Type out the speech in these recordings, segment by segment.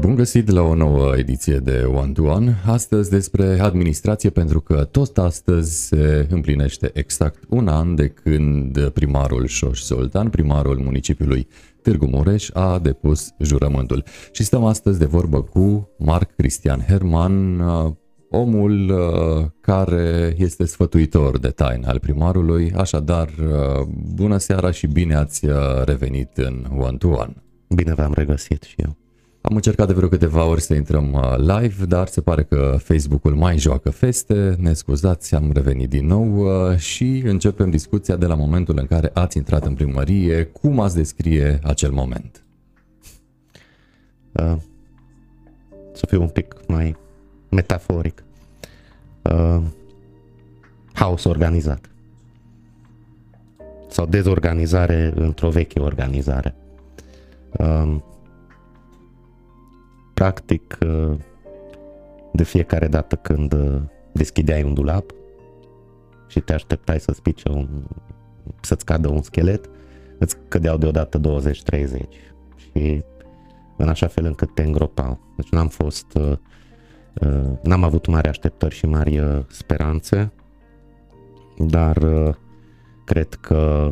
Bun găsit la o nouă ediție de One to One. Astăzi despre administrație pentru că tot astăzi se împlinește exact un an de când primarul Șoș Zoltan, primarul municipiului Târgu Mureș, a depus jurământul. Și stăm astăzi de vorbă cu Marc Cristian Herman, omul uh, care este sfătuitor de taină al primarului. Așadar, uh, bună seara și bine ați uh, revenit în One to One. Bine v-am regăsit și eu. Am încercat de vreo câteva ori să intrăm uh, live, dar se pare că Facebook-ul mai joacă feste. Ne scuzați, am revenit din nou uh, și începem discuția de la momentul în care ați intrat în primărie. Cum ați descrie acel moment? Uh, să fiu un pic mai metaforic. Uh, haos organizat. Sau dezorganizare într-o veche organizare. Uh, practic, uh, de fiecare dată când uh, deschideai un dulap și te așteptai să-ți pice un, să-ți cadă un schelet, îți cădeau deodată 20-30 și în așa fel încât te îngropau. Deci n-am fost, uh, n-am avut mari așteptări și mari speranțe, dar cred că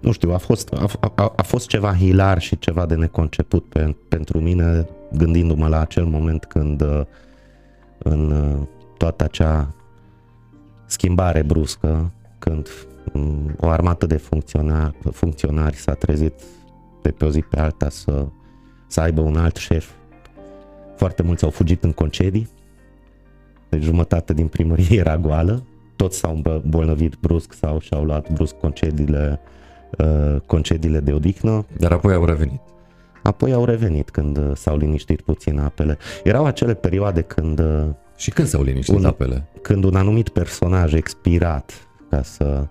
nu știu, a fost, a, a, a fost ceva hilar și ceva de neconceput pe, pentru mine, gândindu-mă la acel moment când uh, în uh, toată acea schimbare bruscă, când um, o armată de funcționari, funcționari s-a trezit de pe o zi pe alta să, să aibă un alt șef. Foarte mulți au fugit în concedii, deci jumătate din primărie era goală, toți s-au îmbolnăvit brusc sau și-au luat brusc concediile Uh, concediile de odihnă. Dar apoi au revenit. Apoi au revenit când uh, s-au liniștit puțin apele. Erau acele perioade când... Uh, Și când s-au liniștit un, apele? Când un anumit personaj expirat, ca să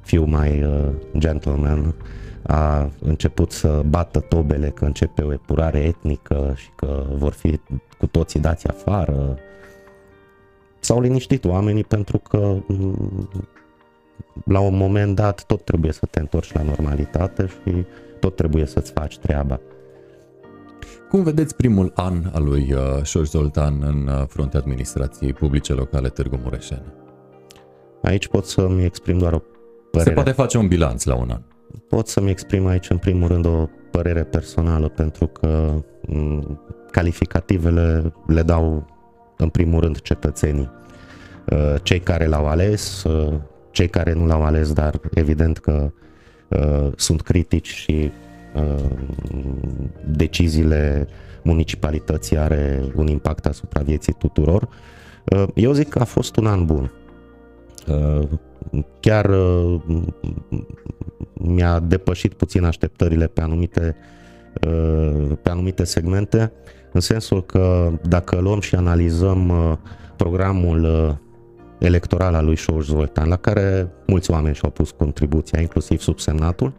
fiu mai uh, gentleman, a început să bată tobele că începe o epurare etnică și că vor fi cu toții dați afară. S-au liniștit oamenii pentru că mm, la un moment dat tot trebuie să te întorci la normalitate și tot trebuie să-ți faci treaba. Cum vedeți primul an al lui uh, Șoș Zoltan în uh, fruntea administrației publice locale Târgu Mureșeni? Aici pot să-mi exprim doar o părere. Se poate face un bilanț la un an. Pot să-mi exprim aici în primul rând o părere personală pentru că calificativele le dau în primul rând cetățenii. Uh, cei care l-au ales, cei care nu l-au ales, dar evident că uh, sunt critici și uh, deciziile municipalității are un impact asupra vieții tuturor. Uh, eu zic că a fost un an bun. Uh, chiar uh, mi-a depășit puțin așteptările pe anumite, uh, pe anumite segmente, în sensul că dacă luăm și analizăm uh, programul uh, electoral al lui Șoș Zoltan, la care mulți oameni și-au pus contribuția, inclusiv subsemnatul.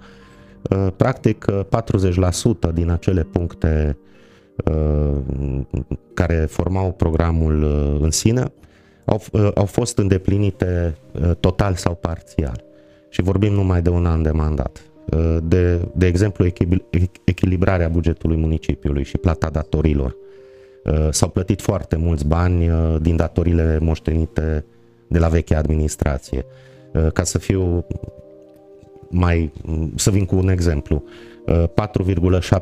Uh, practic, 40% uh, din acele puncte uh, care formau programul în sine au, au fost îndeplinite total sau parțial. Și vorbim numai de un an de mandat. De, de exemplu, echilibrarea bugetului municipiului și plata datorilor. S-au plătit foarte mulți bani din datorile moștenite de la vechea administrație. Uh, ca să fiu mai, să vin cu un exemplu, 4,7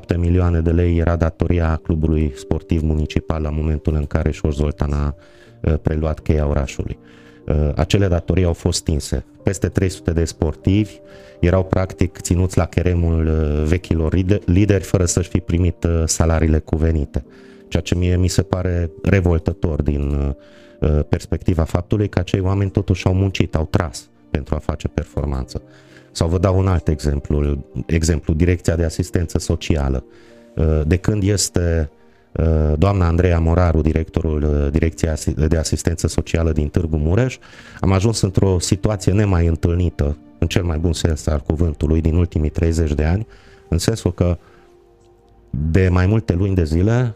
uh, milioane de lei era datoria clubului sportiv municipal la momentul în care Șor Zoltan a uh, preluat cheia orașului. Acele datorii au fost stinse. Peste 300 de sportivi erau practic ținuți la cheremul vechilor lideri fără să-și fi primit salariile cuvenite. Ceea ce mie mi se pare revoltător din Uh, perspectiva faptului că acei oameni totuși au muncit, au tras pentru a face performanță. Sau vă dau un alt exemplu, exemplu Direcția de Asistență Socială. Uh, de când este uh, doamna Andreea Moraru, directorul Direcției de Asistență Socială din Târgu Mureș, am ajuns într-o situație nemai întâlnită, în cel mai bun sens al cuvântului, din ultimii 30 de ani, în sensul că de mai multe luni de zile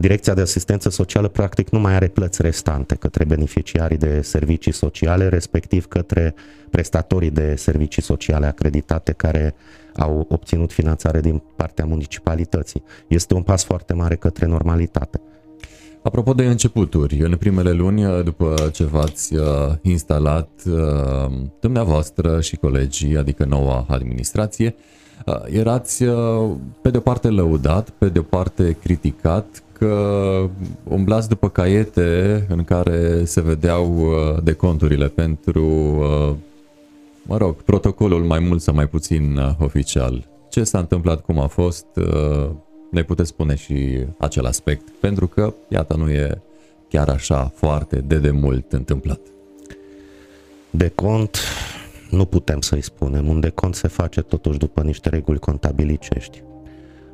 Direcția de Asistență Socială practic nu mai are plăți restante către beneficiarii de servicii sociale, respectiv către prestatorii de servicii sociale acreditate care au obținut finanțare din partea municipalității. Este un pas foarte mare către normalitate. Apropo de începuturi, în primele luni, după ce v-ați uh, instalat uh, dumneavoastră și colegii, adică noua administrație, uh, erați pe de o parte lăudat, pe de o parte criticat că umblați după caiete în care se vedeau deconturile pentru, mă rog, protocolul mai mult sau mai puțin oficial. Ce s-a întâmplat, cum a fost, ne puteți spune și acel aspect, pentru că, iată, nu e chiar așa foarte de demult întâmplat. De cont, nu putem să-i spunem. Un decont se face totuși după niște reguli contabilicești.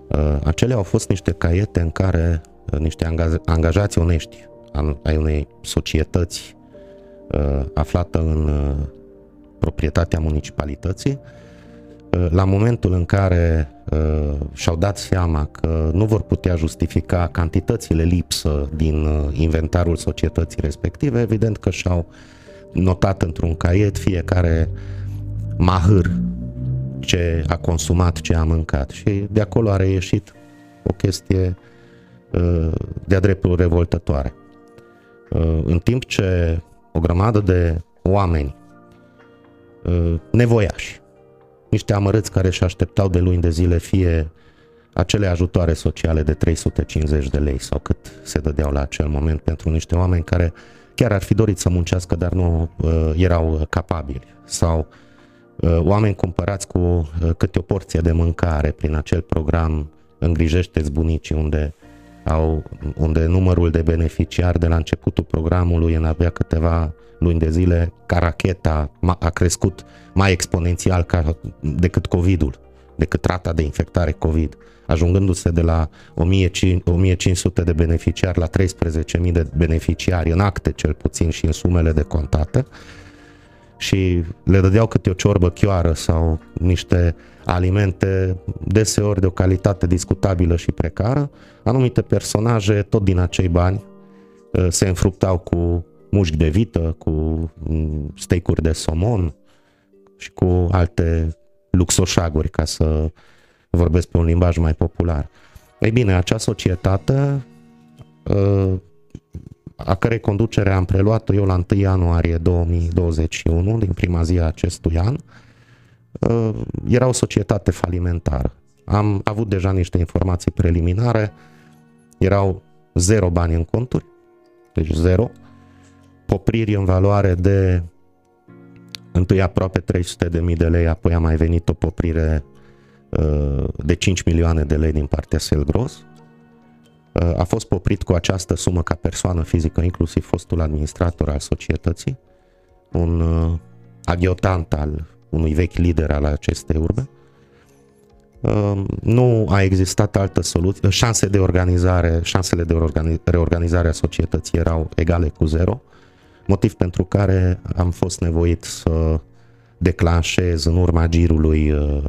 Uh, acelea au fost niște caiete în care uh, niște angajați onești ai unei societăți uh, aflată în proprietatea municipalității. La momentul în care uh, și-au dat seama că nu vor putea justifica cantitățile lipsă din uh, inventarul societății respective, evident că și-au notat într-un caiet fiecare mahâr ce a consumat, ce a mâncat. Și de acolo a reieșit o chestie uh, de-a dreptul revoltătoare. Uh, în timp ce o grămadă de oameni uh, nevoiași niște amărâți care își așteptau de luni de zile fie acele ajutoare sociale de 350 de lei sau cât se dădeau la acel moment pentru niște oameni care chiar ar fi dorit să muncească, dar nu uh, erau capabili sau uh, oameni cumpărați cu uh, câte o porție de mâncare prin acel program Îngrijește-ți bunicii unde au, unde numărul de beneficiari de la începutul programului în abia câteva luni de zile, ca racheta a crescut mai exponențial ca, decât COVID-ul, decât rata de infectare COVID, ajungându-se de la 1500 de beneficiari la 13.000 de beneficiari în acte cel puțin și în sumele de contate. Și le dădeau câte o ciorbă chioară sau niște alimente deseori de o calitate discutabilă și precară, anumite personaje, tot din acei bani, ă, se înfruptau cu mușchi de vită, cu mm, steicuri de somon și cu alte luxoșaguri, ca să vorbesc pe un limbaj mai popular. Ei bine, acea societate ă, a cărei conducere am preluat-o eu la 1 ianuarie 2021, din prima zi a acestui an, ă, era o societate falimentară. Am avut deja niște informații preliminare, erau zero bani în conturi, deci zero, popriri în valoare de întâi aproape 300 de mii de lei, apoi a mai venit o poprire uh, de 5 milioane de lei din partea Selgros. Uh, a fost poprit cu această sumă ca persoană fizică, inclusiv fostul administrator al societății, un uh, aghiotant al unui vechi lider al acestei urbe. Nu a existat altă soluție, șanse de organizare, șansele de reorganizare a societății erau egale cu zero motiv pentru care am fost nevoit să declanșez în urma girului uh,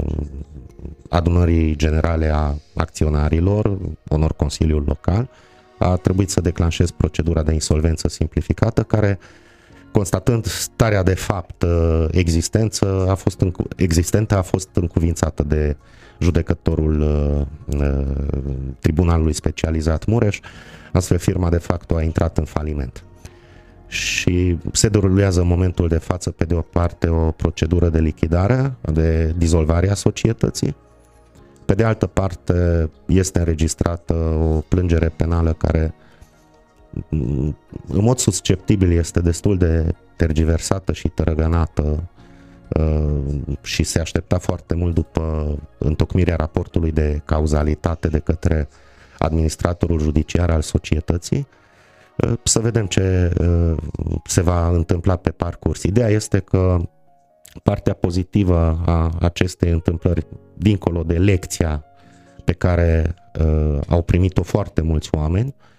adunării generale a acționarilor, onor Consiliul Local, a trebuit să declanșez procedura de insolvență simplificată care constatând starea de fapt uh, existență, a fost încu- existentă a fost încuvințată de judecătorul uh, uh, Tribunalului Specializat Mureș, astfel firma de fapt a intrat în faliment. Și se derulează în momentul de față, pe de o parte, o procedură de lichidare, de dizolvare a societății, pe de altă parte, este înregistrată o plângere penală care, în mod susceptibil, este destul de tergiversată și tărăgănată uh, și se aștepta foarte mult după întocmirea raportului de cauzalitate de către administratorul judiciar al societății, Uh, să vedem ce uh, se va întâmpla pe parcurs. Ideea este că partea pozitivă a acestei întâmplări, dincolo de lecția pe care uh, au primit-o foarte mulți oameni, uh,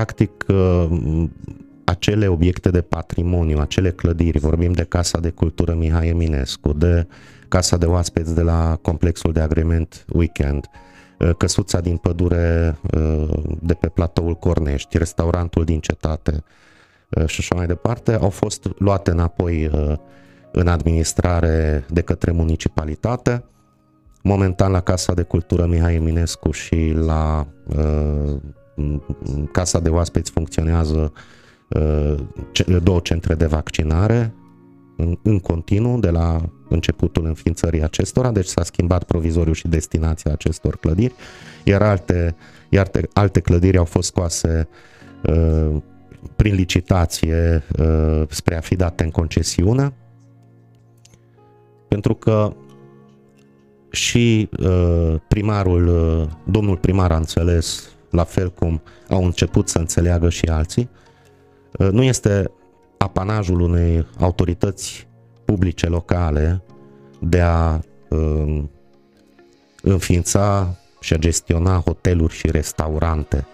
practic uh, acele obiecte de patrimoniu, acele clădiri, vorbim de Casa de Cultură Mihai Eminescu, de Casa de Oaspeți de la Complexul de Agrement Weekend, uh, căsuța din pădure uh, de pe platoul Cornești, restaurantul din cetate și așa mai departe, au fost luate înapoi în administrare de către municipalitate. Momentan la Casa de Cultură Mihai Eminescu și la Casa de Oaspeți funcționează două centre de vaccinare în, în continuu de la începutul înființării acestora, deci s-a schimbat provizoriu și destinația acestor clădiri, iar alte, iar alte clădiri au fost scoase uh, prin licitație uh, spre a fi date în concesiune, pentru că și uh, primarul, uh, domnul primar a înțeles, la fel cum au început să înțeleagă și alții, uh, nu este apanajul unei autorități publice locale de a uh, înființa și a gestiona hoteluri și restaurante.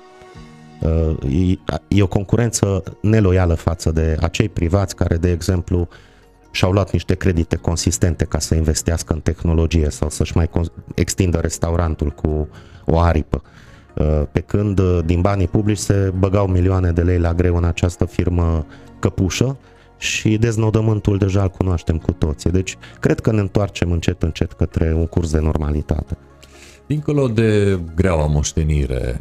Uh, e o concurență neloială față de acei privați care, de exemplu, și-au luat niște credite consistente ca să investească în tehnologie sau să-și mai extindă restaurantul cu o aripă. Uh, pe când din banii publici se băgau milioane de lei la greu în această firmă căpușă și deznodământul deja îl cunoaștem cu toții. Deci cred că ne întoarcem încet încet către un curs de normalitate. Dincolo de greaua moștenire,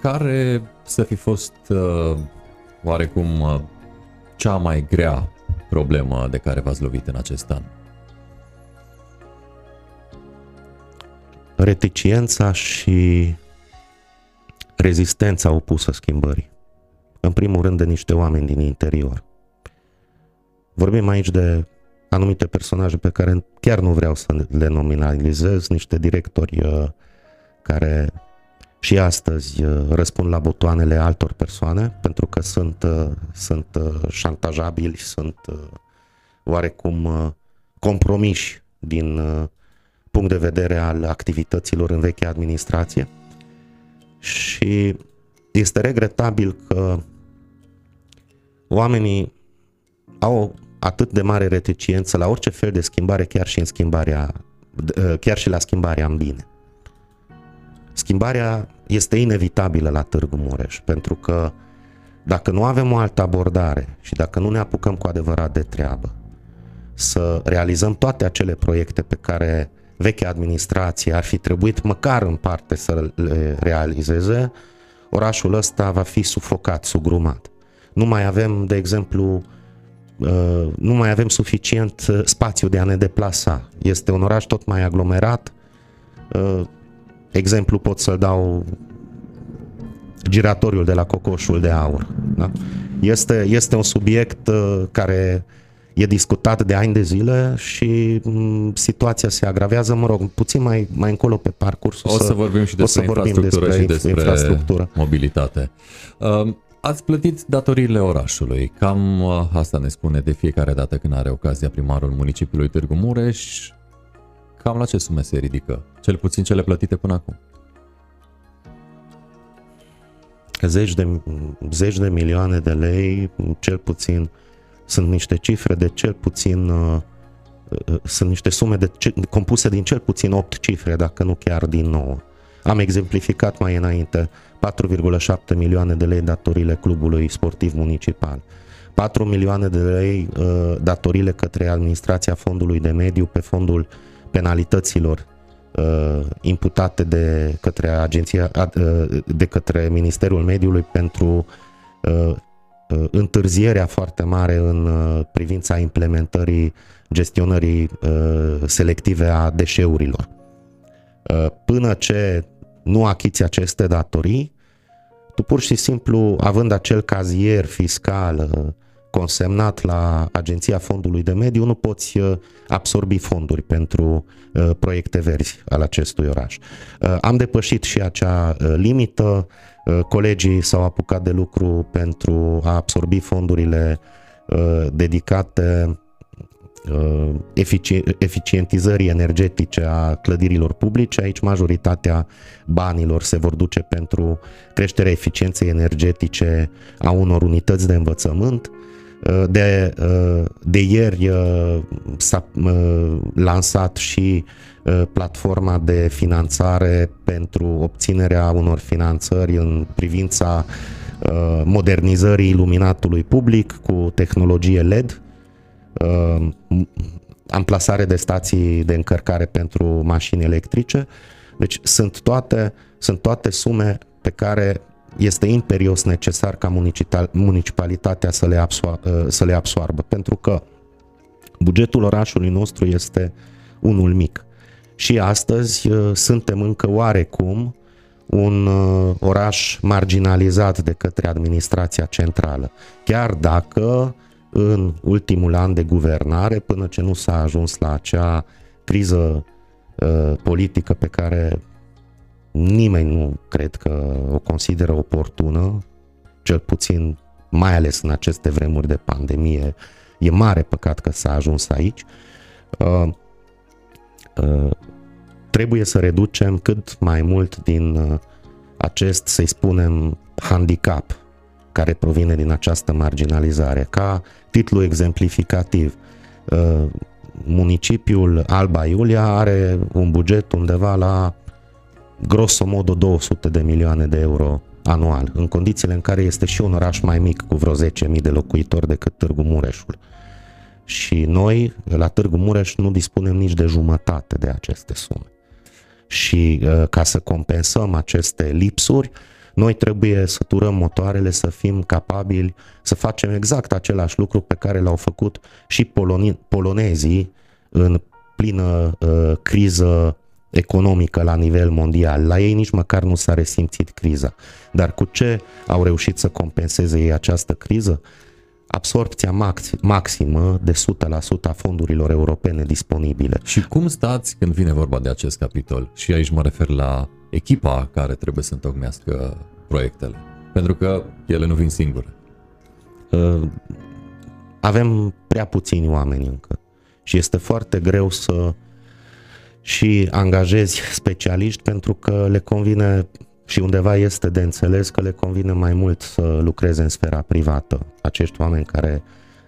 care să fi fost uh, oarecum uh, cea mai grea problemă de care v-ați lovit în acest an? Reticiența și rezistența opusă schimbării. În primul rând de niște oameni din interior. Vorbim aici de anumite personaje pe care chiar nu vreau să le nominalizez, niște directori uh, care și astăzi uh, răspund la butoanele altor persoane pentru că sunt, uh, sunt șantajabili, sunt oarecum compromiși din punct de vedere al activităților în vechea administrație și este regretabil că oamenii au atât de mare reticiență la orice fel de schimbare, chiar și în schimbarea, ă, chiar și la schimbarea în bine. Schimbarea este inevitabilă la Târgu Mureș, pentru că dacă nu avem o altă abordare și dacă nu ne apucăm cu adevărat de treabă, să realizăm toate acele proiecte pe care vechea administrație ar fi trebuit măcar în parte să le realizeze, orașul ăsta va fi sufocat, sugrumat. Nu mai avem, de exemplu, Uh, nu mai avem suficient uh, spațiu de a ne deplasa. Este un oraș tot mai aglomerat. Uh, exemplu pot să-l dau giratoriul de la Cocoșul de Aur. Da? Este, este un subiect care e discutat de ani de zile și mm, situația se agravează, mă rog, puțin mai, mai încolo pe parcurs. O să, să vorbim și despre, infrastructură, despre și despre infrastructură. mobilitate. Ați plătit datoriile orașului. Cam uh, asta ne spune de fiecare dată când are ocazia primarul municipiului Târgu Mureș. Cam la ce sume se ridică? Cel puțin cele plătite până acum. Zeci de, zeci de milioane de lei, cel puțin, sunt niște cifre de cel puțin, uh, uh sunt niște sume de, compuse din cel puțin 8 cifre, dacă nu chiar din 9. Am exemplificat mai înainte 4,7 milioane de lei datorile clubului sportiv municipal, 4 milioane de lei uh, datorile către administrația fondului de mediu pe fondul penalităților uh, imputate de către agenția uh, de către Ministerul Mediului pentru uh, uh întârzierea foarte mare în uh, privința implementării gestionării uh, selective a deșeurilor. Până ce nu achiți aceste datorii, tu pur și simplu, având acel cazier fiscal uh, consemnat la Agenția Fondului de Mediu, nu poți uh, absorbi fonduri pentru uh, proiecte verzi al acestui oraș. Am depășit și acea limită, colegii s-au apucat de lucru pentru a absorbi fondurile dedicate eficientizării energetice a clădirilor publice. Aici majoritatea banilor se vor duce pentru creșterea eficienței energetice a unor unități de învățământ. De, de ieri s-a lansat și platforma de finanțare pentru obținerea unor finanțări în privința modernizării iluminatului public cu tehnologie LED uh, amplasare de stații de încărcare pentru mașini electrice. Deci sunt toate, sunt toate sume pe care este imperios necesar ca municipalitatea să le, absoar- uh, să le absoarbă, pentru că bugetul orașului nostru este unul mic. Și astăzi uh, suntem încă oarecum un uh, oraș marginalizat de către administrația centrală. Chiar dacă în ultimul an de guvernare până ce nu s-a ajuns la acea criză uh, politică pe care nimeni nu cred că o consideră oportună, cel puțin mai ales în aceste vremuri de pandemie, e mare păcat că s-a ajuns aici. Uh, uh, trebuie să reducem cât mai mult din uh, acest, să-i spunem, handicap care provine din această marginalizare. Ca titlu exemplificativ, uh, municipiul Alba Iulia are un buget undeva la grosomodo 200 de milioane de euro anual, în condițiile în care este și un oraș mai mic cu vreo 10.000 de locuitori decât Târgu Mureșul. Și noi, la Târgu Mureș, nu dispunem nici de jumătate de aceste sume. Și uh, ca să compensăm aceste lipsuri, noi trebuie să turăm motoarele, să fim capabili să facem exact același lucru pe care l-au făcut și poloni- polonezii în plină uh, criză economică la nivel mondial. La ei nici măcar nu s-a resimțit criza. Dar cu ce au reușit să compenseze ei această criză? Absorpția maximă de 100% a fondurilor europene disponibile. Și cum stați când vine vorba de acest capitol? Și aici mă refer la echipa care trebuie să întocmească proiectele. Pentru că ele nu vin singure. Uh, avem prea puțini oameni încă și este foarte greu să și angajezi specialiști pentru că le convine și undeva este de înțeles că le convine mai mult să lucreze în sfera privată. Acești oameni care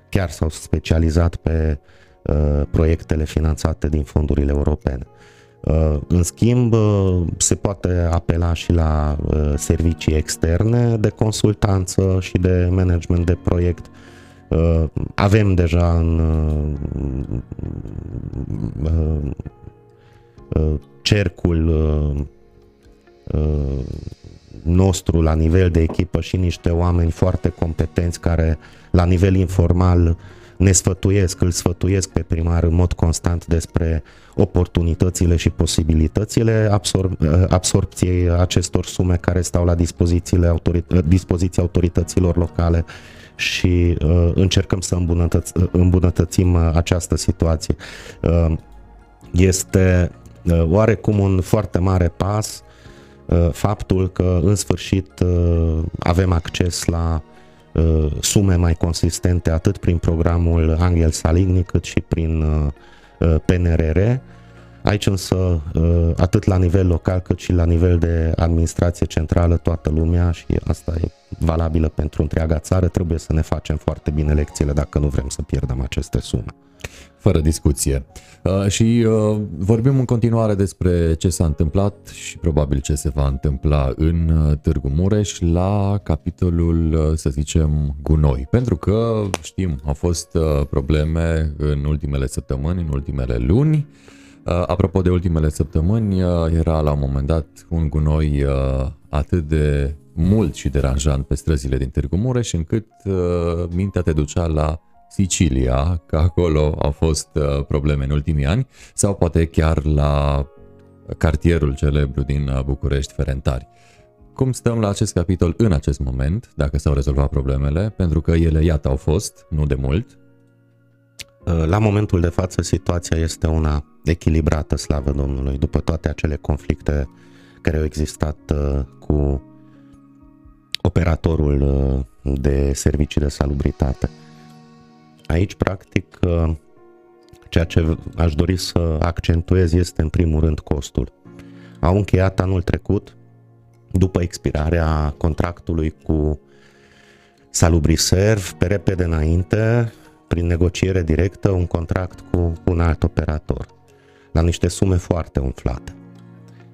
chiar s-au specializat pe uh, proiectele finanțate din fondurile europene. Uh, în schimb, uh, se poate apela și la uh, servicii externe de consultanță și de management de proiect. Avem deja în cercul nostru la nivel de echipă și niște oameni foarte competenți care la nivel informal ne sfătuiesc, îl sfătuiesc pe primar în mod constant despre oportunitățile și posibilitățile absor- absorpției acestor sume care stau la dispozițiile autorit- dispoziția autorităților locale și uh, încercăm să îmbunătăț- îmbunătățim această situație. Uh, este uh, oarecum un foarte mare pas uh, faptul că în sfârșit uh, avem acces la Uh, sume mai consistente atât prin programul Angel Saligny cât și prin uh, uh, PNRR. Aici însă, atât la nivel local cât și la nivel de administrație centrală, toată lumea și asta e valabilă pentru întreaga țară, trebuie să ne facem foarte bine lecțiile dacă nu vrem să pierdem aceste sume. Fără discuție. Uh, și uh, vorbim în continuare despre ce s-a întâmplat și probabil ce se va întâmpla în uh, Târgu Mureș la capitolul, să zicem, gunoi. Pentru că, știm, au fost probleme în ultimele săptămâni, în ultimele luni. Apropo de ultimele săptămâni, era la un moment dat un gunoi atât de mult și deranjant pe străzile din Târgu Mureș, încât mintea te ducea la Sicilia, că acolo au fost uh, probleme în ultimii ani, sau poate chiar la cartierul celebru din uh, București, Ferentari. Cum stăm la acest capitol în acest moment, dacă s-au rezolvat problemele, pentru că ele, iată, au fost, nu de mult? Uh, la momentul de față, situația este una echilibrată, slavă Domnului, după toate acele conflicte care au existat cu operatorul de servicii de salubritate. Aici, practic, uh, ceea ce aș dori să accentuez este în primul rând costul. Au încheiat anul trecut, după expirarea contractului cu Salubriserv, pe repede înainte, prin negociere directă, un contract cu un alt operator, la niște sume foarte umflate.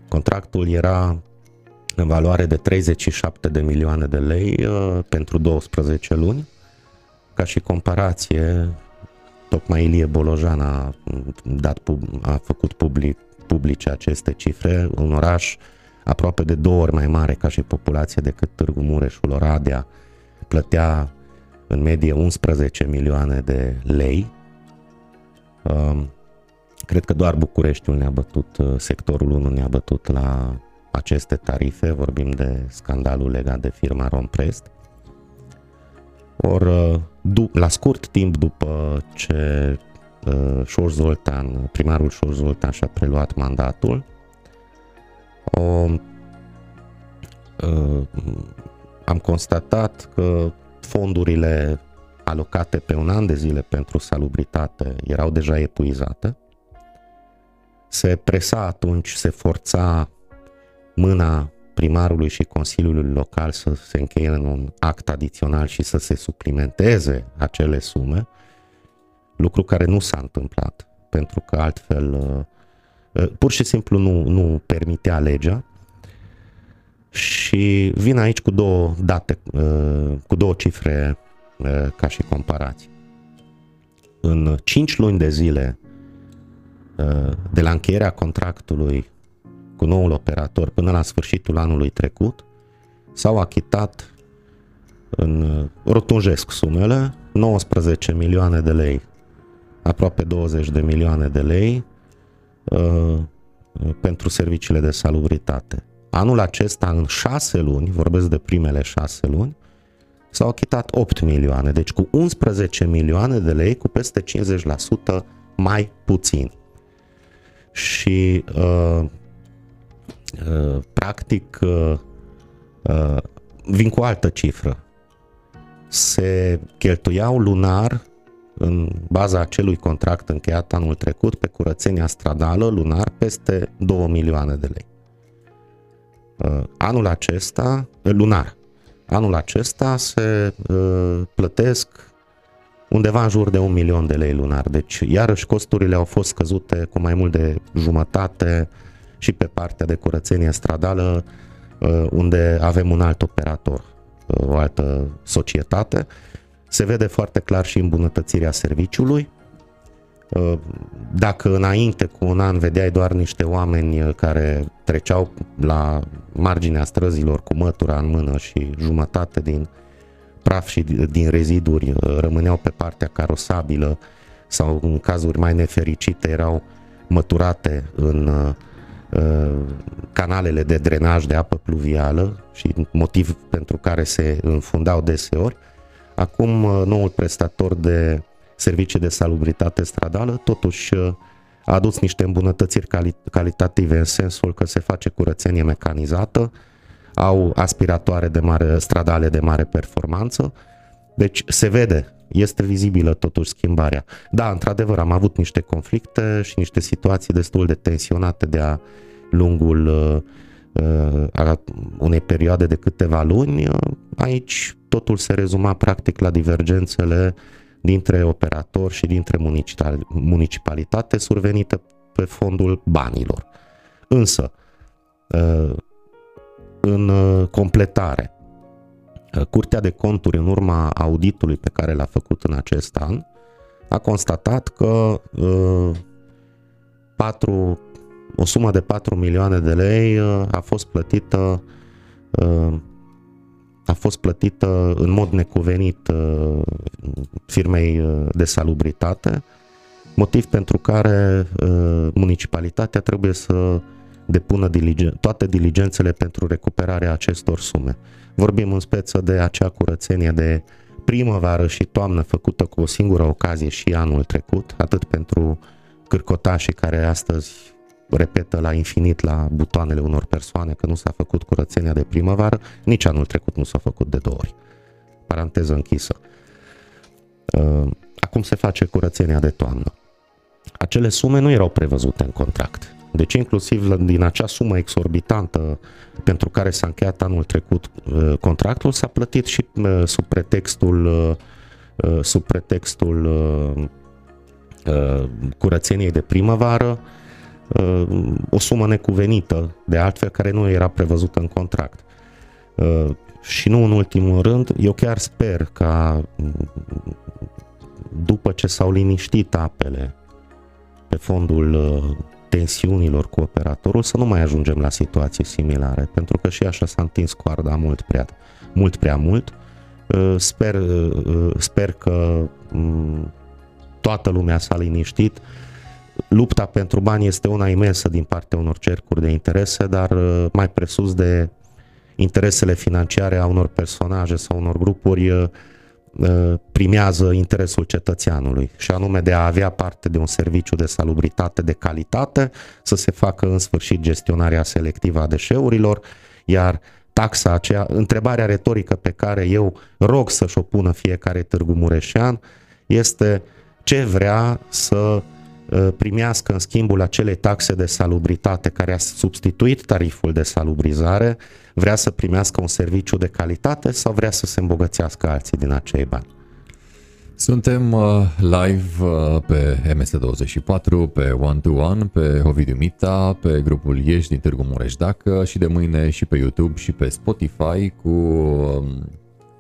Contractul era în valoare de 37 de milioane de lei uh, pentru 12 luni. Ca și comparație, tocmai Ilie Bolojan a, dat, a făcut public, publice aceste cifre, un oraș aproape de două ori mai mare ca și populație decât Târgu Mureșul, Oradea, plătea în medie 11 milioane de lei. Um, cred că doar Bucureștiul ne-a bătut, uh, sectorul 1 ne-a bătut la aceste tarife, vorbim de scandalul legat de firma Romprest. Or, uh, la scurt timp după ce uh, Șor Zoltan, primarul Șor Zoltan și-a preluat mandatul, o, uh, am constatat că fondurile alocate pe un an de zile pentru salubritate erau deja epuizate. Se presa atunci, se forța mâna primarului și Consiliului Local să se încheie în un act adițional și să se suplimenteze acele sume, lucru care nu s-a întâmplat, pentru că altfel uh, uh, pur și simplu nu, nu permitea legea și vin aici cu două date, uh, cu două cifre ca și comparație. În 5 luni de zile de la încheierea contractului cu noul operator până la sfârșitul anului trecut, s-au achitat în rotunjesc sumele 19 milioane de lei, aproape 20 de milioane de lei uh, pentru serviciile de salubritate. Anul acesta, în șase luni, vorbesc de primele șase luni, s-au achitat 8 milioane, deci cu 11 milioane de lei, cu peste 50% mai puțin. Și uh, Uh, practic uh, uh, vin cu o altă cifră. Se cheltuiau lunar în baza acelui contract încheiat anul trecut pe curățenia stradală lunar peste 2 milioane de lei. Anul acesta, lunar, anul acesta se plătesc undeva în jur de un milion de lei lunar. Deci, iarăși, costurile au fost scăzute cu mai mult de jumătate și pe partea de curățenie stradală, uh, unde avem un alt operator, uh, o altă societate. Se vede foarte clar și îmbunătățirea serviciului. Uh, dacă înainte cu un an vedeai doar niște oameni care treceau la marginea străzilor cu mătura în mână și jumătate din praf și din reziduri rămâneau pe partea carosabilă sau în cazuri mai nefericite erau măturate în uh, Uh, canalele de drenaj de apă pluvială și motiv pentru care se înfundau deseori. Acum uh, noul prestator de servicii de salubritate stradală totuși uh, a adus niște îmbunătățiri cali- calitative în sensul că se face curățenie mecanizată, au aspiratoare de mare, stradale de mare performanță, deci se vede, este vizibilă totuși schimbarea. Da, într-adevăr, am avut niște conflicte și niște situații destul de tensionate de-a lungul uh, a unei perioade de câteva luni. Aici totul se rezuma practic la divergențele dintre operator și dintre municipalitate survenite pe fondul banilor. Însă, uh, în completare, Curtea de Conturi, în urma auditului pe care l-a făcut în acest an, a constatat că uh, 4, o sumă de 4 milioane de lei uh, a fost plătită uh, a fost plătită în mod necuvenit uh, firmei uh, de salubritate, motiv pentru care uh, municipalitatea trebuie să depună diligen- toate diligențele pentru recuperarea acestor sume. Vorbim în speță de acea curățenie de primăvară și toamnă făcută cu o singură ocazie și anul trecut, atât pentru cârcotașii care astăzi repetă la infinit la butoanele unor persoane că nu s-a făcut curățenia de primăvară, nici anul trecut nu s-a făcut de două ori. Paranteză închisă. Uh, acum se face curățenia de toamnă. acele sume nu erau prevăzute în contract. Deci inclusiv din acea sumă exorbitantă pentru care s-a încheiat anul trecut uh, contractul, s-a plătit și uh, sub pretextul, uh, sub pretextul curățeniei de primăvară o sumă necuvenită, de altfel, care nu era prevăzută în contract. Și nu în ultimul rând, eu chiar sper ca după ce s-au liniștit apele pe fondul tensiunilor cu operatorul să nu mai ajungem la situații similare, pentru că și așa s-a întins coarda mult prea mult. Prea mult. Uh, sper, uh, sper că mm, toată lumea s-a liniștit. Lupta pentru bani este una imensă din partea unor cercuri de interese, dar uh, mai presus de interesele financiare a unor personaje sau unor grupuri Uh, primează interesul cetățeanului și anume de a avea parte de un serviciu de salubritate de calitate, să se facă în sfârșit gestionarea selectivă a deșeurilor, iar taxa aceea, întrebarea retorică pe care eu rog să-și o pună fiecare târgu mureșean este ce vrea să uh, primească în schimbul acele taxe de salubritate care a substituit tariful de salubrizare vrea să primească un serviciu de calitate sau vrea să se îmbogățească alții din acei bani. Suntem uh, live uh, pe MS24, pe One to One, pe Ovidiu Mita, pe grupul Ieși din Târgu Mureș Dacă și de mâine și pe YouTube și pe Spotify cu um,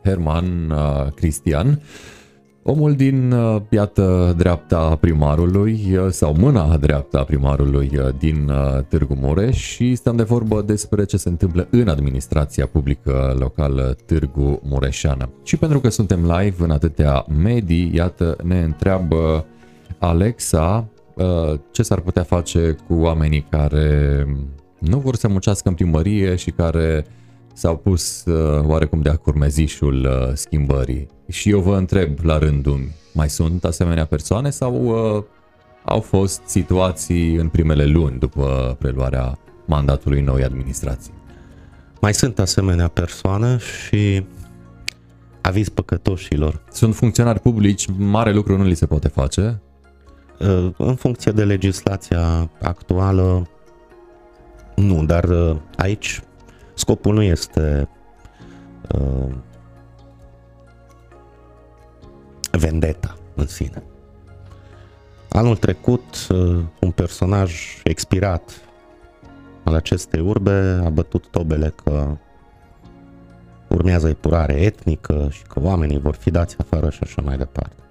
Herman uh, Cristian. Omul din, uh, iată, dreapta primarului uh, sau mâna dreapta a primarului uh, din Târgu Mureș și stăm de vorbă despre ce se întâmplă în administrația publică locală Târgu Mureșeană. Și pentru că suntem live în atâtea medii, iată, ne întreabă Alexa ce s-ar putea face cu oamenii care nu vor să muncească în primărie și care s-au pus uh, oarecum de-a curmezișul uh, schimbării. Și eu vă întreb la rândul, mai sunt asemenea persoane sau uh, au fost situații în primele luni după preluarea mandatului noi administrații? Mai sunt asemenea persoane și aviz păcătoșilor. Sunt funcționari publici, mare lucru nu li se poate face? Uh, în funcție de legislația actuală, nu, dar uh, aici Scopul nu este uh, vendeta în sine. Anul trecut, uh, un personaj expirat al acestei urbe a bătut tobele că urmează epurare etnică și că oamenii vor fi dați afară și așa mai departe.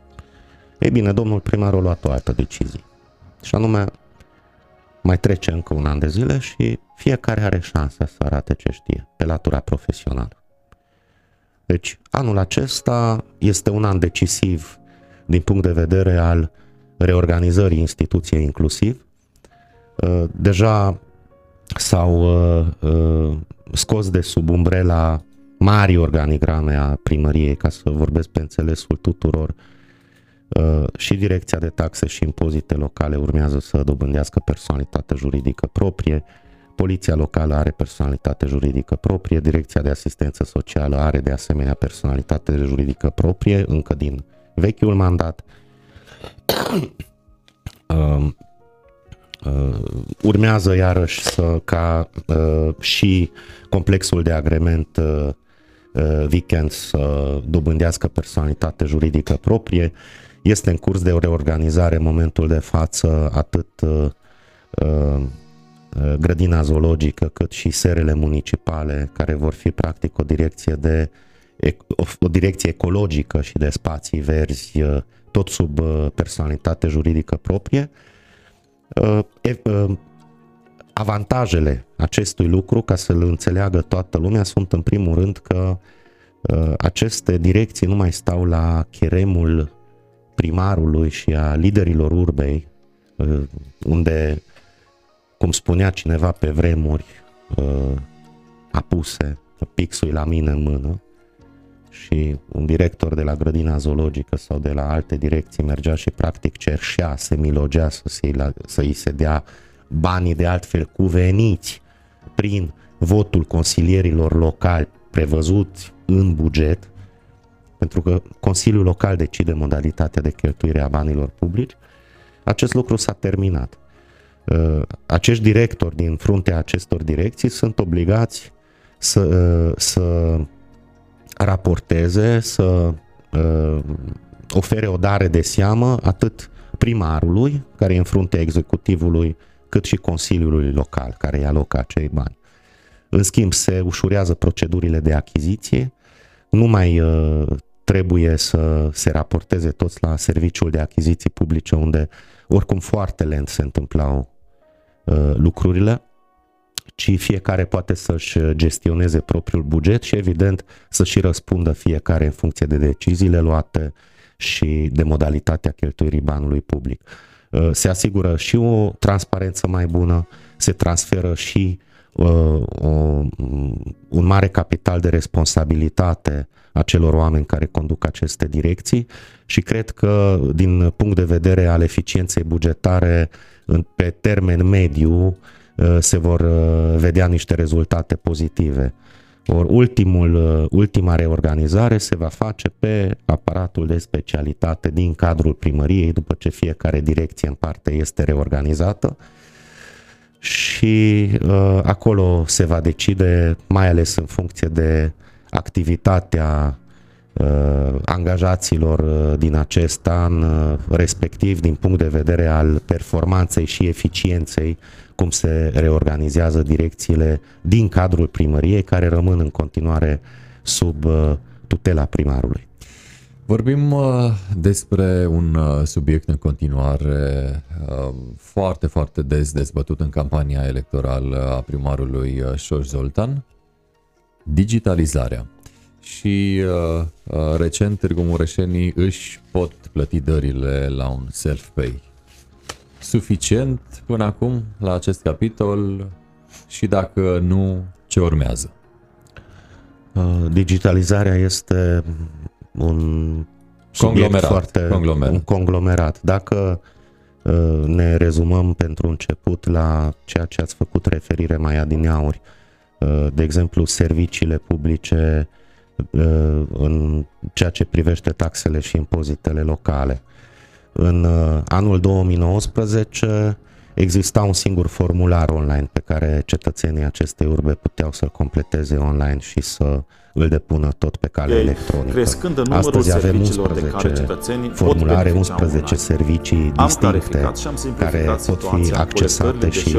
Ei bine, domnul primar a luat o altă decizie. Și anume, mai trece încă un an de zile și fiecare are șansa să arate ce știe pe latura profesională. Deci, anul acesta este un an decisiv din punct de vedere al reorganizării instituției inclusiv. Uh, deja s-au uh, uh, scos de sub umbrela mari organigrame a primăriei, ca să vorbesc pe înțelesul tuturor, Uh, și Direcția de Taxe și Impozite Locale urmează să dobândească personalitate juridică proprie, Poliția locală are personalitate juridică proprie, Direcția de Asistență Socială are de asemenea personalitate juridică proprie, încă din vechiul mandat. uh, uh, urmează iarăși să ca uh, și complexul de agrement uh, uh, weekend să dobândească personalitate juridică proprie. Este în curs de o reorganizare în momentul de față atât uh, uh, grădina zoologică cât și serele municipale care vor fi practic o direcție de o direcție ecologică și de spații verzi, uh, tot sub uh, personalitate juridică proprie. Avantajele acestui lucru, ca să-l înțeleagă toată lumea, sunt în primul rând că aceste direcții nu mai stau la cheremul primarului și a liderilor urbei, uh, unde, cum spunea cineva pe vremuri, uh, apuse pixul la mine în mână și un director de la grădina zoologică sau de la alte direcții mergea și practic cerșea, se milogea să, se, să îi se dea banii de altfel cuveniți prin votul consilierilor locali prevăzuți în buget pentru că Consiliul Local decide modalitatea de cheltuire a banilor publici, acest lucru s-a terminat. Uh, acești directori din fruntea acestor direcții sunt obligați să, uh, să raporteze, să ofere o dare de seamă atât primarului, care e în fruntea executivului, cât și Consiliului Local, care îi alocă acei bani. În schimb, se ușurează procedurile de achiziție, nu mai uh, trebuie să se raporteze toți la serviciul de achiziții publice, unde oricum foarte lent se întâmplau uh, lucrurile, ci fiecare poate să-și gestioneze propriul buget și evident să și răspundă fiecare în funcție de deciziile luate și de modalitatea cheltuirii banului public. Uh, se asigură și o transparență mai bună, se transferă și uh, o, un mare capital de responsabilitate a celor oameni care conduc aceste direcții și cred că din punct de vedere al eficienței bugetare pe termen mediu uh, se vor vedea niște rezultate pozitive. Or, ultimul, uh, ultima reorganizare se va face pe aparatul de specialitate din cadrul primăriei, după ce fiecare direcție în parte este reorganizată și uh, acolo se va decide, mai ales în funcție de activitatea uh, angajaților uh, din acest an, uh, respectiv din punct de vedere al performanței și eficienței cum se reorganizează direcțiile din cadrul primăriei, care rămân în continuare sub uh, tutela primarului. Vorbim uh, despre un uh, subiect în continuare foarte, foarte des dezbătut în campania electorală a primarului Șoș Zoltan, digitalizarea. Și recent Târgu Mureșenii își pot plăti dările la un self-pay suficient până acum la acest capitol și dacă nu, ce urmează? Uh, digitalizarea este un conglomerat, foarte conglomerat. Un conglomerat. Dacă uh, ne rezumăm pentru început la ceea ce ați făcut referire mai adineauri, uh, de exemplu, serviciile publice în ceea ce privește taxele și impozitele locale. În uh, anul 2019 exista un singur formular online pe care cetățenii acestei urbe puteau să-l completeze online și să îl depună tot pe cale Ei, electronică. Crescând în numărul Astăzi avem 11 de care cetățenii formulare, 11 servicii distincte care pot fi accesate și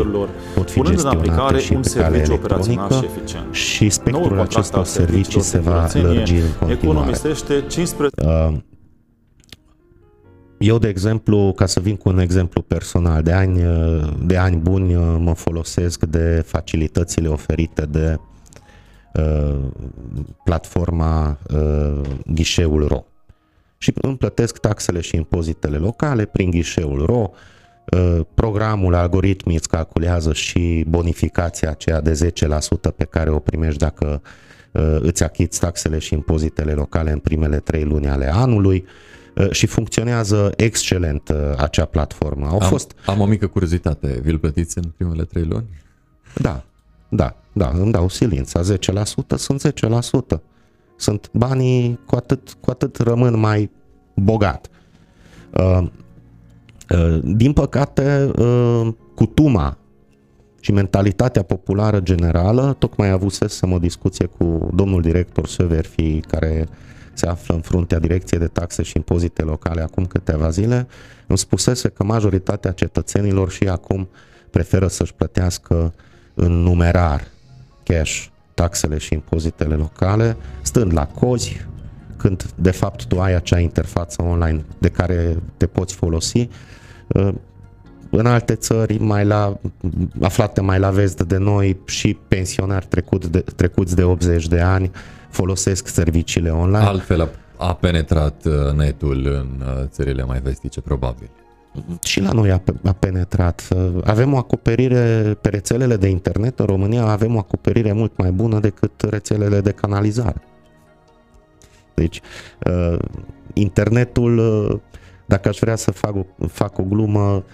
pot fi gestionate și pe cale electronică și spectrul acestor servicii se va lărgi în continuare. 15 eu, de exemplu, ca să vin cu un exemplu personal, de ani, de ani buni mă folosesc de facilitățile oferite de uh, platforma uh, Ghișeul RO. Și îmi plătesc taxele și impozitele locale prin Ghișeul RO. Uh, programul algoritmii îți calculează și bonificația aceea de 10% pe care o primești dacă uh, îți achiți taxele și impozitele locale în primele trei luni ale anului. Uh, Uh, și funcționează excelent uh, acea platformă. Au am, fost... am o mică curiozitate. Vi-l plătiți în primele trei luni? Da, da, da, îmi dau silința. 10% sunt 10%. Sunt banii cu atât, cu atât rămân mai bogat. Uh, uh, din păcate, uh, cutuma și mentalitatea populară generală, tocmai avusesem o discuție cu domnul director Severfi, care se află în fruntea Direcției de Taxe și Impozite Locale acum câteva zile, îmi spusese că majoritatea cetățenilor și acum preferă să-și plătească în numerar cash taxele și impozitele locale, stând la cozi, când de fapt tu ai acea interfață online de care te poți folosi. În alte țări, mai la, aflate mai la vest de noi și pensionari trecut de, trecuți de 80 de ani, folosesc serviciile online. Altfel a, a penetrat uh, netul în uh, țările mai vestice, probabil. Și la noi a, a penetrat. Uh, avem o acoperire pe rețelele de internet în România, avem o acoperire mult mai bună decât rețelele de canalizare. Deci, internetul, dacă aș vrea să fac o, fac o glumă,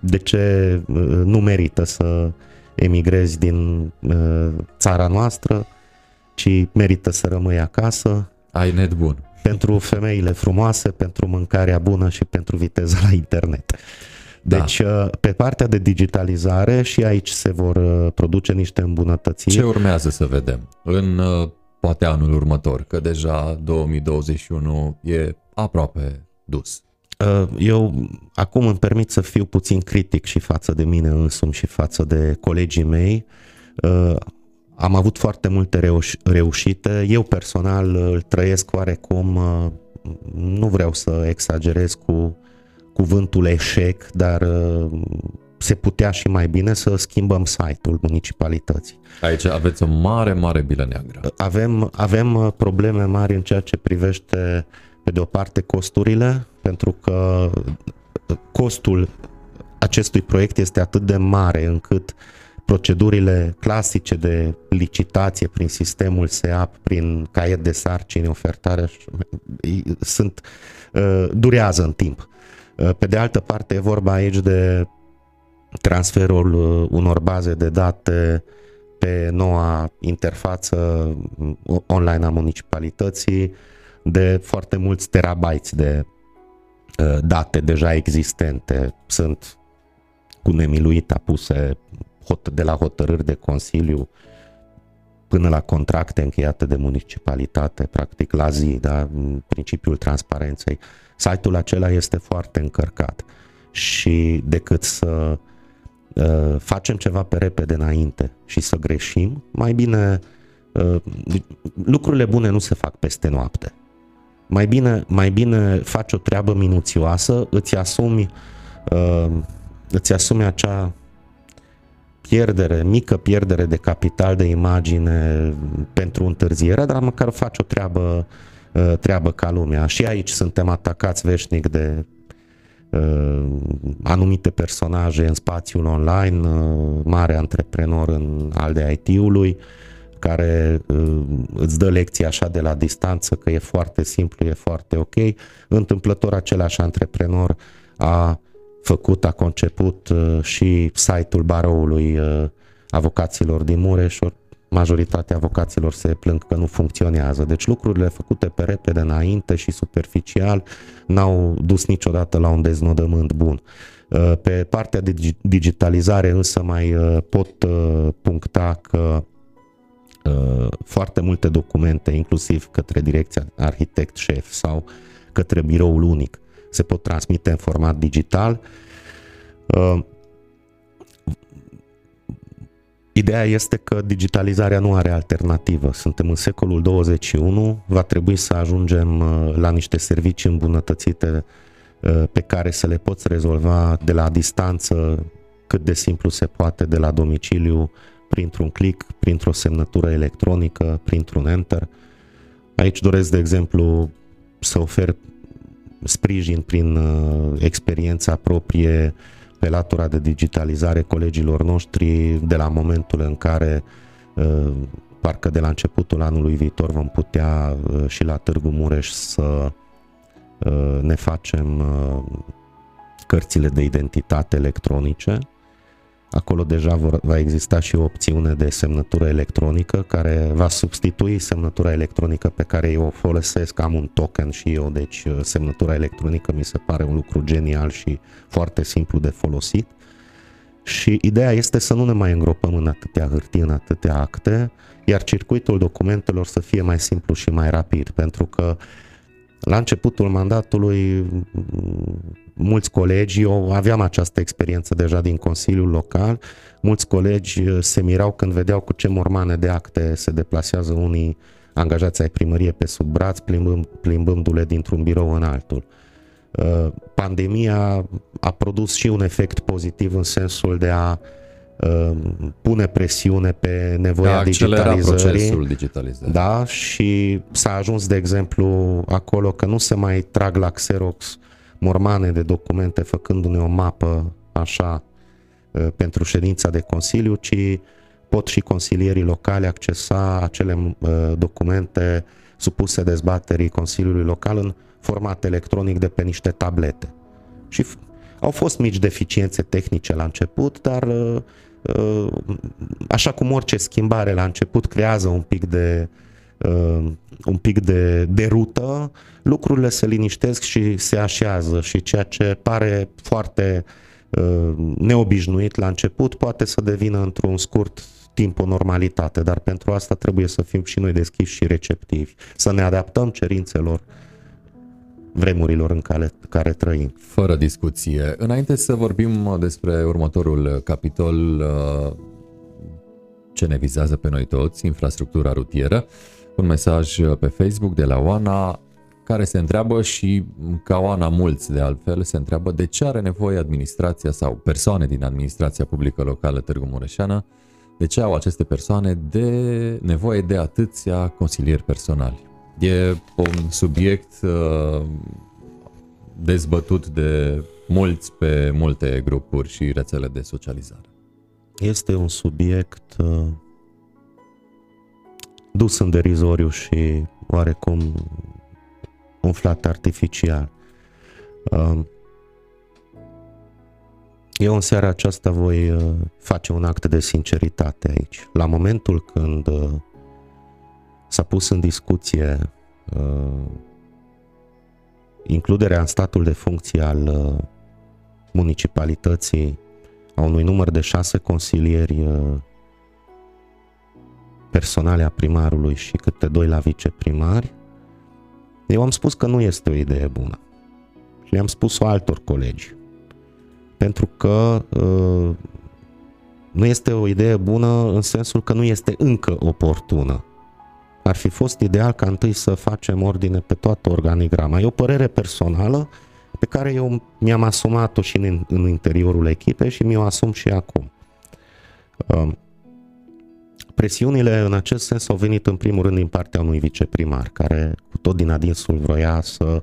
de ce nu merită să emigrezi din țara noastră, ci merită să rămâi acasă. Ai net bun. Pentru femeile frumoase, pentru mâncarea bună și pentru viteza la internet. Deci, da. pe partea de digitalizare și aici se vor produce niște îmbunătățiri. Ce urmează să vedem în poate anul următor, că deja 2021 e aproape dus? Uh, eu acum îmi permit să fiu puțin critic și față de mine însumi și față de colegii mei. Uh, am avut foarte multe reuș- reușite. Eu personal îl trăiesc oarecum, uh, nu vreau să exagerez cu cuvântul eșec, dar se putea și mai bine să schimbăm site-ul municipalității. Aici aveți o mare, mare bilă neagră. Avem, avem probleme mari în ceea ce privește uh, pe de o parte costurile, pentru că costul acestui proiect este atât de mare încât procedurile clasice de licitație prin sistemul SEAP, prin caiet de sarcini, ofertare, sunt, uh, durează în timp. Uh, pe de altă parte, e vorba aici de transferul uh, unor baze de date pe noua interfață online a municipalității, de foarte mulți terabytes de uh, date deja existente. Sunt cu nemiluit apuse de la hotărâri de Consiliu până la contracte încheiate de municipalitate, practic la zi, da? principiul transparenței. Site-ul acela este foarte încărcat și decât să uh, facem ceva pe repede înainte și să greșim, mai bine uh, lucrurile bune nu se fac peste noapte. Mai bine, mai bine faci o treabă minuțioasă, îți asumi, uh, îți asumi acea pierdere, mică pierdere de capital de imagine pentru întârziere, dar măcar faci o treabă, uh, treabă ca lumea. Și aici suntem atacați veșnic de uh, anumite personaje în spațiul online, uh, mare antreprenor în al de IT-ului, uh, care uh, îți dă lecții așa de la distanță că e foarte simplu, e foarte ok. Întâmplător același antreprenor a făcut, a conceput uh, și site-ul baroului uh, avocaților din Mureș, majoritatea avocaților se plâng că nu funcționează. Deci lucrurile făcute pe repede înainte și superficial n-au dus niciodată la un deznodământ bun. Pe partea de digitalizare însă mai pot puncta că Uh, foarte multe documente, inclusiv către direcția arhitect șef sau către biroul unic, se pot transmite în format digital. Uh, ideea este că digitalizarea nu are alternativă. Suntem în secolul 21, va trebui să ajungem uh, la niște servicii îmbunătățite pe care să le poți rezolva de la distanță cât de simplu se poate, de la domiciliu, printr-un click, printr-o semnătură electronică, printr-un enter. Aici doresc, de exemplu, să ofer sprijin prin uh, experiența proprie pe latura de digitalizare colegilor noștri de la momentul în care uh, parcă de la începutul anului viitor vom putea uh, și la Târgu Mureș să uh, ne facem uh, cărțile de identitate electronice Acolo deja vor, va exista și o opțiune de semnătură electronică care va substitui semnătura electronică pe care eu o folosesc, am un token și eu, deci uh, semnătura electronică mi se pare un lucru genial și foarte simplu de folosit. Și ideea este să nu ne mai îngropăm în atâtea hârtii, în atâtea acte, iar circuitul documentelor să fie mai simplu și mai rapid, pentru că la începutul mandatului mulți colegi, eu aveam această experiență deja din Consiliul Local, mulți colegi uh, se mirau când vedeau cu ce mormane de acte se deplasează unii angajați ai primărie pe sub braț, plimbând, plimbându-le dintr-un birou în altul. Uh, pandemia a produs și un efect pozitiv în sensul de a uh, pune presiune pe nevoia digitalizării. digitalizării. Da, și s-a ajuns, de exemplu, acolo că nu se mai trag la Xerox mormane de documente făcându-ne o mapă așa ă, pentru ședința de Consiliu, ci pot și consilierii locale accesa acele ă, documente supuse dezbaterii Consiliului Local în format electronic de pe niște tablete. Și au fost mici deficiențe tehnice la început, dar ă, așa cum orice schimbare la început creează un pic de uh, un pic de, de rută, lucrurile se liniștesc și se așează și ceea ce pare foarte uh, neobișnuit la început poate să devină într-un scurt timp o normalitate, dar pentru asta trebuie să fim și noi deschiși și receptivi, să ne adaptăm cerințelor vremurilor în care, care trăim. Fără discuție. Înainte să vorbim despre următorul capitol uh, ce ne vizează pe noi toți, infrastructura rutieră, un mesaj pe Facebook de la Oana care se întreabă și ca Oana mulți de altfel se întreabă de ce are nevoie administrația sau persoane din administrația publică locală Târgu Mureșeană de ce au aceste persoane de nevoie de atâția consilieri personali. E un subiect uh, dezbătut de mulți pe multe grupuri și rețele de socializare. Este un subiect uh, dus în derizoriu și oarecum umflat artificial. Uh, eu în seara aceasta voi uh, face un act de sinceritate aici. La momentul când uh, s-a pus în discuție uh, includerea în statul de funcție al municipalității a unui număr de șase consilieri personale a primarului și câte doi la viceprimari, eu am spus că nu este o idee bună. Și le-am spus-o altor colegi pentru că uh, nu este o idee bună în sensul că nu este încă oportună. Ar fi fost ideal ca întâi să facem ordine pe toată organigrama. E o părere personală pe care eu mi-am asumat-o și în, în interiorul echipei și mi-o asum și acum. Uh, presiunile în acest sens au venit în primul rând din partea unui viceprimar, care cu tot din adinsul vroia să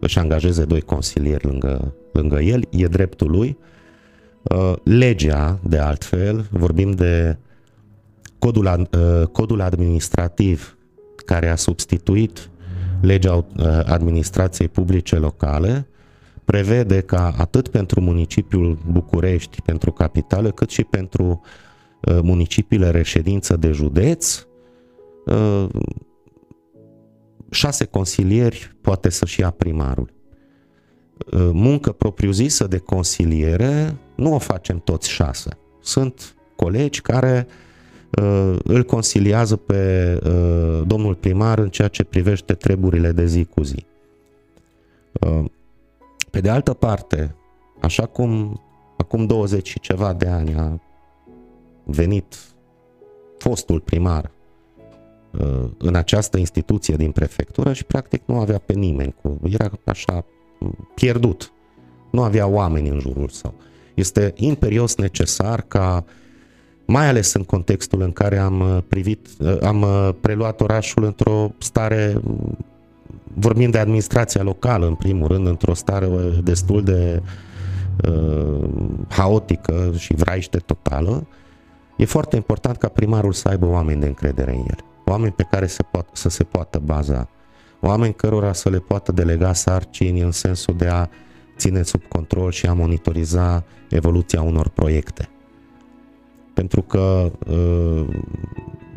își angajeze doi consilieri lângă lângă el, e dreptul lui. Uh, legea, de altfel, vorbim de codul, uh, codul administrativ care a substituit legea uh, administrației publice locale, prevede ca atât pentru municipiul București, pentru capitală, cât și pentru municipiile reședință de județ, șase consilieri poate să-și ia primarul. Uh, muncă propriu-zisă de consiliere nu o facem toți șase. Sunt colegi care uh, îl consiliază pe uh, domnul primar în ceea ce privește treburile de zi cu zi. Uh, pe de altă parte, așa cum acum 20 și ceva de ani a venit fostul primar uh, în această instituție din prefectură și practic nu avea pe nimeni, cu, era așa pierdut. Nu avea oameni în jurul său. Este imperios necesar ca, mai ales în contextul în care am uh, privit, uh, am uh, preluat orașul într-o stare, vorbim de administrația locală în primul rând, într-o stare destul de uh, haotică și vraiște totală, e foarte important ca primarul să aibă oameni de încredere în el. Oameni pe care se poat, să se poată baza oameni cărora să le poată delega sarcini în sensul de a ține sub control și a monitoriza evoluția unor proiecte. Pentru că uh,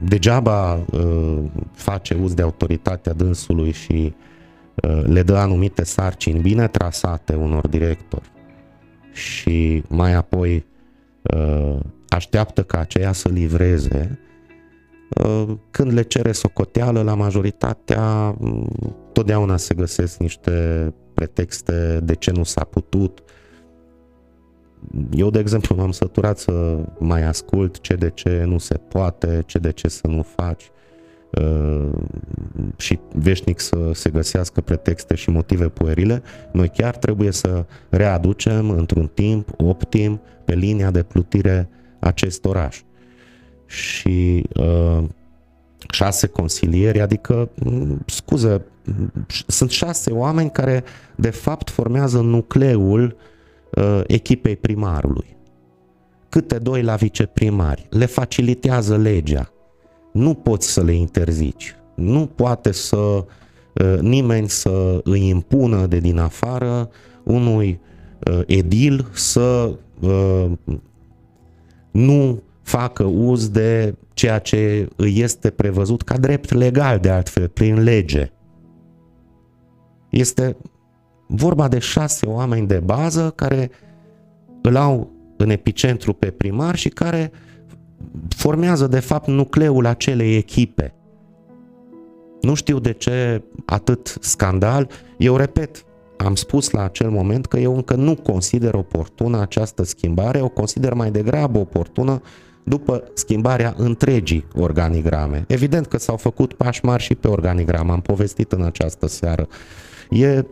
degeaba uh, face uz de autoritatea dânsului și uh, le dă anumite sarcini bine trasate unor directori și mai apoi așteaptă ca aceea să livreze Uh, când le cere socoteală la majoritatea, mm, totdeauna se găsesc niște pretexte de ce nu s-a putut. Eu, de exemplu, m-am săturat să mai ascult ce de ce nu se poate, ce de ce să nu faci uh, și veșnic să se găsească pretexte și motive puerile, noi chiar trebuie să readucem într-un timp optim pe linia de plutire acest oraș și uh, șase consilieri, adică, mm, scuză, sunt șase oameni care de fapt formează nucleul uh, echipei primarului. Câte doi la viceprimari. Le facilitează legea. Nu poți să le interzici. Nu poate să uh, nimeni să îi impună de din afară unui uh, edil să uh, nu facă uz de ceea ce îi este prevăzut ca drept legal de altfel, prin lege. Este vorba de șase oameni de bază care îl au în epicentru pe primar și care formează de fapt nucleul acelei echipe. Nu știu de ce atât scandal. Eu repet, am spus la acel moment că eu încă nu consider oportună această schimbare, o consider mai degrabă oportună după schimbarea întregii organigrame. Evident că s-au făcut pași mari și pe organigram, am povestit în această seară. E,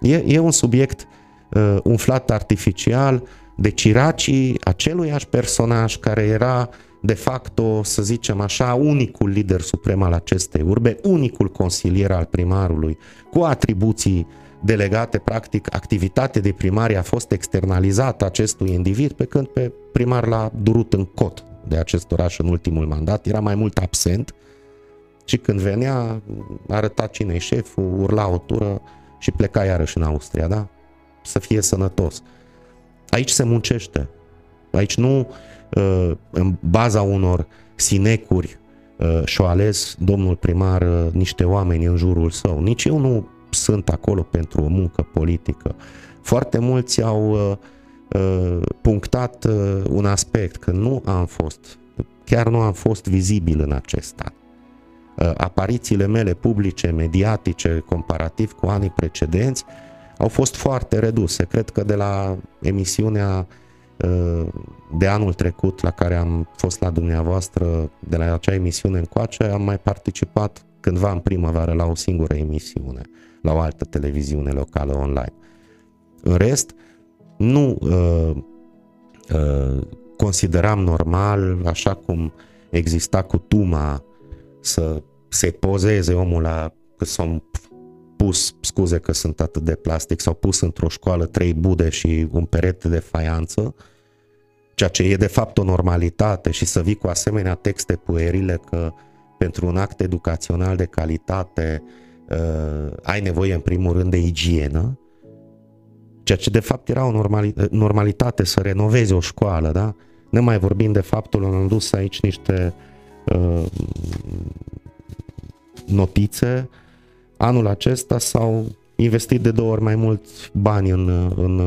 e, e un subiect uh, umflat artificial de ciracii aceluiași personaj care era de facto, să zicem așa, unicul lider suprem al acestei urbe, unicul consilier al primarului, cu atribuții delegate, practic, activitatea de primari a fost externalizată acestui individ, pe când pe primar l-a durut în cot de acest oraș în ultimul mandat, era mai mult absent și când venea, arăta cine șeful, urla o tură și pleca iarăși în Austria, da? Să fie sănătos. Aici se muncește. Aici nu uh, în baza unor sinecuri uh, și-o ales domnul primar uh, niște oameni în jurul său. Nici eu nu sunt acolo pentru o muncă politică. Foarte mulți au uh, uh, punctat uh, un aspect, că nu am fost, chiar nu am fost vizibil în acesta. Uh, aparițiile mele publice, mediatice, comparativ cu anii precedenți, au fost foarte reduse. Cred că de la emisiunea uh, de anul trecut la care am fost la dumneavoastră, de la acea emisiune încoace, am mai participat cândva în primăvară la o singură emisiune la o altă televiziune locală online. În rest, nu uh, uh, consideram normal, așa cum exista cu Tuma, să se pozeze omul la că s-a pus, scuze că sunt atât de plastic, s-au pus într-o școală trei bude și un perete de faianță, ceea ce e de fapt o normalitate și să vii cu asemenea texte puerile că pentru un act educațional de calitate uh, uh, ai nevoie în primul rând de igienă, ceea ce de fapt era o normali- normalitate să renovezi o școală, da? Ne mai vorbim de faptul că am dus aici niște uh, notițe. Anul acesta s-au investit de două ori mai mulți bani în, în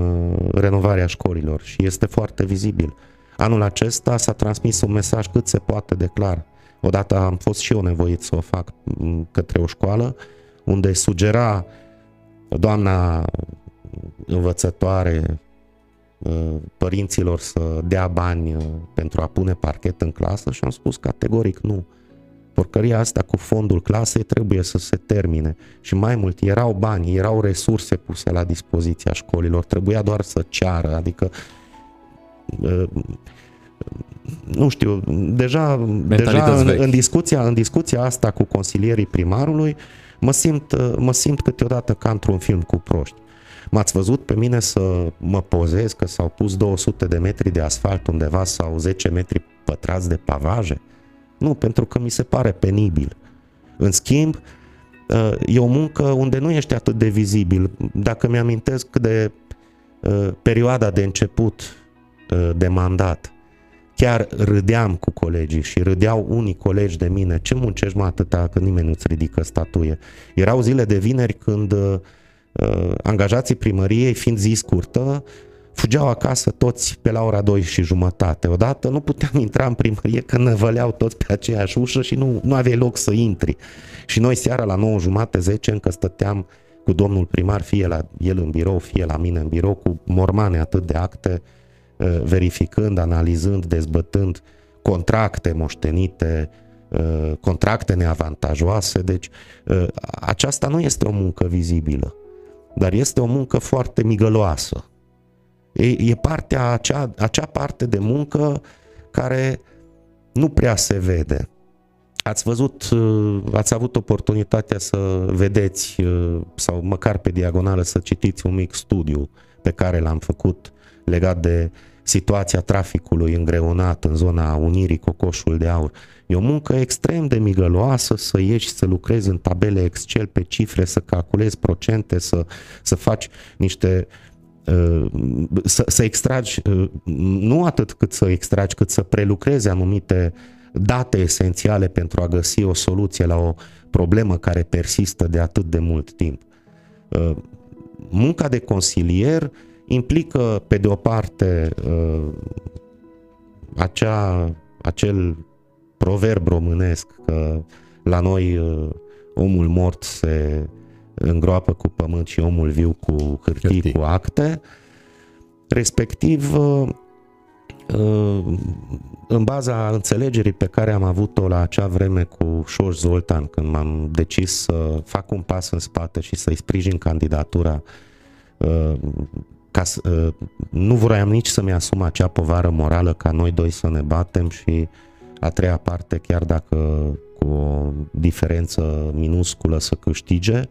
renovarea școlilor și este foarte vizibil. Anul acesta s-a transmis un mesaj cât se poate de clar. Odată am fost și eu nevoit să o fac către o școală unde sugera doamna învățătoare uh, părinților să dea bani uh, pentru a pune parchet în clasă și am spus categoric nu. Porcăria asta cu fondul clasei trebuie să se termine și mai mult, erau bani, erau resurse puse la dispoziția școlilor, trebuia doar să ceară, adică uh, nu știu, deja, deja în, în, discuția, în discuția asta cu consilierii primarului, uh, Mă simt, mă simt câteodată ca într-un film cu proști. M-ați văzut pe mine să mă pozez că s-au pus 200 de metri de asfalt undeva sau 10 metri pătrați de pavaje? Nu, pentru că mi se pare penibil. În schimb, e o muncă unde nu ești atât de vizibil. Dacă mi-amintesc de perioada de început de mandat, chiar râdeam cu colegii și râdeau unii colegi de mine, ce muncești mă atâta că nimeni nu-ți ridică statuie. Erau zile de vineri când uh, angajații primăriei, fiind zi scurtă, fugeau acasă toți pe la ora 2 și jumătate. Odată nu puteam intra în primărie că năvăleau toți pe aceeași ușă și nu, nu aveai loc să intri. Și noi seara la 9 jumate, 10 încă stăteam cu domnul primar, fie la el în birou, fie la mine în birou, cu mormane atât de acte, uh, Uh, verificând, analizând, dezbătând contracte moștenite, uh, contracte neavantajoase. Deci uh, aceasta nu este o muncă vizibilă, dar este o muncă foarte migăloasă. E, e partea, acea, acea parte de muncă care nu prea se vede. Ați văzut, ați avut oportunitatea să vedeți sau măcar pe diagonală să citiți un mic studiu pe care l-am făcut legat de situația traficului îngreunat în zona Unirii Cocoșul de Aur. E o muncă extrem de migăloasă să ieși să lucrezi în tabele Excel pe cifre, să calculezi procente, să, să faci niște uh, să, să extragi, uh, nu atât cât să extragi, cât să prelucrezi anumite date esențiale pentru a găsi o soluție la o problemă care persistă de atât de mult timp. Uh, munca de consilier implică, pe de o parte, uh, acea, acel proverb românesc că la noi uh, omul mort se îngroapă cu pământ și omul viu cu hârtii, hârtii. cu acte, respectiv în baza înțelegerii pe care am avut-o la acea vreme cu Șoș Zoltan, când m-am decis să fac un pas în spate și să-i sprijin candidatura, uh, ca să, uh, nu vroiam nici să-mi asum acea povară morală ca noi doi să ne batem și a treia parte, chiar dacă cu o diferență minusculă să câștige,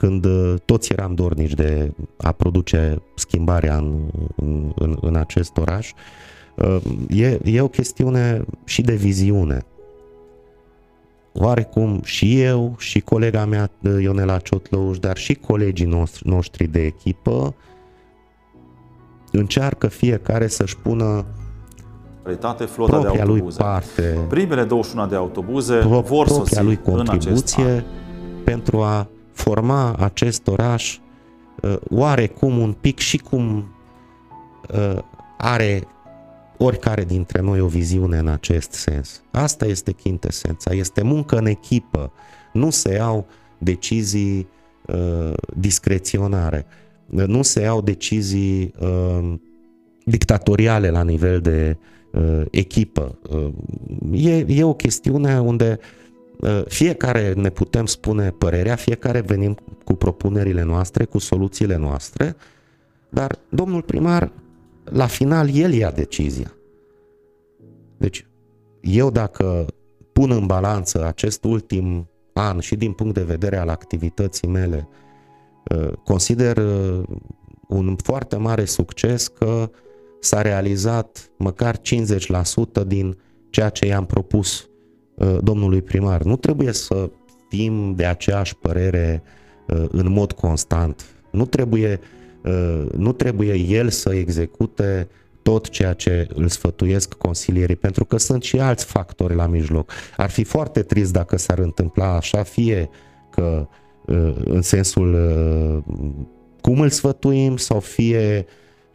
când uh, toți eram dornici de a produce schimbarea în, în, în, în acest oraș. Uh, E, e o chestiune și de viziune. Oarecum și eu și colega mea Ionela Ciotlăuș, dar și colegii noștri, noștri de echipă încearcă fiecare să-și pună realitate flota de autobuze. lui parte, Primele 21 de autobuze pro, vor sosi lui contribuție în pentru a forma acest oraș uh, oarecum un pic și cum uh, are oricare dintre noi o viziune în acest sens. Asta este chintesența, este muncă în echipă, nu se iau decizii uh, discreționare, nu se iau decizii uh, dictatoriale la nivel de uh, echipă. Uh, e, e o chestiune unde uh, fiecare ne putem spune părerea, fiecare venim cu propunerile noastre, cu soluțiile noastre, dar domnul primar la final el ia decizia. Deci, eu dacă pun în balanță acest ultim an și din punct de vedere al activității mele, uh, consider uh, un foarte mare succes că s-a realizat măcar 50% din ceea ce i-am propus uh, domnului primar. Nu trebuie să fim de aceeași părere în mod constant. Nu trebuie Uh, nu trebuie el să execute tot ceea ce îl sfătuiesc consilierii, pentru că sunt și alți factori la mijloc. Ar fi foarte trist dacă s-ar întâmpla așa, fie că uh, în sensul uh, cum îl sfătuim sau fie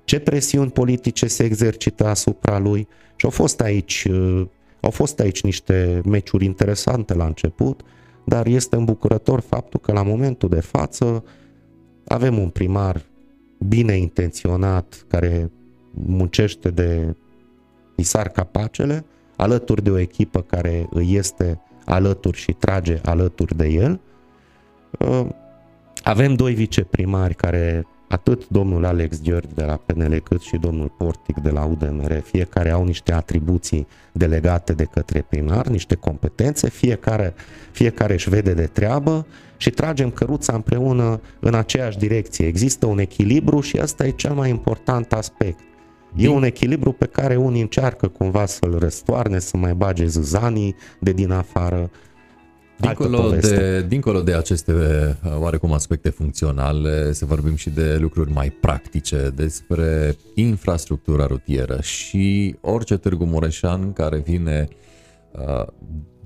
ce presiuni politice se exercită asupra lui. Și au fost aici, au fost aici niște meciuri interesante la început, dar este îmbucurător faptul că la momentul de față avem un primar bine intenționat, care muncește de isar capacele, alături de o echipă care îi este alături și trage alături de el. Uh, avem doi viceprimari care, atât domnul Alex Gheorghe de la PNL cât și domnul Portic de la UDMR, fiecare au niște atribuții delegate de către primar, niște competențe, fiecare, fiecare își vede de treabă și tragem căruța împreună în aceeași direcție. Există un echilibru și asta e cel mai important aspect. E un echilibru pe care unii încearcă cumva să-l răstoarne, să mai bage zâzanii de din afară. Dincolo de, dincolo de aceste uh, oarecum aspecte funcționale, să vorbim și de lucruri mai practice, despre infrastructura rutieră și orice Târgu Mureșan care vine uh,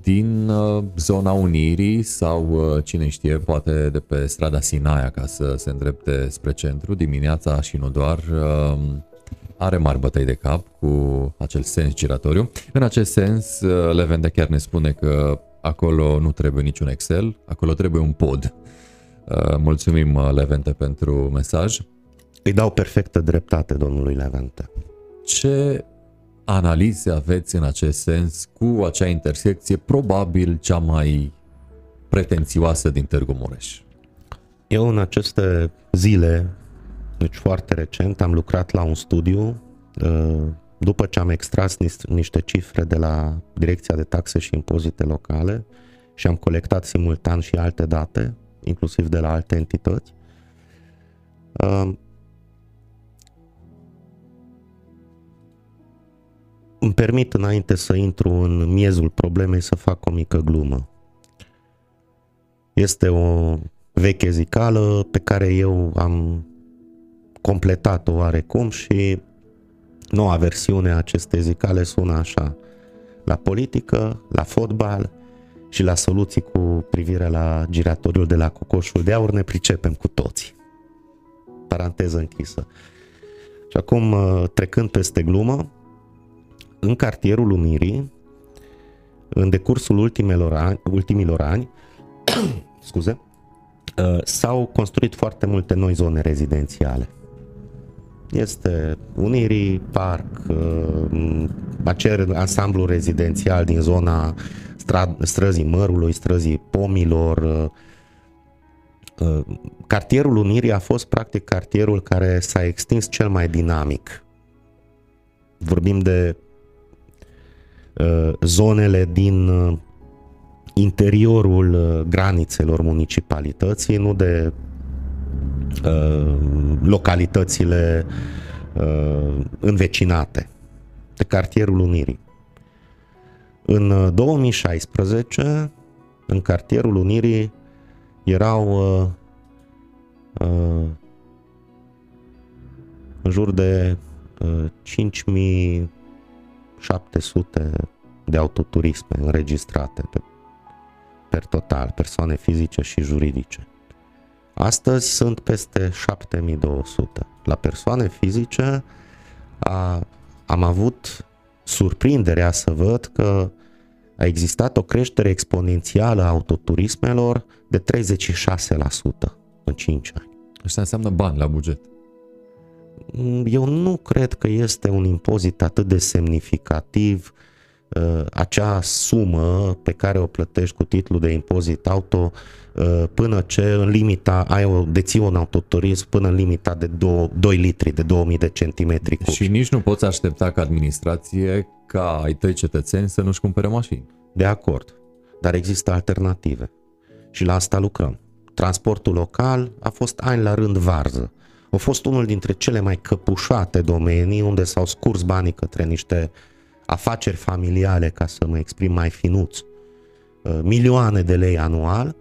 din uh, zona Unirii sau uh, cine știe, poate de pe strada Sinaia ca să se îndrepte spre centru dimineața și nu doar uh, are mari bătăi de cap cu acel sens giratoriu. În acest sens, Levente chiar ne spune că acolo nu trebuie niciun Excel, acolo trebuie un pod. Mulțumim, Levente, pentru mesaj. Îi dau perfectă dreptate domnului Levente. Ce analize aveți în acest sens cu acea intersecție probabil cea mai pretențioasă din Târgu Mureș? Eu în aceste zile, deci foarte recent, am lucrat la un studiu uh, după ce am extras niște cifre de la Direcția de Taxe și Impozite Locale și am colectat simultan și alte date, inclusiv de la alte entități, uh, îmi permit înainte să intru în miezul problemei să fac o mică glumă. Este o veche zicală pe care eu am completat-o oarecum și noua versiune a acestei zicale sună așa. la politică, la fotbal și la soluții cu privire la giratoriul de la Cocoșul de Aur ne pricepem cu toții. Paranteză închisă. Și acum, uh, trecând peste glumă, în cartierul Unirii, în decursul ultimilor ani, ultimilor ani scuze, uh, s-au construit foarte multe noi zone rezidențiale. Este Unirii Park, uh, acel ansamblu rezidențial din zona străzii Mărului, străzii Pomilor. Cartierul Unirii a fost practic cartierul care s-a extins cel mai dinamic. Vorbim de Uh, zonele din uh, interiorul uh, granițelor municipalității, nu de localitățile învecinate, de cartierul Unirii. În 2016, în cartierul Unirii erau în jur de 5000 700 de autoturisme înregistrate pe, per total, persoane fizice și juridice. Astăzi sunt peste 7200. La persoane fizice a, am avut surprinderea să văd că a existat o creștere exponențială a autoturismelor de 36% în 5 ani. Asta înseamnă bani la buget. Mm, eu nu cred că este un impozit atât de semnificativ uh, acea sumă pe care o plătești cu titlul de impozit auto uh, până ce în limita, ai o, deții un autoturism până în limita de 2, 2 litri, de 2000 de centimetri cubi. Și nici nu poți aștepta ca administrație ca ai tăi cetățeni să nu-și cumpere mașini. De acord, dar există alternative și la asta lucrăm. Transportul local a fost ani la rând varză a fost unul dintre cele mai căpușate domenii unde s-au scurs banii către niște afaceri familiale, ca să mă exprim mai finuț, uh, milioane de lei anual,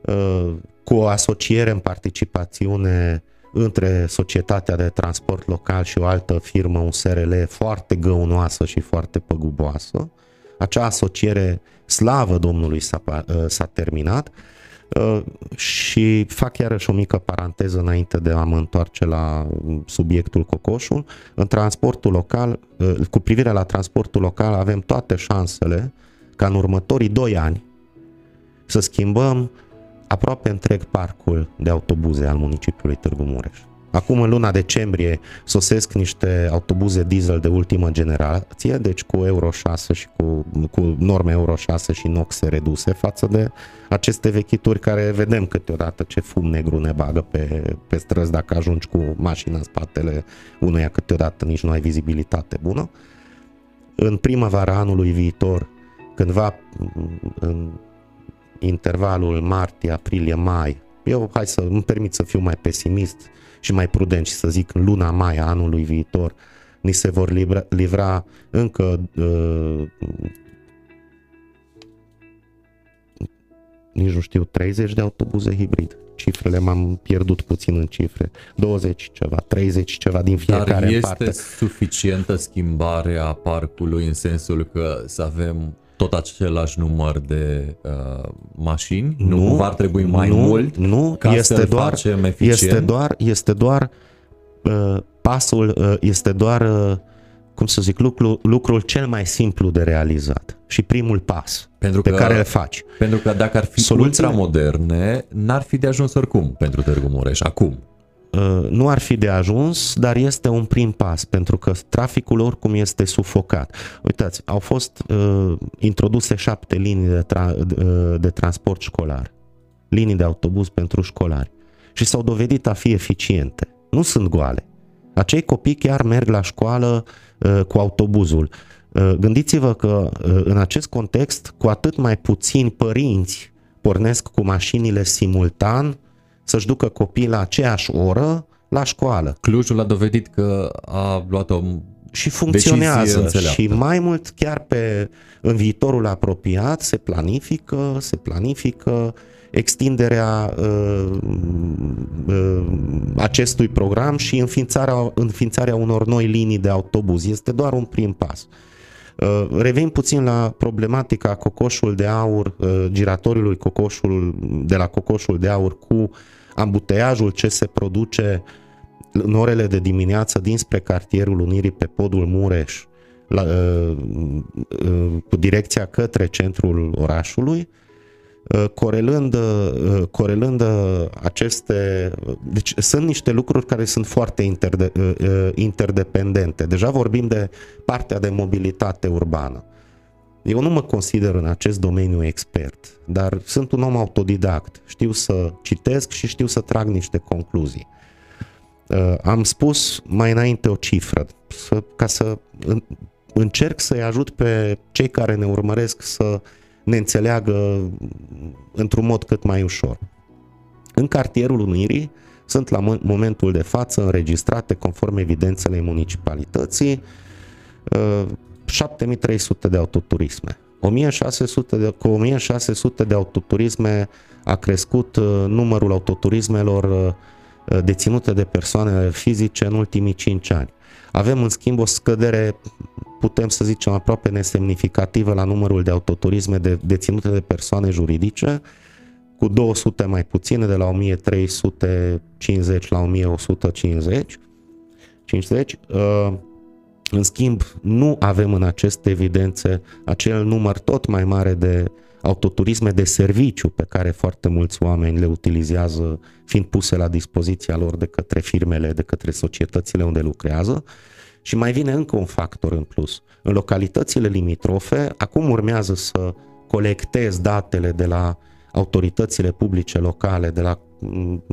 uh, cu o asociere în participațiune între Societatea de Transport Local și o altă firmă, un SRL foarte găunoasă și foarte păguboasă. Acea asociere, slavă Domnului, s-a, uh, s-a terminat Uh, și fac iarăși o mică paranteză înainte de a mă întoarce la subiectul Cocoșul. În transportul local, uh, cu privire la transportul local, avem toate șansele ca în următorii 2 ani să schimbăm aproape întreg parcul de autobuze al municipiului Târgu Mureș. Acum, în luna decembrie, sosesc niște autobuze diesel de ultimă generație, deci cu Euro 6 și cu, cu norme Euro 6 și noxe reduse față de aceste vechituri care vedem câteodată ce fum negru ne bagă pe, pe străzi dacă ajungi cu mașina în spatele unuia, câteodată nici nu ai vizibilitate bună. În primăvara anului viitor, cândva în intervalul martie, aprilie, mai, eu hai să îmi permit să fiu mai pesimist, și mai prudent și să zic în luna mai a anului viitor ni se vor livra, livra încă uh, nici nu știu, 30 de autobuze hibrid. Cifrele m-am pierdut puțin în cifre. 20 ceva, 30 ceva din fiecare Dar este parte. suficientă schimbarea parcului în sensul că să avem tot același număr de uh, mașini? Nu, nu va trebui mai nu, mult nu, ca este să doar, facem eficient? Este doar, este doar uh, pasul, uh, este doar, uh, cum să zic, lucru, lucrul cel mai simplu de realizat și primul pas pentru pe că, care îl faci. Pentru că dacă ar fi Soluțiile... ultramoderne, n-ar fi de ajuns oricum pentru Târgu Mureș, acum. Uh, nu ar fi de ajuns, dar este un prim pas, pentru că traficul oricum este sufocat. Uitați, au fost uh, introduse șapte linii de, tra- uh, de transport școlar, linii de autobuz pentru școlari și s-au dovedit a fi eficiente. Nu sunt goale. Acei copii chiar merg la școală uh, cu autobuzul. Uh, gândiți-vă că uh, în acest context, cu atât mai puțini părinți pornesc cu mașinile simultan să-și ducă copiii la aceeași oră la școală. Clujul a dovedit că a luat o și funcționează și mai mult chiar pe în viitorul apropiat se planifică, se planifică extinderea uh, uh, acestui program și înființarea, înființarea unor noi linii de autobuz. Este doar un prim pas. Revin puțin la problematica cocoșul de aur, giratoriului cocoșul, de la cocoșul de aur cu ambuteiajul ce se produce în orele de dimineață dinspre cartierul Unirii pe podul Mureș la, cu direcția către centrul orașului Uh, corelând, uh, corelând uh, aceste... Deci sunt niște lucruri care sunt foarte interde, interdependente. Deja vorbim de partea de mobilitate urbană. Eu nu mă consider în acest domeniu expert, dar sunt un om autodidact. Știu să citesc și știu să trag niște concluzii. Am spus mai înainte o cifră, să, ca să încerc să-i ajut pe cei care ne urmăresc să ne înțeleagă într-un mod cât mai ușor. În cartierul Unirii sunt la momentul de față înregistrate, conform evidențele municipalității, 7300 uh, de autoturisme. 1600 de, cu 1600 de autoturisme a crescut uh, numărul autoturismelor uh, deținute de persoane fizice în ultimii 5 ani. Avem în schimb o scădere putem să zicem aproape nesemnificativă la numărul de autoturisme de, deținute de persoane juridice, cu 200 mai puține, de la 1350 la 1150. 50. Uh, în schimb, nu avem în aceste evidențe acel număr tot mai mare de autoturisme de serviciu pe care foarte mulți oameni le utilizează fiind puse la dispoziția lor de către firmele, de către societățile unde lucrează. Și mai vine încă un factor în plus. În localitățile limitrofe, acum urmează să colectez datele de la autoritățile publice locale, de la mm,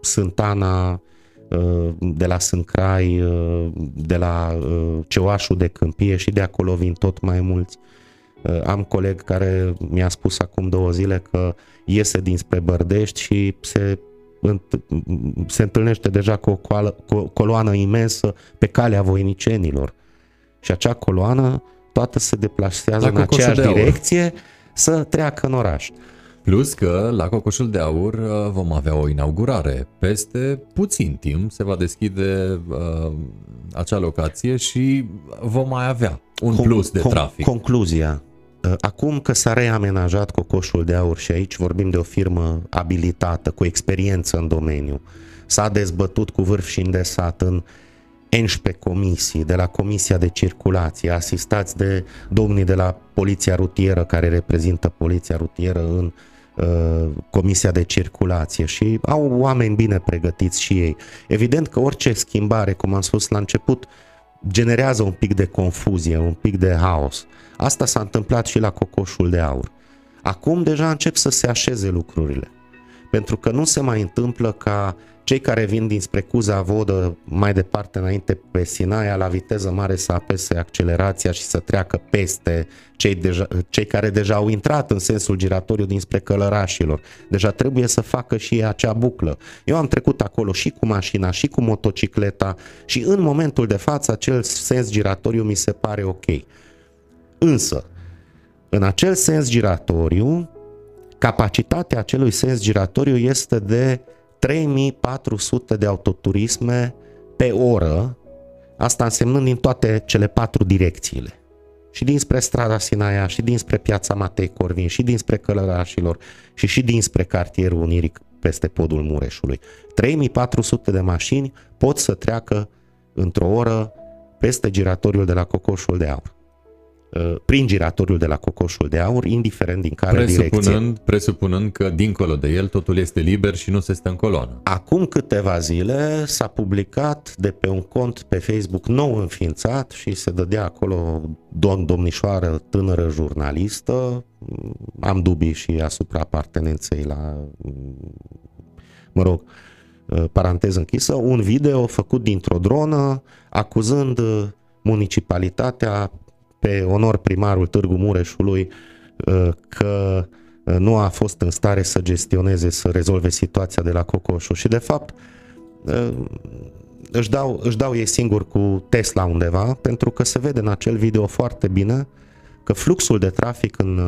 Sântana, uh, de la Sâncrai, uh, de la uh, Ceoașul de Câmpie și de acolo vin tot mai mulți. Am coleg care mi-a spus acum două zile că iese dinspre Bărdești și se se întâlnește deja cu o, coală, cu o coloană imensă pe calea voinicenilor. Și acea coloană toată se deplasează la în aceeași de direcție să treacă în oraș. Plus că la Cocoșul de Aur uh, vom avea o inaugurare. Peste puțin timp se va deschide uh, acea locație și vom mai avea un Con- plus de trafic. Concluzia. Uh, acum că s-a reamenajat cocoșul de aur și aici vorbim de o firmă abilitată, cu experiență în domeniu, s-a dezbătut cu vârf și îndesat în 11 comisii, de la Comisia de Circulație, asistați de domnii de la Poliția Rutieră, care reprezintă Poliția Rutieră în uh, Comisia de Circulație și au oameni bine pregătiți și ei. Evident că orice schimbare, cum am spus la început, generează un pic de confuzie, un pic de haos. Asta s-a întâmplat și la cocoșul de aur. Acum deja încep să se așeze lucrurile. Pentru că nu se mai întâmplă ca cei care vin dinspre Cuza Vodă mai departe înainte pe Sinaia la viteză mare să apese accelerația și să treacă peste cei, deja, cei care deja au intrat în sensul giratoriu dinspre călărașilor. Deja trebuie să facă și acea buclă. Eu am trecut acolo și cu mașina și cu motocicleta și în momentul de față acel sens giratoriu mi se pare ok. Însă, în acel sens giratoriu, capacitatea acelui sens giratoriu este de 3400 de autoturisme pe oră, asta însemnând din toate cele patru direcțiile. Și dinspre strada Sinaia, și dinspre piața Matei Corvin, și dinspre Călărașilor, și și dinspre cartierul Unirii peste podul Mureșului. 3400 de mașini pot să treacă într-o oră peste giratoriul de la Cocoșul de Aur. Uh, prin giratoriul de la Cocoșul de Aur, indiferent din care presupunând, direcție. Presupunând că dincolo de el totul este liber și nu se stă în coloană. Acum câteva zile s-a publicat de pe un cont pe Facebook nou înființat și se dădea acolo domn domnișoară tânără jurnalistă. Am dubii și asupra apartenenței la, mă rog, uh, paranteză închisă, un video făcut dintr-o dronă acuzând municipalitatea pe onor primarul Târgu Mureșului uh, că uh, nu a fost în stare să gestioneze, să rezolve situația de la Cocoșu și de fapt uh, își dau, își dau ei singur cu Tesla undeva pentru că se vede în acel video foarte bine că fluxul de trafic în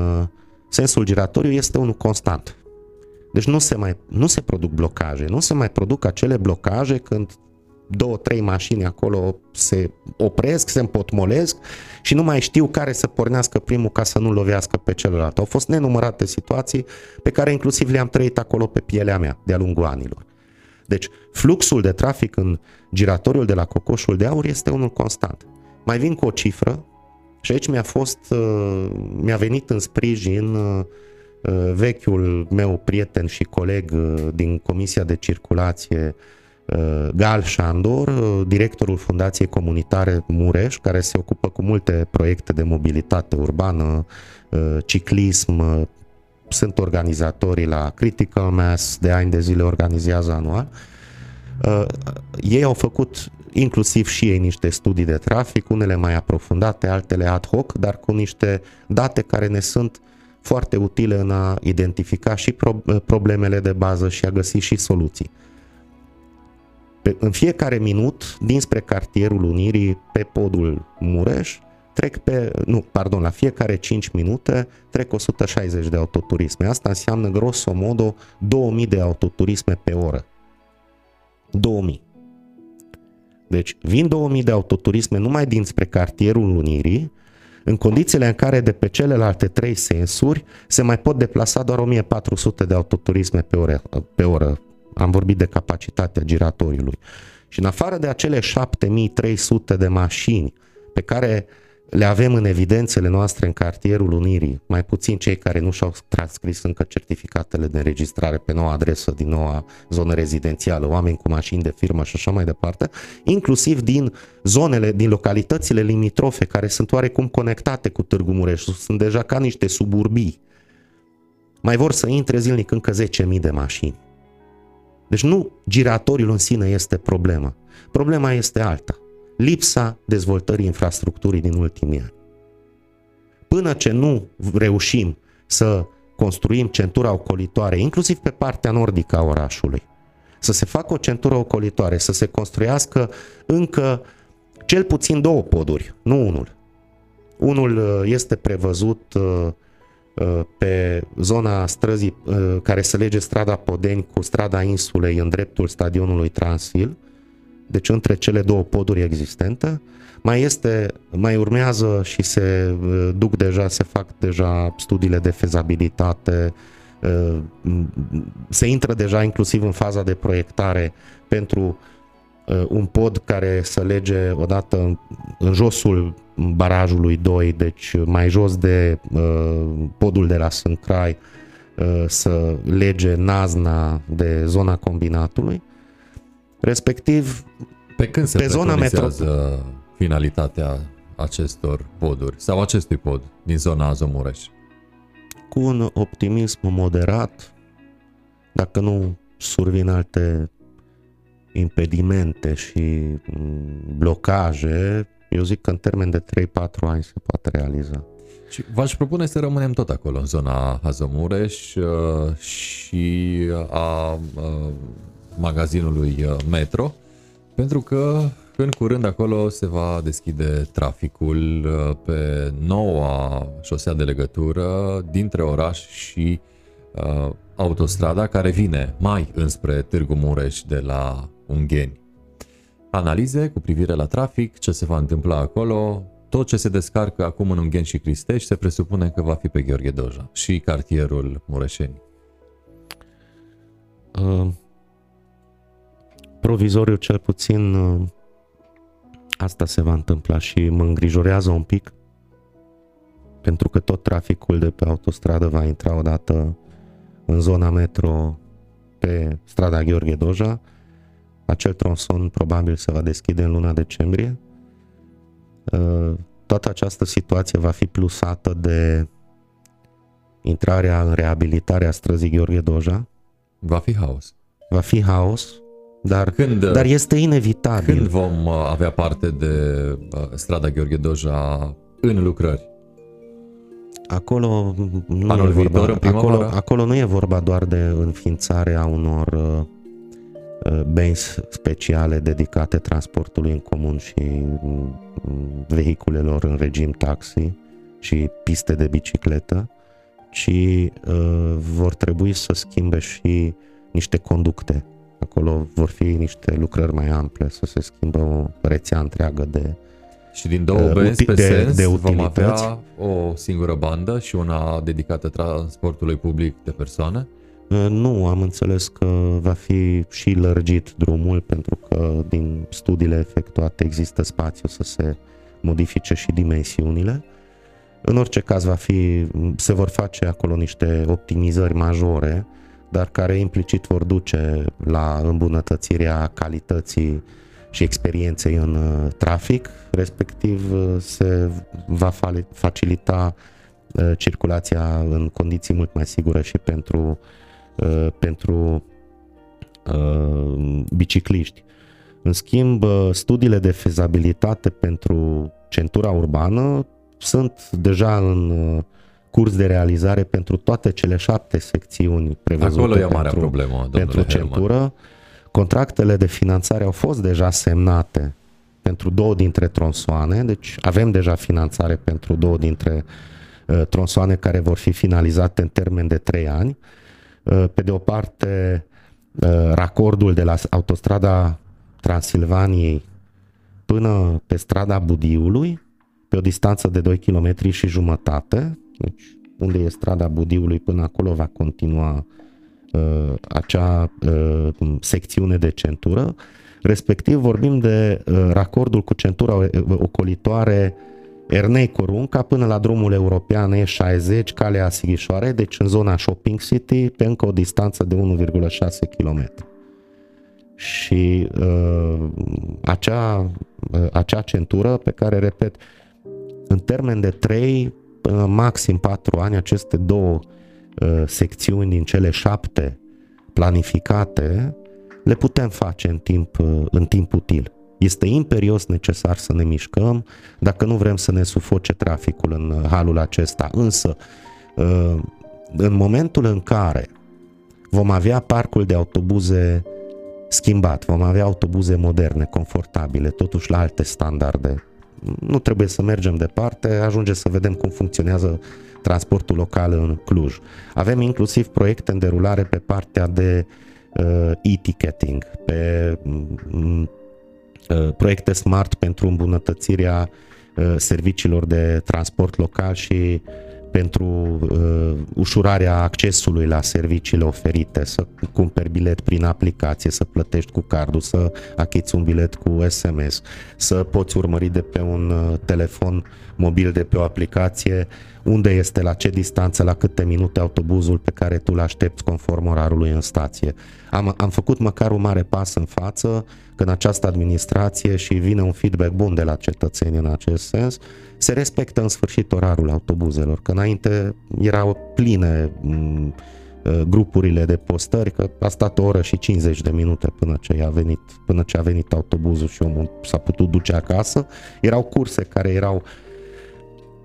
sensul giratoriu este unul constant. Deci nu se, mai, nu se produc blocaje, nu se mai produc acele blocaje când două, trei mașini acolo se opresc, se împotmolesc și nu mai știu care să pornească primul ca să nu lovească pe celălalt. Au fost nenumărate situații pe care inclusiv le-am trăit acolo pe pielea mea de-a lungul anilor. Deci fluxul de trafic în giratoriul de la Cocoșul de Aur este unul constant. Mai vin cu o cifră și aici mi-a fost, uh, mi-a venit în sprijin uh, uh, vechiul meu prieten și coleg din Comisia de Circulație, Gal Șandor, directorul Fundației Comunitare Mureș, care se ocupă cu multe proiecte de mobilitate urbană, ciclism, sunt organizatorii la Critical Mass, de ani de zile organizează anual. Ei au făcut inclusiv și ei niște studii de trafic, unele mai aprofundate, altele ad hoc, dar cu niște date care ne sunt foarte utile în a identifica și problemele de bază și a găsi și soluții. Pe, în fiecare minut, dinspre cartierul Unirii, pe podul Mureș, trec pe, nu, pardon, la fiecare 5 minute trec 160 de autoturisme. Asta înseamnă grosomodo 2000 de autoturisme pe oră. 2000. Deci vin 2000 de autoturisme numai dinspre cartierul Unirii, în condițiile în care de pe celelalte trei sensuri se mai pot deplasa doar 1400 de autoturisme pe oră, pe oră. Am vorbit de capacitatea giratoriului. Și în afară de acele 7300 de mașini pe care le avem în evidențele noastre în cartierul Unirii, mai puțin cei care nu și-au transcris încă certificatele de înregistrare pe noua adresă din noua zonă rezidențială, oameni cu mașini de firmă și așa mai departe, inclusiv din zonele, din localitățile limitrofe care sunt oarecum conectate cu Târgu Mureș, sunt deja ca niște suburbii. Mai vor să intre zilnic încă 10.000 de mașini. Deci nu giratoriul în sine este problema. Problema este alta lipsa dezvoltării infrastructurii din ultimii ani. Până ce nu reușim să construim centura ocolitoare, inclusiv pe partea nordică a orașului, să se facă o centură ocolitoare, să se construiască încă cel puțin două poduri, nu unul. Unul uh, este prevăzut uh, uh, pe zona străzii care se lege strada Podeni cu strada Insulei în dreptul stadionului Transil, deci între cele două poduri existente. Mai este, mai urmează și se uh, duc deja, se fac deja studiile de fezabilitate, uh, se intră deja inclusiv în faza de proiectare pentru uh, un pod care să lege odată în josul barajului 2, deci mai jos de podul de la Sâncrai, să lege Nazna de zona combinatului Respectiv, pe când se pe zona metro... finalitatea acestor poduri sau acestui pod din zona Azomureș? Cu un optimism moderat, dacă nu survin alte impedimente și mm, blocaje, eu zic că în termen de 3-4 ani se poate realiza. Și v-aș propune să rămânem tot acolo, în zona Azomureș uh, și a uh, magazinului uh, Metro, pentru că în curând acolo se va deschide traficul uh, pe noua șosea de legătură dintre oraș și uh, autostrada care vine mai înspre Târgu Mureș de la Ungheni. Analize cu privire la trafic, ce se va întâmpla acolo, tot ce se descarcă acum în Ungheni și Cristești se presupune că va fi pe Gheorghe Doja și cartierul Mureșeni. Uh, provizoriu cel puțin uh, asta se va întâmpla și mă îngrijorează un pic pentru că tot traficul de pe autostradă va intra odată în zona metro pe strada Gheorghe Doja. Acel tronson probabil se va deschide în luna decembrie. Uh, toată această situație va fi plusată de intrarea în reabilitarea străzii Gheorghe Doja. Va fi haos. Va fi haos dar, când, dar este inevitabil. Când vom uh, avea parte de uh, strada Gheorghe Doja în lucrări? Acolo nu, Anul e vorba, viitor, acolo, acolo nu e vorba doar de înființarea unor uh, uh, benzi speciale dedicate transportului în comun și uh, vehiculelor în regim taxi și piste de bicicletă, ci uh, vor trebui să schimbe și niște conducte Acolo vor fi niște lucrări mai ample, să se schimbă o rețea întreagă de Și din două uh, benzi pe de, sens de vom avea o singură bandă și una dedicată transportului public de persoane? Uh, nu, am înțeles că va fi și lărgit drumul pentru că din studiile efectuate există spațiu să se modifice și dimensiunile. În orice caz va fi, se vor face acolo niște optimizări majore, dar care implicit vor duce la îmbunătățirea calității și experienței în uh, trafic, respectiv uh, se va facilita circulația în condiții mult mai sigure și pentru Uh, pentru uh, bicicliști. În schimb, uh, studiile de fezabilitate pentru centura urbană sunt deja în curs de realizare pentru toate cele șapte secțiuni prevăzute Acolo e o mare pentru, problemă, pentru centură. Contractele de finanțare au fost deja semnate pentru două dintre tronsoane, deci avem deja finanțare pentru două dintre uh, tronsoane care vor fi finalizate în termen de trei ani. Uh, Uh, pe de o parte, uh, racordul de la autostrada Transilvaniei până pe strada Budiului, pe o distanță de 2 km și jumătate, deci unde e strada Budiului până acolo va continua uh, acea uh, secțiune de centură. Respectiv vorbim de uh, racordul cu centura uh, ocolitoare uh, Ernei Corunca până la drumul european E60, calea Sighișoare, deci în zona Shopping City, pe încă o distanță de 1,6 km. Și uh, acea, uh, acea centură pe care, repet, în termen de 3 până maxim 4 ani, aceste două uh, secțiuni din cele șapte planificate, le putem face în timp, uh, în timp util. Este imperios necesar să ne mișcăm dacă nu vrem să ne sufoce traficul în halul acesta. Însă, uh, în momentul în care vom avea parcul de autobuze schimbat, vom avea autobuze moderne, confortabile, totuși la alte standarde. Nu trebuie să mergem departe, ajunge să vedem cum funcționează transportul local în Cluj. Avem inclusiv proiecte în derulare pe partea de uh, e-ticketing, pe mm, Uh, proiecte smart pentru îmbunătățirea uh, serviciilor de transport local și pentru uh, ușurarea accesului la serviciile oferite, să cumperi bilet prin aplicație, să plătești cu cardul, să achiți un bilet cu SMS, să poți urmări de pe un uh, telefon mobil de pe o aplicație unde este, la ce distanță, la câte minute autobuzul pe care tu îl aștepți conform orarului în stație. Am, am făcut măcar un mare pas în față când această administrație și vine un feedback bun de la cetățeni în acest sens, se respectă în sfârșit orarul autobuzelor, că înainte erau pline mm, uh, grupurile de postări, că a stat o oră și 50 de minute până ce a venit, până ce a venit autobuzul și omul s-a putut duce acasă. Erau curse care erau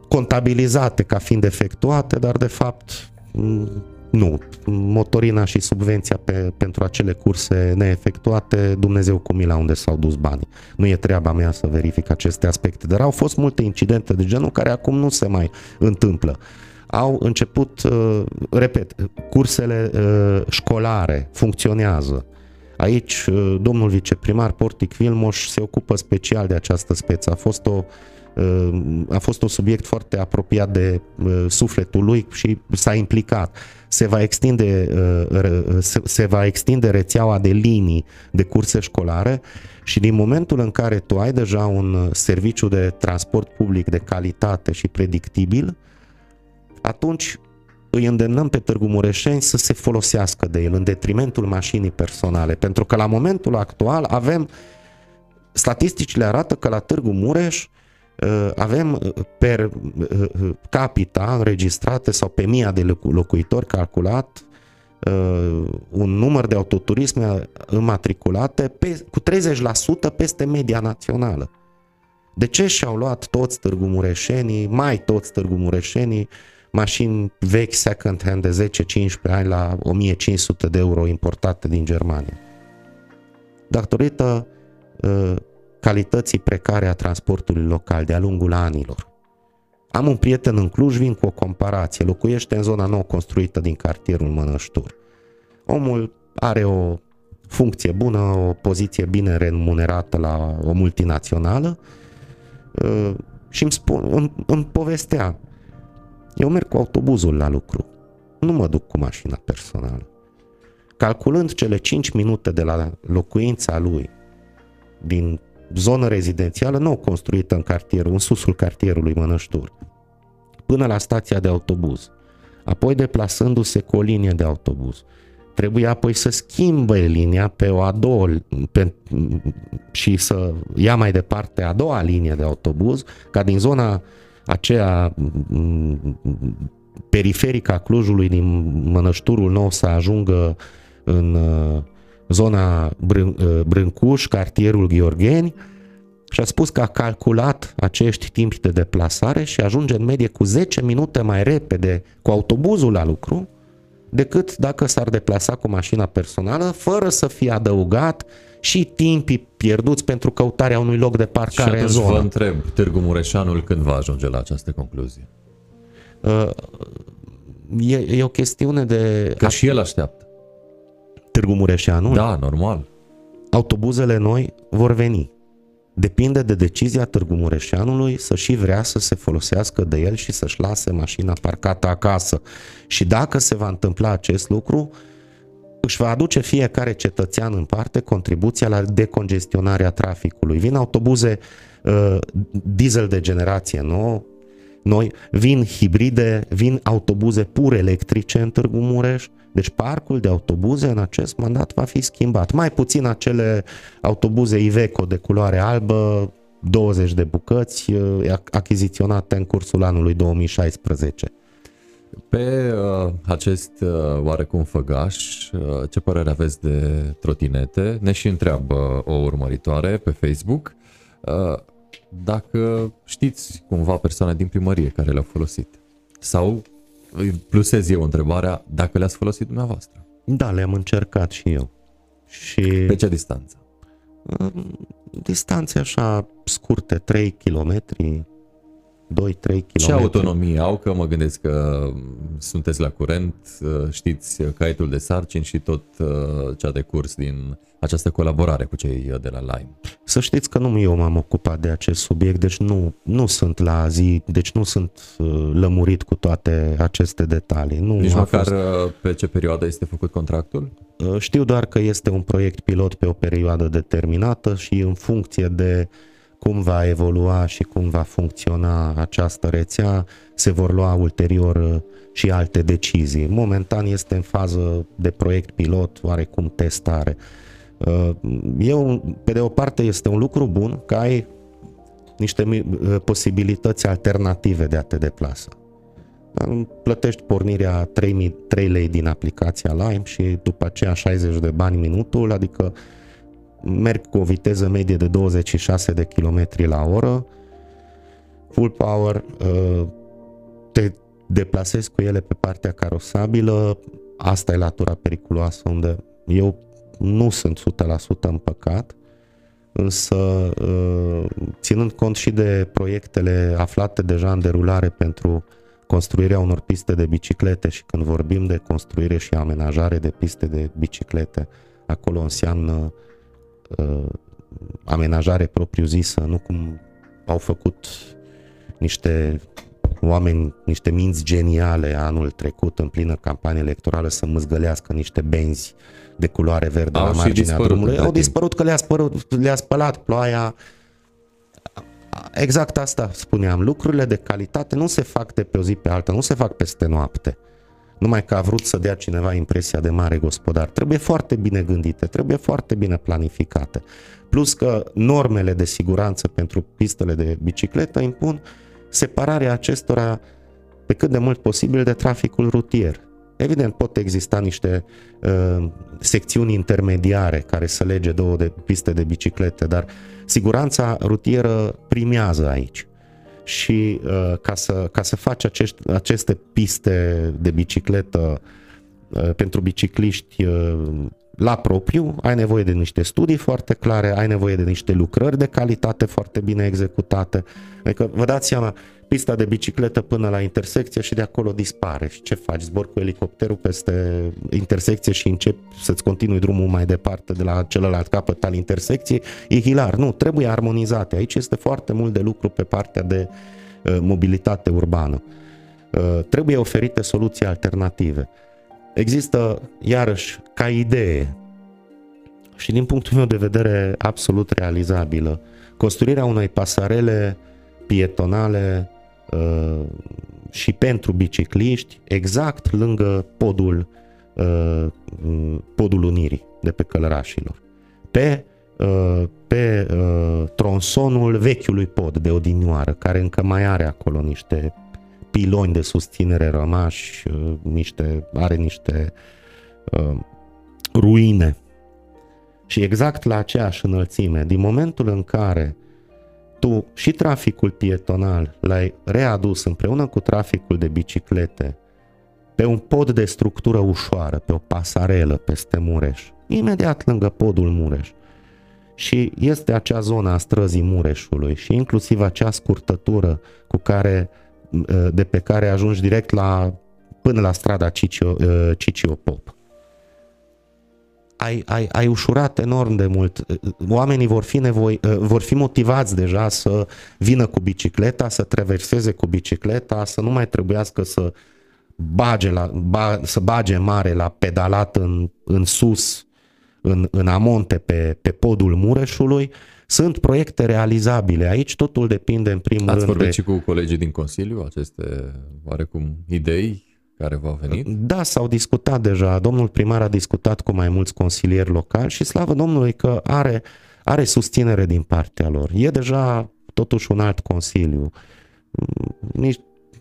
contabilizate ca fiind efectuate, dar de fapt mm, nu. Motorina și subvenția pe, pentru acele curse neefectuate, Dumnezeu cu mila unde s-au dus banii. Nu e treaba mea să verific aceste aspecte, dar au fost multe incidente de genul care acum nu se mai întâmplă. Au început, uh, repet, cursele uh, școlare funcționează. Aici, uh, domnul viceprimar Portic Vilmoș se ocupă special de această speță. A fost o a fost un subiect foarte apropiat de sufletul lui și s-a implicat. Se va extinde, uh, se va extinde rețeaua de linii de curse școlare și din momentul în care tu ai deja un serviciu de transport public de calitate și predictibil, atunci îi îndemnăm pe Târgu Mureșeni să se folosească de el în detrimentul mașinii personale, pentru că la momentul actual avem statisticile arată că la Târgu Mureș Uh, avem uh, per uh, capita înregistrate sau pe mia de locuitori calculat un număr de autoturisme înmatriculate pe, cu 30% peste media națională. De ce și-au luat toți târgumureșenii, mai toți târgumureșenii, mașini vechi second hand de 10-15 ani la 1500 de euro importate din Germania? Datorită calității precare a transportului local de-a lungul anilor. Am un prieten în Cluj, vin cu o comparație, locuiește în zona nou construită din cartierul Mănăștur. Omul are o funcție bună, o poziție bine remunerată la o multinațională uh, și îmi, spun, îmi, îmi povestea, eu merg cu autobuzul la lucru, nu mă duc cu mașina personală. Calculând cele 5 minute de la locuința lui din zonă rezidențială nou construită în cartierul, în susul cartierului Mănăștur, până la stația de autobuz, apoi deplasându-se cu o linie de autobuz, trebuie apoi să schimbe linia pe o a doua pe, și să ia mai departe a doua linie de autobuz, ca din zona aceea periferică a Clujului din Mănășturul Nou să ajungă în uh, zona Brân, uh, Brâncuș, cartierul Gheorgheni, și a spus că a calculat acești timpi de deplasare și ajunge în medie cu 10 minute mai repede cu autobuzul la lucru decât dacă s-ar deplasa cu mașina personală, fără să fie adăugat și timpii pierduți pentru căutarea unui loc de parcare și în zonă. vă întreb, Târgu Mureșanul când va ajunge la această concluzie? Uh, e, e o chestiune de... Că și el așteaptă. Târgu Mureșanul? Da, normal. Autobuzele noi vor veni. Depinde de decizia Târgu Mureșanului să și vrea să se folosească de el și să-și lase mașina parcată acasă. Și dacă se va întâmpla acest lucru, își va aduce fiecare cetățean în parte contribuția la decongestionarea traficului. Vin autobuze uh, diesel de generație nouă, noi, vin hibride, vin autobuze pur electrice în Târgu Mureș, deci parcul de autobuze în acest mandat va fi schimbat. Mai puțin acele autobuze Iveco de culoare albă, 20 de bucăți, uh, achiziționate în cursul anului 2016. Pe uh, acest uh, oarecum făgaș, uh, ce părere aveți de trotinete? Ne și întreabă o urmăritoare pe Facebook uh, dacă știți cumva persoane din primărie care le-au folosit. Sau plusez eu întrebarea dacă le-ați folosit dumneavoastră. Da, le-am încercat și eu. Și... Pe ce distanță? Distanțe așa scurte, 3 km, 2-3 km. Ce autonomie au? Că mă gândesc că sunteți la curent, știți caietul de sarcini și tot uh, ce a decurs din această colaborare cu cei de la Lime. Să știți că nu eu m-am ocupat de acest subiect, deci nu, nu sunt la zi, deci nu sunt uh, lămurit cu toate aceste detalii. Nu Nici măcar fost... Uh, pe ce perioadă este făcut contractul? Știu doar că este un proiect pilot pe o perioadă determinată și în funcție de uh, cum va evolua și cum va funcționa această rețea, se vor lua ulterior uh, și alte decizii. Momentan este în fază de proiect pilot, oarecum testare. Uh, eu, pe de o parte, este un lucru bun că ai niște uh, posibilități alternative de a te deplasa. Plătești pornirea 3, 3 lei din aplicația Lime și după aceea 60 de bani minutul, adică merg cu o viteză medie de 26 de km la oră, full power, uh, te deplasezi cu ele pe partea carosabilă, asta e latura periculoasă unde eu nu sunt 100% împăcat, însă uh, ținând cont și de proiectele aflate deja în derulare pentru construirea unor piste de biciclete și când vorbim de construire și amenajare de piste de biciclete, acolo înseamnă uh, amenajare propriu-zisă, nu cum au făcut niște oameni, niște minți geniale anul trecut în plină campanie electorală să măzgălească niște benzi de culoare verde au la marginea drumului. Au dispărut că le-a, spărut, le-a spălat ploaia. Exact asta spuneam. Lucrurile de calitate nu se fac de pe o zi pe alta, nu se fac peste noapte numai că a vrut să dea cineva impresia de mare gospodar. Trebuie foarte bine gândite, trebuie foarte bine planificate. Plus că normele de siguranță pentru pistele de bicicletă impun separarea acestora pe cât de mult posibil de traficul rutier. Evident, pot exista niște uh, secțiuni intermediare care să lege două de piste de biciclete, dar siguranța rutieră primează aici și uh, ca, să, ca să faci acești, aceste piste de bicicletă uh, pentru bicicliști uh, la propriu, ai nevoie de niște studii foarte clare, ai nevoie de niște lucrări de calitate foarte bine executate. Adică vă dați seama, pista de bicicletă până la intersecție și de acolo dispare. Și ce faci? Zbor cu elicopterul peste intersecție și începi să-ți continui drumul mai departe de la celălalt capăt al intersecției. E hilar. Nu, trebuie armonizate. Aici este foarte mult de lucru pe partea de uh, mobilitate urbană. Uh, trebuie oferite soluții alternative. Există, iarăși, ca idee și din punctul meu de vedere absolut realizabilă, construirea unei pasarele pietonale uh, și pentru bicicliști exact lângă podul, uh, podul Unirii de pe Călărașilor. Pe, uh, pe uh, tronsonul vechiului pod de odinioară, care încă mai are acolo niște piloni de susținere rămași, uh, niște, are niște uh, ruine. Și exact la aceeași înălțime, din momentul în care tu și traficul pietonal l-ai readus împreună cu traficul de biciclete pe un pod de structură ușoară, pe o pasarelă peste Mureș, imediat lângă podul Mureș. Și este acea zonă a străzii Mureșului și inclusiv acea scurtătură cu care, de pe care ajungi direct la, până la strada Cicio, Cicio Pop ai, ai, ai ușurat enorm de mult. Oamenii vor fi, nevoi, vor fi motivați deja să vină cu bicicleta, să traverseze cu bicicleta, să nu mai trebuiască să bage, la, ba, să bage mare la pedalat în, în sus, în, în amonte pe, pe podul Mureșului. Sunt proiecte realizabile. Aici totul depinde în primul Ați rând vorbit de... și cu colegii din Consiliu aceste oarecum idei care v-au venit? Da, s-au discutat deja. Domnul primar a discutat cu mai mulți consilieri locali și slavă Domnului că are, are susținere din partea lor. E deja totuși un alt consiliu. Nici,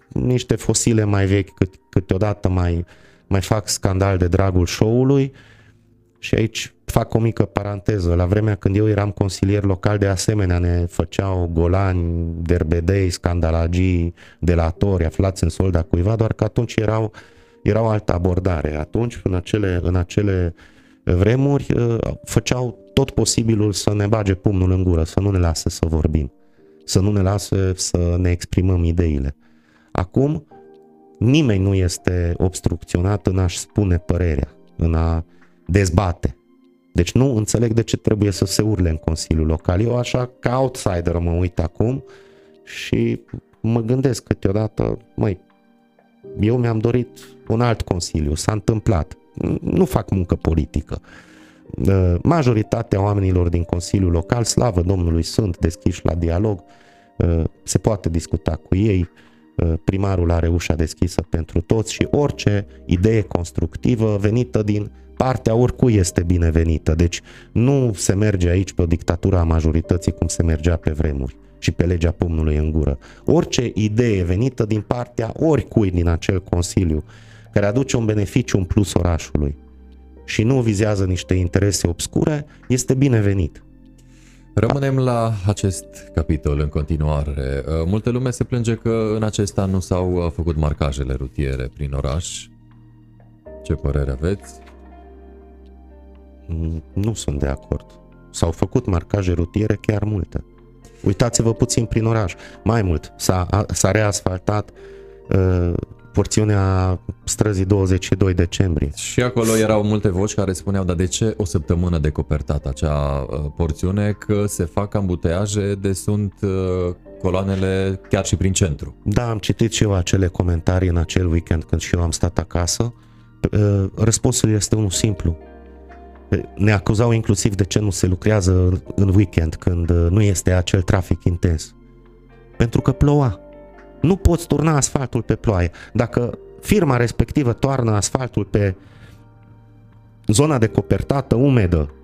niște fosile mai vechi cât, câteodată mai, mai fac scandal de dragul show-ului și aici fac o mică paranteză. La vremea când eu eram consilier local, de asemenea ne făceau golani, derbedei, scandalagii, delatori, aflați în solda cuiva, doar că atunci erau, erau altă abordare. Atunci, în acele, în acele vremuri, ă, făceau tot posibilul să ne bage pumnul în gură, să nu ne lasă să vorbim, să nu ne lasă să ne exprimăm ideile. Acum, nimeni nu este obstrucționat în a-și spune părerea, în a dezbate. Deci nu înțeleg de ce trebuie să se urle în Consiliul Local. Eu așa ca outsider mă uit acum și mă gândesc câteodată, măi, eu mi-am dorit un alt consiliu, s-a întâmplat. Nu fac muncă politică. Uh, majoritatea oamenilor din Consiliul Local, slavă Domnului, sunt deschiși la dialog, uh, se poate discuta cu ei, uh, primarul are ușa deschisă pentru toți și orice idee constructivă venită din partea oricui este binevenită. Deci nu se merge aici pe o dictatură a majorității cum se mergea pe vremuri și pe legea pumnului în gură. Orice idee venită din partea oricui din acel consiliu care aduce un beneficiu în plus orașului și nu vizează niște interese obscure, este binevenit. Rămânem la acest capitol în continuare. Uh, Multe lume se plânge că în acest an nu s-au uh, făcut marcajele rutiere prin oraș. Ce părere aveți? Nu sunt de acord. S-au făcut marcaje rutiere chiar multe. Uitați-vă puțin prin oraș. Mai mult, s-a, s-a reasfaltat uh, porțiunea străzii 22 decembrie. Și acolo erau multe voci care spuneau, dar de ce o săptămână de copertat acea uh, porțiune, că se fac ambuteaje de sunt uh, coloanele chiar și prin centru. Da, am citit și eu acele comentarii în acel weekend când și eu am stat acasă. Uh, răspunsul este unul simplu ne acuzau inclusiv de ce nu se lucrează în weekend când uh, nu este acel trafic intens. Pentru că ploua. Nu poți turna asfaltul pe ploaie. Dacă firma respectivă toarnă asfaltul pe zona de copertată umedă,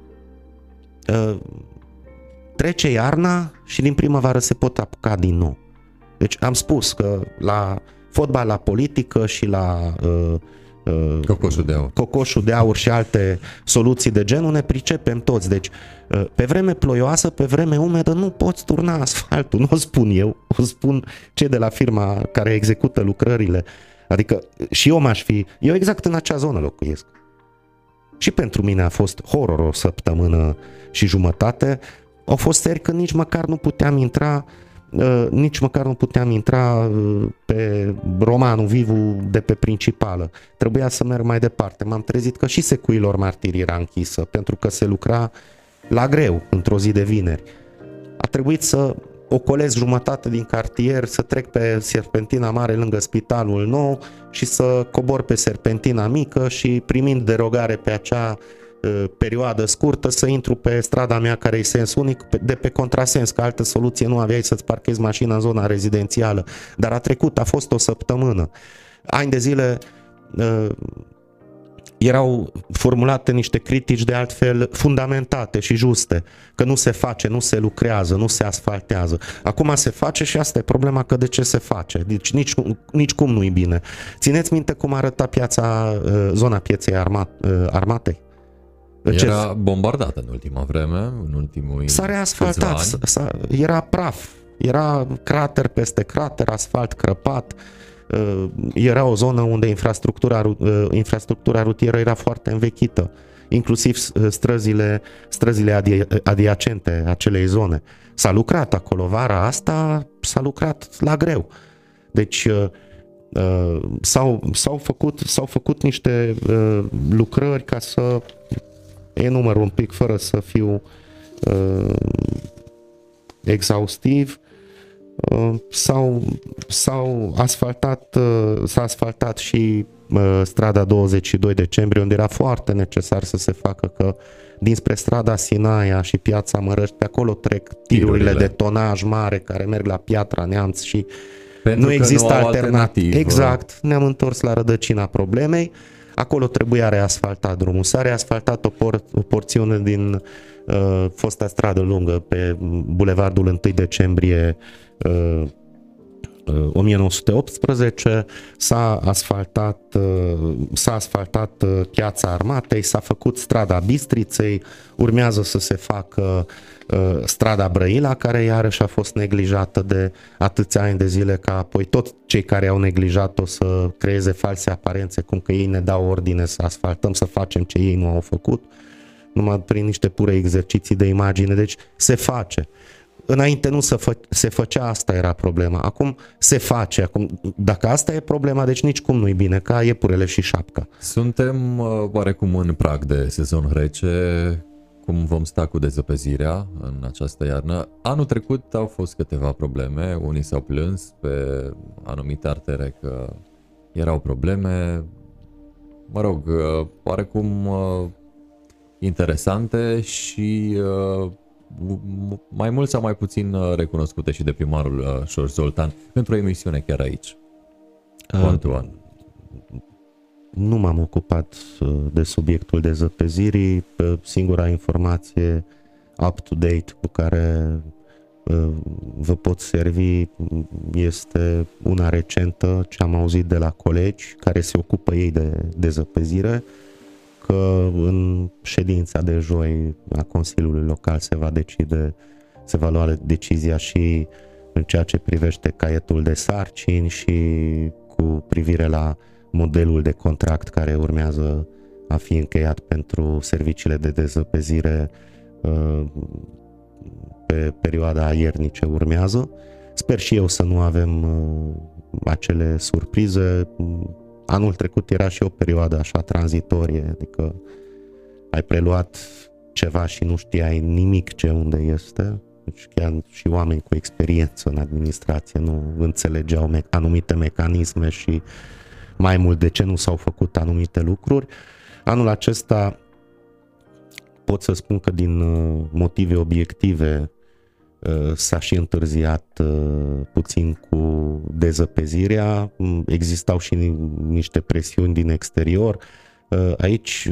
uh, trece iarna și din primăvară se pot apuca din nou. Deci am spus că la fotbal, la politică și la uh, Uh, cocoșul de aur. Cocoșul de aur și alte soluții de genul, ne pricepem toți. Deci, uh, pe vreme ploioasă, pe vreme umedă, nu poți turna asfaltul. Nu o spun eu, o spun cei de la firma care execută lucrările. Adică și eu m-aș fi, eu exact în acea zonă locuiesc. și pentru mine a fost horror o săptămână și jumătate, au fost seri când nici măcar nu puteam intra Uh, nici măcar nu puteam intra uh, pe romanul vivu de pe principală. Trebuia să merg mai departe. M-am trezit că și secuilor martiri era închisă, pentru că se lucra la greu într-o zi de vineri. A trebuit să ocolesc jumătate din cartier, să trec pe serpentina mare lângă spitalul nou și să cobor pe serpentina mică și primind derogare pe acea Uh, perioadă scurtă să intru pe strada mea care e sens unic de pe contrasens, că altă soluție nu aveai să-ți parchezi mașina în zona rezidențială. Dar a trecut, a fost o săptămână. Ani de zile uh, erau formulate niște critici de altfel fundamentate și juste, că nu se face, nu se lucrează, nu se asfaltează. Acum se face și asta e problema că de ce se face. Deci nici, nici cum nu e bine. Țineți minte cum arăta piața, uh, zona pieței armat, armatei? Era bombardată în ultima vreme, în ultimul S-a reasfaltat, s-a, era praf, era crater peste crater, asfalt crăpat, uh, era o zonă unde infrastructura, uh, infrastructura rutieră era foarte învechită, inclusiv uh, străzile, străzile adi- adiacente acelei zone. S-a lucrat acolo, vara asta s-a lucrat la greu. Deci s-au, s-au, făcut, s-au făcut niște lucrări ca să enumăr un pic fără să fiu uh, exhaustiv. Uh, s-au, s-au asfaltat, uh, s-a asfaltat și uh, strada 22 decembrie, unde era foarte necesar să se facă că dinspre strada Sinaia și piața Mărăști, pe acolo trec tirurile, tirurile. de tonaj mare care merg la Piatra Neamț și Pentru nu există alternativă. Exact, ne-am întors la rădăcina problemei. Uh, Acolo trebuia reasfaltat drumul. S-a reasfaltat o, por- o porțiune din uh, fosta stradă lungă pe bulevardul 1 decembrie uh, 1918 uh, s-a asfaltat, uh, s-a asfaltat uh, piața armatei, s-a făcut strada Bistriței, urmează să se facă strada Brăila, care iarăși a fost neglijată de atâția ani de zile, ca apoi tot cei care au neglijat-o să creeze false aparențe, cum că ei ne dau ordine să asfaltăm, să facem ce ei nu au făcut, numai prin niște pure exerciții de imagine. Deci se face. Înainte nu se, fă, se făcea, asta era problema. Acum se face. Acum, dacă asta e problema, deci nici cum nu-i bine, ca iepurele și șapca. Suntem uh, oarecum în prag de sezon rece. Cum vom sta cu dezăpezirea în această iarnă? Anul trecut au fost câteva probleme. Unii s-au plâns pe anumite artere că erau probleme. Mă rog, uh, oarecum uh, interesante și mai mult sau mai puțin uh, recunoscute și de primarul uh, Șor Zoltan pentru o emisiune chiar aici. One to one. Nu m-am ocupat uh, de subiectul dezăpezirii. Singura informație up-to-date cu care vă pot servi este una recentă ce am auzit de la colegi care se ocupă ei de dezăpezire că în ședința de joi a Consiliului Local se va decide, se va lua decizia și în ceea ce privește caietul de sarcini și cu privire la modelul de contract care urmează a fi încheiat pentru serviciile de dezăpezire uh, pe perioada iernice urmează. Sper și eu să nu avem uh, acele surprize Anul trecut era și o perioadă așa tranzitorie, adică ai preluat ceva și nu știai nimic ce unde este. Deci chiar și oameni cu experiență în administrație nu înțelegeau me- anumite mecanisme și mai mult de ce nu s-au făcut anumite lucruri. Anul acesta pot să spun că din uh, motive obiective Uh, s-a și întârziat uh, puțin cu dezăpezirea, mm, existau și niște presiuni din exterior. Uh, aici,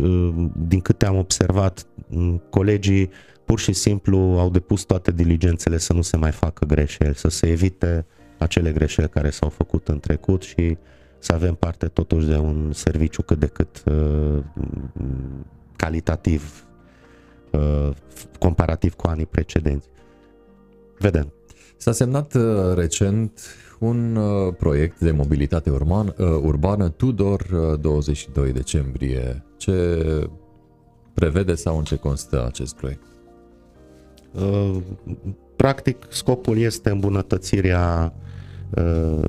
din câte am observat, mm, colegii pur și simplu au depus toate diligențele să nu se mai facă greșeli, să se evite acele greșeli care s-au făcut în trecut și să avem parte totuși de un serviciu cât de cât calitativ comparativ cu anii precedenți. Vedem. S-a semnat uh, recent un uh, proiect de mobilitate urban, uh, urbană Tudor 22 decembrie. Ce prevede sau în ce constă acest proiect? Uh, practic, scopul este îmbunătățirea uh, uh,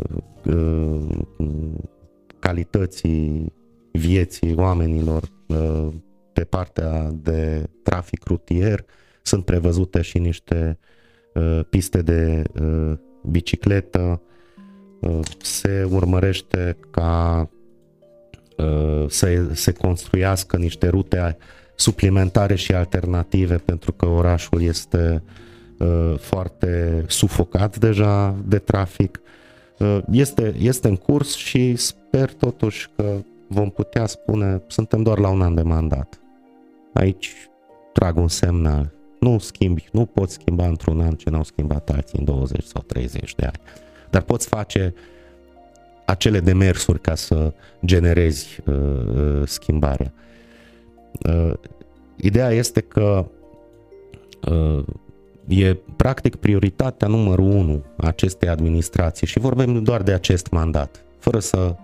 calității vieții oamenilor pe partea de trafic rutier. Sunt prevăzute și niște piste de bicicletă. Se urmărește ca să se construiască niște rute suplimentare și alternative pentru că orașul este uh, foarte sufocat deja de trafic. Uh, este, este în curs și sper totuși că vom putea spune, suntem doar la un an de mandat. Aici trag un semnal. Nu schimbi, nu poți schimba într-un an ce n-au schimbat alții în 20 sau 30 de ani. Dar poți face acele demersuri ca să generezi uh, uh, schimbarea. Uh, ideea este că uh, e practic prioritatea numărul unu a acestei administrații și vorbim doar de acest mandat, fără să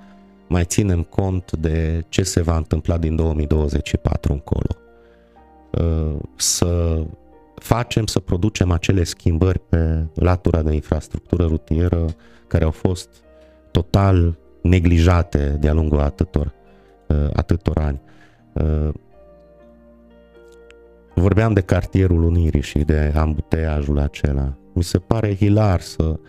mai ținem cont de ce se va întâmpla din 2024 încolo. Uh, să facem, să producem acele schimbări pe latura de infrastructură rutieră care au fost total neglijate de-a lungul atâtor, atâtor ani. Vorbeam de cartierul Unirii și de ambuteiajul acela. Mi se pare hilar să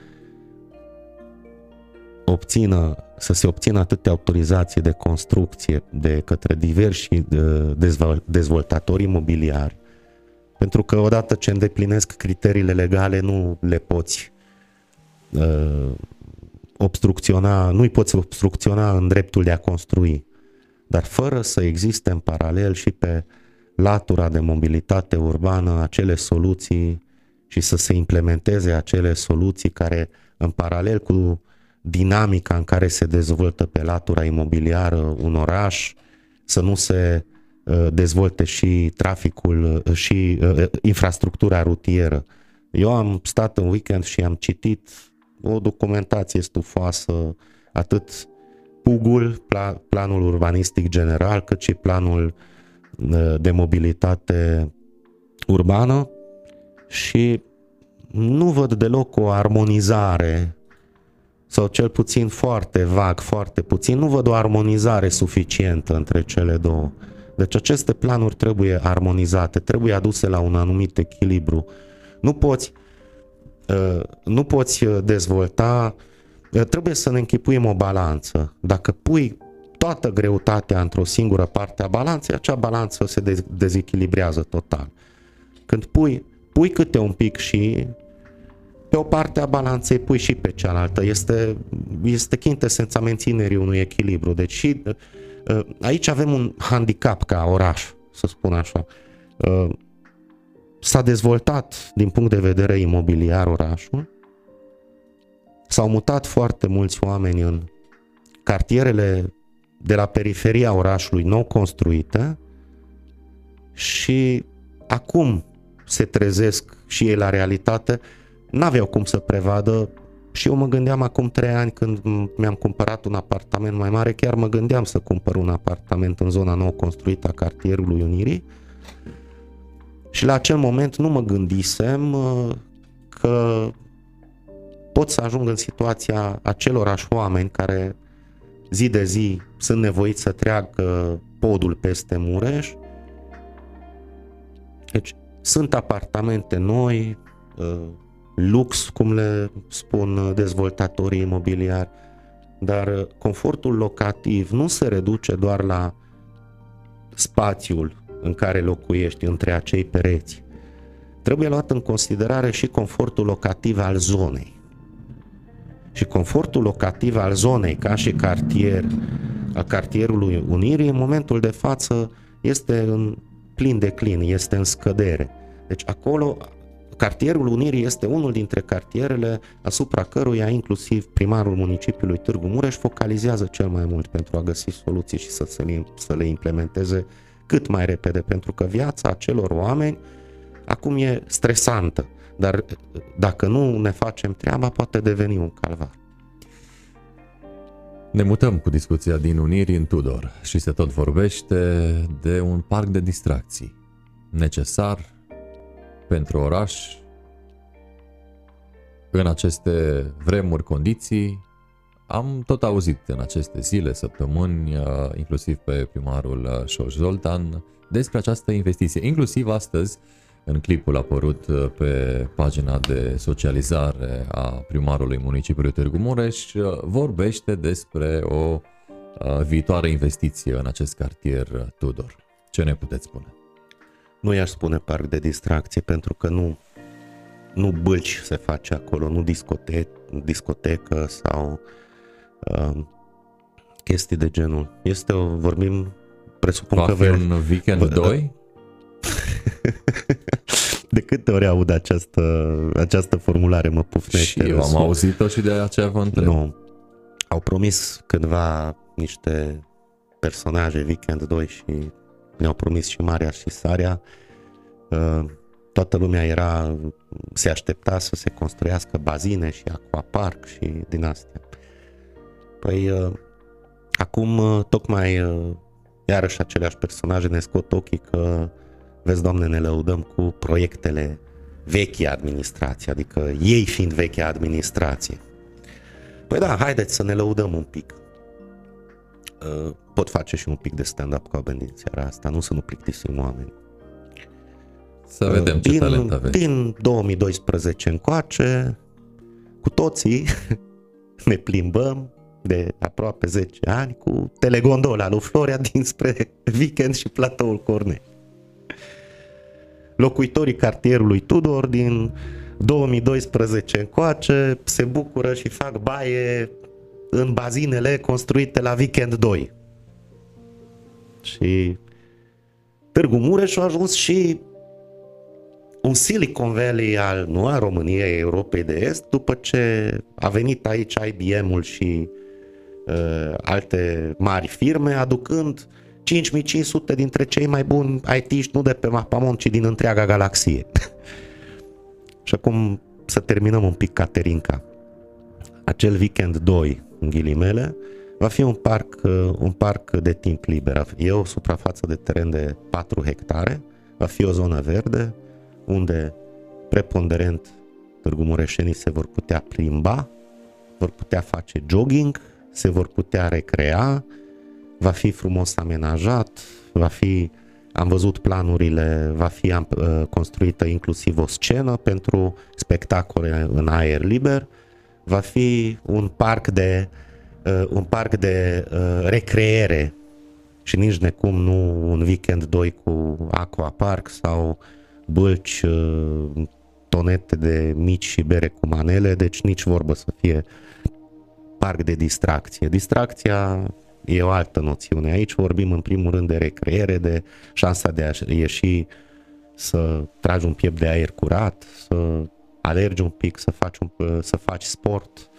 obțină, să se obțină atâtea autorizații de construcție de către diversi uh, dezvoltatori imobiliari, pentru că odată ce îndeplinesc criteriile legale nu le poți uh, obstrucționa, nu-i poți obstrucționa în dreptul de a construi, dar fără să existe în paralel și pe uh, latura de mobilitate urbană acele soluții și să se implementeze acele soluții care în paralel cu dinamica în care se dezvoltă pe latura imobiliară un oraș, să nu se uh, dezvolte și traficul uh, și uh, infrastructura rutieră. Eu am stat în weekend și am citit o documentație stufoasă, atât PUG-ul, planul urbanistic general, cât și planul uh, de mobilitate urbană și nu văd deloc o armonizare sau cel puțin foarte vag, foarte puțin, nu văd o armonizare suficientă între cele două. Deci aceste planuri trebuie armonizate, trebuie aduse la un anumit echilibru. Nu poți, uh, nu poți dezvolta, uh, trebuie să ne închipuim o balanță. Dacă pui toată greutatea într-o singură parte a balanței, acea balanță se dezechilibrează total. Când pui, pui câte un pic și pe o parte a balanței pui și pe cealaltă. Este, este chintesența menținerii unui echilibru. Deci și, uh, aici avem un handicap ca oraș, să spun așa. Uh, s-a dezvoltat din punct de vedere imobiliar orașul, s-au mutat foarte mulți oameni în cartierele de la periferia orașului nou construită și acum se trezesc și ei la realitate, n-aveau cum să prevadă și eu mă gândeam acum trei ani când mi-am cumpărat un apartament mai mare, chiar mă gândeam să cumpăr un apartament în zona nou construită a cartierului Unirii. Și la acel moment nu mă gândisem uh, că pot să ajung în situația acelorași oameni care zi de zi sunt nevoiți să treacă podul peste Mureș. Deci sunt apartamente noi, uh, lux, cum le spun dezvoltatorii imobiliari, dar confortul locativ nu se reduce doar la spațiul în care locuiești între acei pereți. Trebuie luat în considerare și confortul locativ al zonei și confortul locativ al zonei ca și cartier, al cartierului Unirii, în momentul de față este în plin declin, este în scădere. Deci acolo Cartierul Unirii este unul dintre cartierele asupra căruia inclusiv primarul municipiului Târgu Mureș focalizează cel mai mult pentru a găsi soluții și să, se, să le implementeze cât mai repede, pentru că viața acelor oameni acum e stresantă. Dar dacă nu ne facem treaba, poate deveni un calvar. Ne mutăm cu discuția din Uniri în Tudor și se tot vorbește de un parc de distracții necesar pentru oraș în aceste vremuri, condiții. Am tot auzit în aceste zile, săptămâni, uh, inclusiv pe primarul uh, Șoș Zoltan, despre această investiție. Inclusiv astăzi, în clipul apărut uh, pe pagina de socializare a primarului municipiului Târgu Mureș, vorbește despre o viitoare investiție în acest cartier Tudor. Ce ne puteți spune? Nu i-aș spune parc de distracție pentru că nu nu bălci se face acolo, nu discote- discotecă sau uh, chestii de genul. Este o, vorbim, presupun Va că... fi vei... un weekend v- 2? de câte ori aud această, această formulare mă pufnește. Și eu am auzit-o și de aceea vă întreb. Nu. Au promis cândva niște personaje Weekend 2 și ne-au promis și Maria și Saria. Uh, toată lumea era, se aștepta să se construiască bazine și aquapark și din astea. Păi, uh, acum uh, tocmai uh, iarăși aceleași personaje ne scot ochii că, vezi, Doamne, ne lăudăm cu proiectele vechi administrație, adică ei fiind veche administrație. Păi da, haideți să ne lăudăm un pic. Pot face și un pic de stand-up ca din seara asta, nu să nu plictisim oameni. Să vedem ce din, talent aveți. Din 2012 încoace, cu toții ne plimbăm de aproape 10 ani cu telegondola lui Florea dinspre weekend și platoul Corne. Locuitorii cartierului Tudor din 2012 încoace se bucură și fac baie în bazinele construite la Weekend 2. Și Târgu Mureș a ajuns și un Silicon Valley al, nu a României, Europei de Est, după ce a venit aici IBM-ul și uh, alte mari firme, aducând 5500 dintre cei mai buni it nu de pe Mapamont, ci din întreaga galaxie. și acum să terminăm un pic Caterinca. Acel weekend 2, în ghilimele, va fi un parc, uh, un parc de timp liber. E o suprafață de teren de 4 hectare, va fi o zonă verde, unde preponderent Târgu Mureșenii se vor putea plimba, vor putea face jogging, se vor putea recrea, va fi frumos amenajat, va fi, am văzut planurile, va fi uh, construită inclusiv o scenă pentru spectacole în aer liber, va fi un parc de, uh, un parc de uh, recreere. Și nici necum nu un weekend 2 cu aqua park sau bălci, uh, tonete de mici și bere cu manele, deci nici vorbă să fie parc de distracție. Distracția e o altă noțiune. Aici vorbim în primul rând de recreere, de șansa de a ieși să tragi un piept de aer curat, să alergi un pic, să faci, un, să faci sport,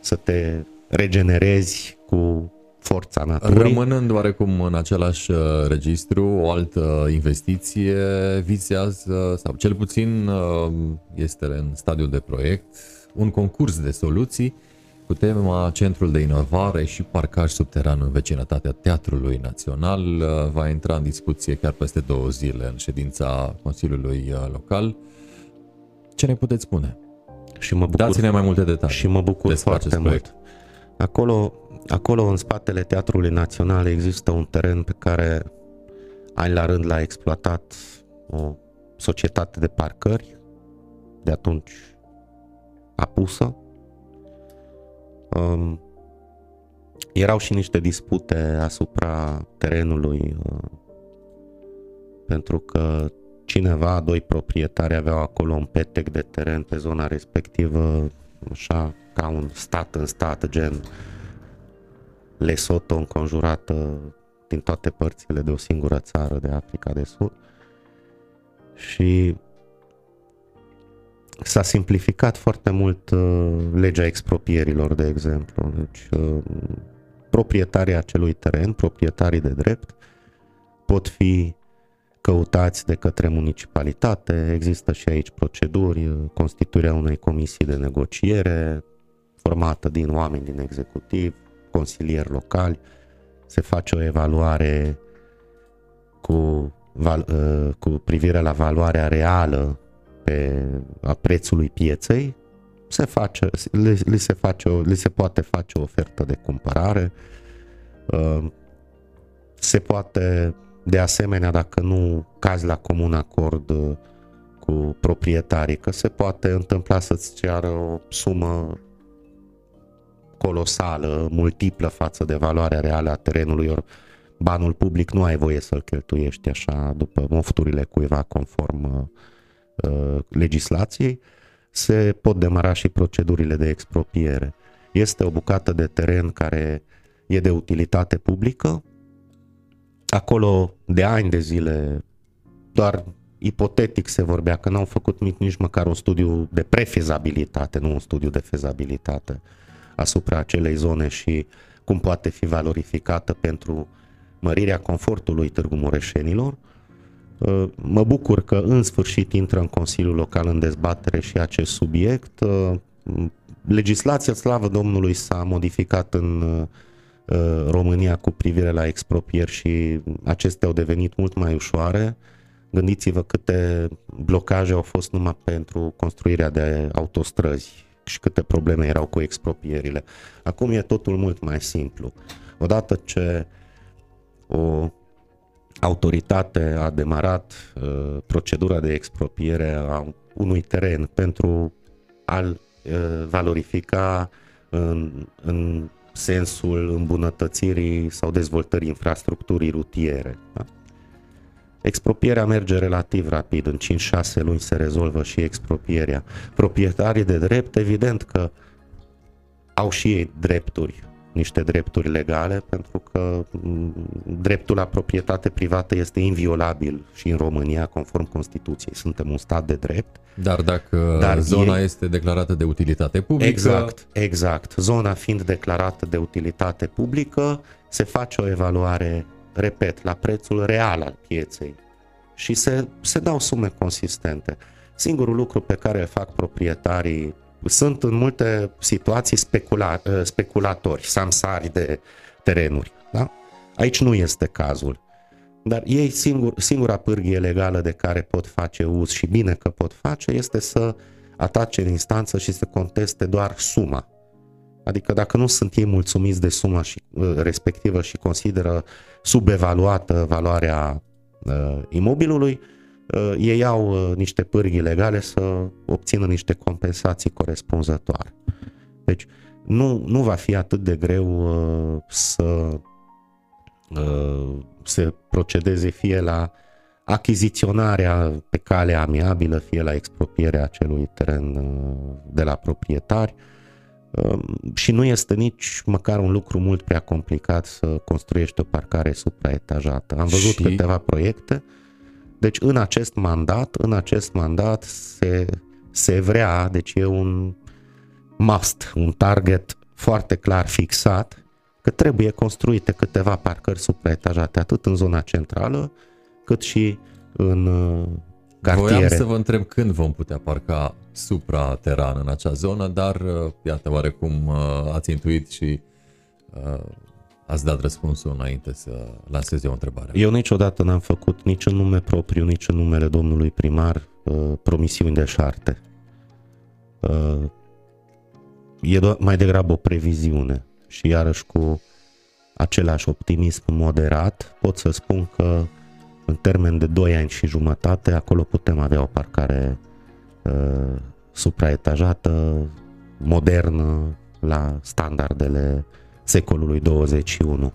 să te regenerezi cu forța naturii. Rămânând oarecum în același uh, registru, o altă investiție vizează, sau cel puțin uh, este în stadiul de proiect, un concurs de soluții cu tema Centrul de Inovare și Parcaj Subteran în vecinătatea Teatrului Național. Uh, va intra în discuție chiar peste două zile în ședința Consiliului Local. Ce ne puteți spune? Și mă bucur, Dați-ne mai multe detalii. Și mă bucur foarte mult. Proiect. Acolo Acolo, în spatele Teatrului Național, există un teren pe care ani la rând l-a exploatat o societate de parcări, de atunci apusă. Um, erau și niște dispute asupra terenului uh, pentru că cineva, doi proprietari aveau acolo un petec de teren pe zona respectivă, așa ca un stat în stat, gen Lesotho înconjurată din toate părțile de o singură țară de Africa de Sud. Și s-a simplificat foarte mult uh, legea expropierilor, de exemplu. Deci, uh, proprietarii acelui teren, proprietarii de drept, pot fi căutați de către municipalitate, există și aici proceduri, uh, constituirea unei comisii de negociere formată din oameni din executiv, consilieri locali, se face o evaluare cu, val, uh, cu privire la valoarea reală pe, a prețului pieței, se face, li, li, se face o, li se poate face o ofertă de cumpărare, uh, se poate de asemenea, dacă nu cazi la comun acord uh, cu proprietarii, că se poate întâmpla să-ți ceară o sumă colosală, multiplă față de valoarea reală a terenului, ori banul public nu ai voie să-l cheltuiești așa după mofturile cuiva conform uh, uh, legislației, se pot demara și procedurile de expropiere. Este o bucată de teren care e de utilitate publică, acolo de ani de zile doar ipotetic se vorbea că n-au făcut nici, nici măcar un studiu de prefezabilitate, nu un studiu de fezabilitate asupra acelei zone și cum poate fi valorificată pentru mărirea confortului Târgu Mureșenilor. Uh, mă bucur că în sfârșit intră în Consiliul Local în dezbatere și acest subiect. Uh, legislația, slavă Domnului, s-a modificat în uh, România cu privire la expropieri și acestea au devenit mult mai ușoare. Gândiți-vă câte blocaje au fost numai pentru construirea de autostrăzi și câte probleme erau cu expropierile. Acum e totul mult mai simplu. Odată ce o autoritate a demarat uh, procedura de expropiere a unui teren pentru a-l uh, valorifica în, în sensul îmbunătățirii sau dezvoltării infrastructurii rutiere. Da? Expropierea merge relativ rapid, în 5-6 luni se rezolvă și expropierea. Proprietarii de drept, evident că au și ei drepturi, niște drepturi legale, pentru că mm, dreptul la proprietate privată este inviolabil și în România, conform Constituției. Suntem un stat de drept. Dar dacă Dar zona ei... este declarată de utilitate publică... Exact, exact. Zona fiind declarată de utilitate publică, se face o evaluare repet, la prețul real al pieței și se, se dau sume consistente. Singurul lucru pe care îl fac proprietarii sunt în multe situații specula, ă, speculatori, samsari de terenuri. Da? Aici nu este cazul. Dar ei singur, singura pârghie legală de care pot face uz și bine că pot face este să atace în instanță și să conteste doar suma. Adică dacă nu sunt ei mulțumiți de suma și, ă, respectivă și consideră subevaluată valoarea uh, imobilului, uh, ei au uh, niște pârghii legale să obțină niște compensații corespunzătoare. Deci nu, nu va fi atât de greu uh, să uh, se procedeze fie la achiziționarea pe cale amiabilă, fie la expropierea acelui teren uh, de la proprietari, uh, și nu este nici măcar un lucru mult prea complicat să construiești o parcare supraetajată. Am văzut și... câteva proiecte. Deci în acest mandat, în acest mandat se, se vrea, deci e un must, un target foarte clar fixat că trebuie construite câteva parcări supraetajate atât în zona centrală cât și în uh, cartiere. Voiam să vă întreb când vom putea parca suprateran în acea zonă, dar uh, iată oarecum uh, ați intuit și uh, ați dat răspunsul înainte să lansez eu o întrebare. Eu niciodată n-am făcut nici în nume propriu, nici în numele domnului primar promisiuni de șarte. E mai degrabă o previziune și iarăși cu același optimism moderat pot să spun că în termen de 2 ani și jumătate acolo putem avea o parcare Uh, supraetajată, modernă, la standardele secolului 21.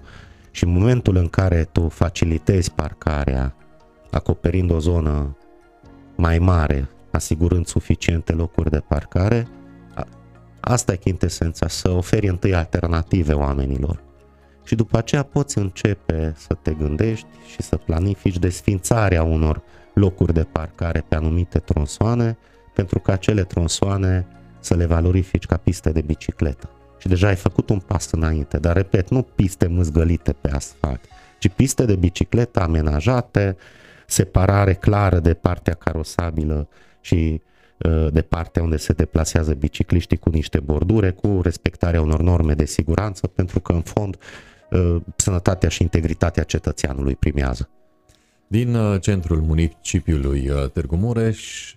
Și în momentul în care tu facilitezi parcarea, acoperind o zonă mai mare, asigurând suficiente locuri de parcare, asta e chintesența, să oferi întâi alternative oamenilor. Și după aceea poți începe să te gândești și să planifici desfințarea unor locuri de parcare pe anumite tronsoane, pentru că acele tronsoane să le valorifici ca piste de bicicletă. Și deja ai făcut un pas înainte, dar repet, nu piste mâzgălite pe asfalt, ci piste de bicicletă amenajate, separare clară de partea carosabilă și de partea unde se deplasează bicicliștii cu niște bordure, cu respectarea unor norme de siguranță, pentru că în fond sănătatea și integritatea cetățeanului primează. Din centrul municipiului Târgu Mureș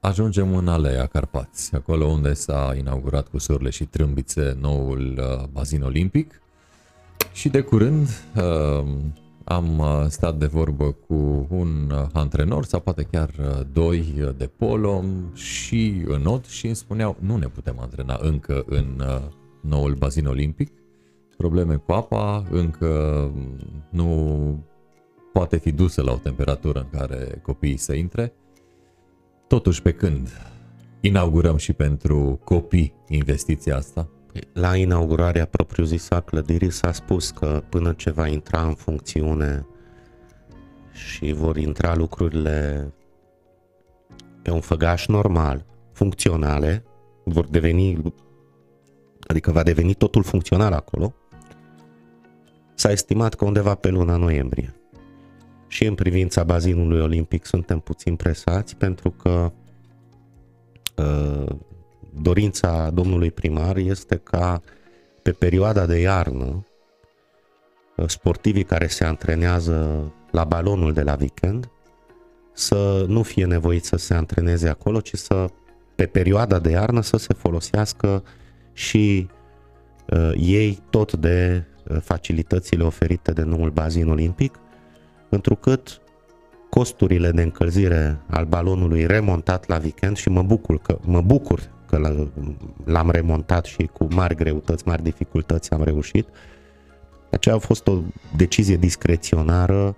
ajungem în Alea Carpați, acolo unde s-a inaugurat cu surle și trâmbițe noul bazin olimpic și de curând am uh, stat de vorbă cu un uh, antrenor sau poate chiar uh, doi de polo și în not și îmi spuneau nu ne putem antrena încă în noul bazin olimpic, probleme cu apa, încă nu poate fi dusă la o temperatură în care copiii să intre. Totuși, pe când inaugurăm și pentru copii investiția asta? La inaugurarea propriu-zisă a clădirii s-a spus că până ce va intra în funcțiune și vor intra lucrurile pe un făgaș normal, funcționale, vor deveni, adică va deveni totul funcțional acolo, s-a estimat că undeva pe luna noiembrie. Și în privința bazinului olimpic suntem puțin presați pentru că uh, dorința domnului primar este ca pe perioada de iarnă sportivii care se antrenează la balonul de la weekend să nu fie nevoiți să se antreneze acolo, ci să pe perioada de iarnă să se folosească și uh, ei tot de uh, facilitățile oferite de noul bazin olimpic, întrucât costurile de încălzire al balonului remontat la weekend și mă bucur că mă bucur că l-am remontat și cu mari greutăți, mari dificultăți am reușit. Aceea a fost o decizie discreționară,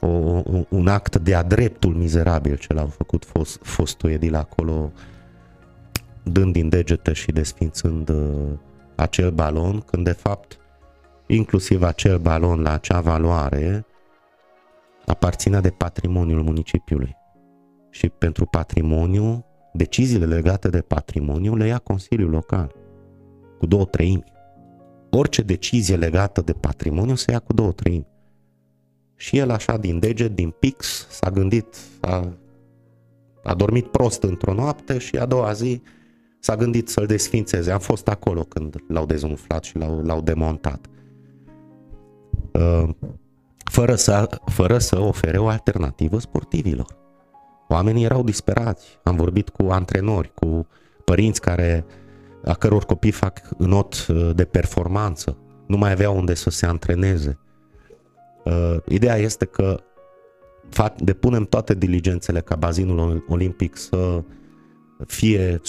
o, un act de-a dreptul mizerabil ce l-au făcut fost, fostul edil acolo, dând din degete și desfințând uh, acel balon, când de fapt inclusiv acel balon la acea valoare aparținea de patrimoniul municipiului. Și pentru patrimoniu deciziile legate de patrimoniu le ia Consiliul Local cu două treimi. Orice decizie legată de patrimoniu se ia cu două treimi. Și el așa din deget, din pix, s-a gândit, a, a dormit prost într-o noapte și a doua zi s-a gândit să-l desfințeze. Am fost acolo când l-au dezumflat și l-au, l-au demontat. Uh, fără să, fără să ofere o alternativă sportivilor. Oamenii erau disperați. Am vorbit cu antrenori, cu părinți care, a căror copii fac not uh, de performanță. Nu mai aveau unde să se antreneze. Uh, ideea este că depunem toate diligențele ca bazinul olimpic să fie 100%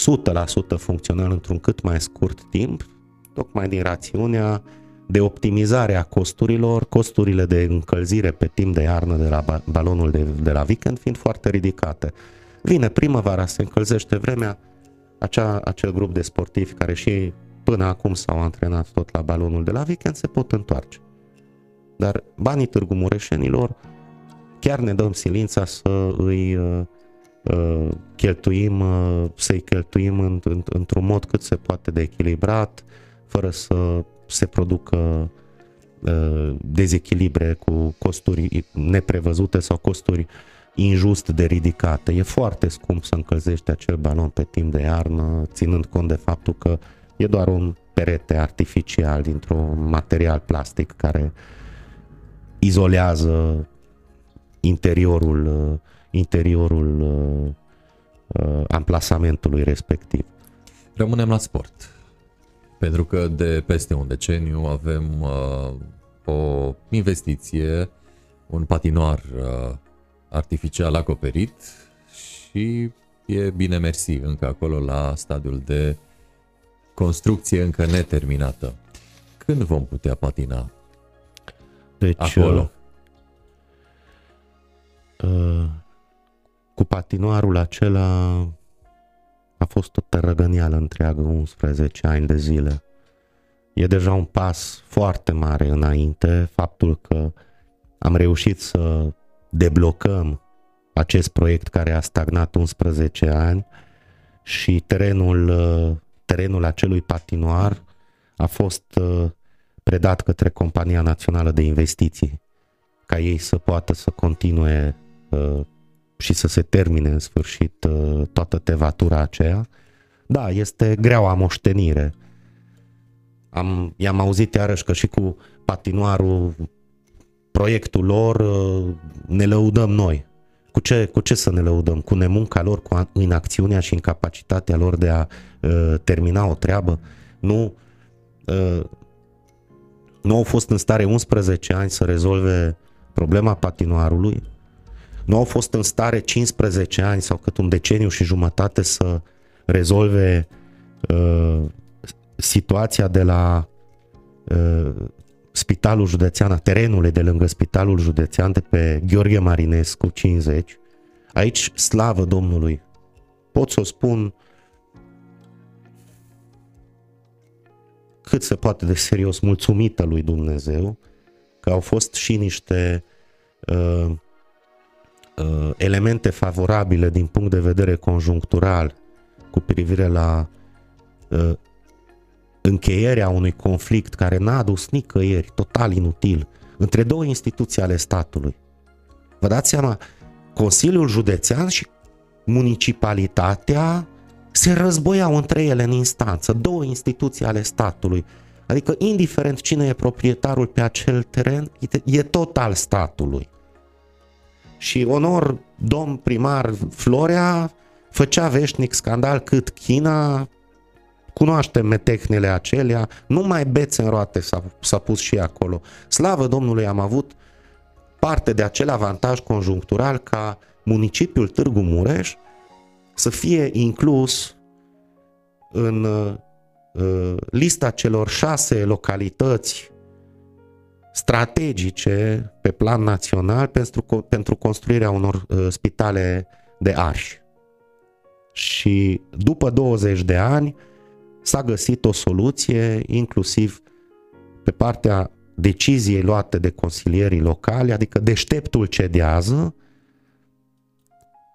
funcțional într-un cât mai scurt timp, tocmai din rațiunea de optimizare a costurilor, costurile de încălzire pe timp de iarnă de la balonul de, de la weekend fiind foarte ridicate. Vine primăvara, se încălzește vremea, acea, acel grup de sportivi care și până acum s-au antrenat tot la balonul de la weekend se pot întoarce. Dar banii Târgu Mureșenilor chiar ne dăm silința să îi uh, uh, cheltuim, uh, să-i cheltuim în, în, într-un mod cât se poate de echilibrat, fără să se producă uh, dezechilibre cu costuri neprevăzute sau costuri injust de ridicate. E foarte scump să încălzești acel balon pe timp de iarnă, ținând cont de faptul că e doar un perete artificial dintr-un material plastic care izolează interiorul, uh, interiorul uh, amplasamentului respectiv. Rămânem la sport. Pentru că de peste un deceniu avem uh, o investiție, un patinoar uh, artificial acoperit și e bine mersi încă acolo la stadiul de construcție încă neterminată. Când vom putea patina deci, acolo? Uh, uh cu patinoarul acela a fost o tărăgănială întreagă, 11 ani de zile. E deja un pas foarte mare înainte faptul că am reușit să deblocăm acest proiect care a stagnat 11 ani și terenul, terenul acelui patinoar a fost uh, predat către Compania Națională de Investiții ca ei să poată să continue uh, și să se termine în sfârșit uh, toată tevatura aceea. Da, este greaua moștenire. Am, i-am auzit iarăși că și cu patinoarul, proiectul lor, uh, ne lăudăm noi. Cu ce, cu ce să ne lăudăm? Cu nemunca lor, cu inacțiunea și incapacitatea lor de a uh, termina o treabă? Nu, uh, nu au fost în stare 11 ani să rezolve problema patinoarului, nu au fost în stare 15 ani sau cât un deceniu și jumătate să rezolve uh, situația de la uh, Spitalul Județean, terenurile de lângă Spitalul Județean de pe Gheorghe Marinescu 50. Aici, slavă Domnului, pot să o spun cât se poate de serios, mulțumită lui Dumnezeu, că au fost și niște uh, uh, elemente favorabile din punct de vedere conjunctural cu privire la uh, încheierea unui conflict care n-a adus nicăieri, total inutil, între două instituții ale statului. Vă dați seama, Consiliul Județean și municipalitatea se războiau între ele în instanță, două instituții ale statului. Adică, indiferent cine e proprietarul pe acel teren, e tot al statului. Și onor, domn primar Florea făcea veșnic scandal cât China, cunoaștem metehnele acelea, numai bețe în roate s-a, s-a pus și acolo. Slavă Domnului, am avut parte de acel avantaj conjunctural ca municipiul Târgu Mureș să fie inclus în uh, lista celor șase localități strategice pe plan național pentru, pentru construirea unor uh, spitale de arși. Și după 20 de ani s-a găsit o soluție, inclusiv pe partea deciziei luate de consilierii locali, adică deșteptul cedează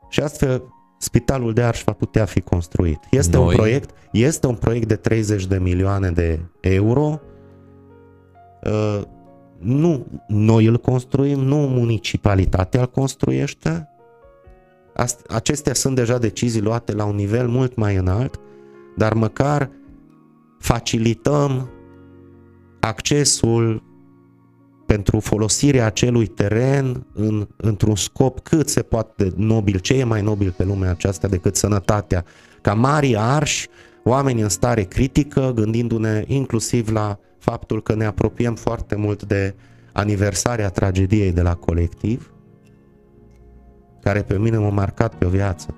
și astfel spitalul de Arș va putea fi construit. Este Noi... un proiect, este un proiect de 30 de milioane de euro. Uh, nu noi îl construim, nu municipalitatea îl construiește. Acestea sunt deja decizii luate la un nivel mult mai înalt, dar măcar facilităm accesul pentru folosirea acelui teren în, într-un scop cât se poate de nobil, ce e mai nobil pe lumea aceasta decât sănătatea, ca mari arși, oameni în stare critică, gândindu-ne inclusiv la faptul că ne apropiem foarte mult de aniversarea tragediei de la colectiv, care pe mine m-a marcat pe o viață.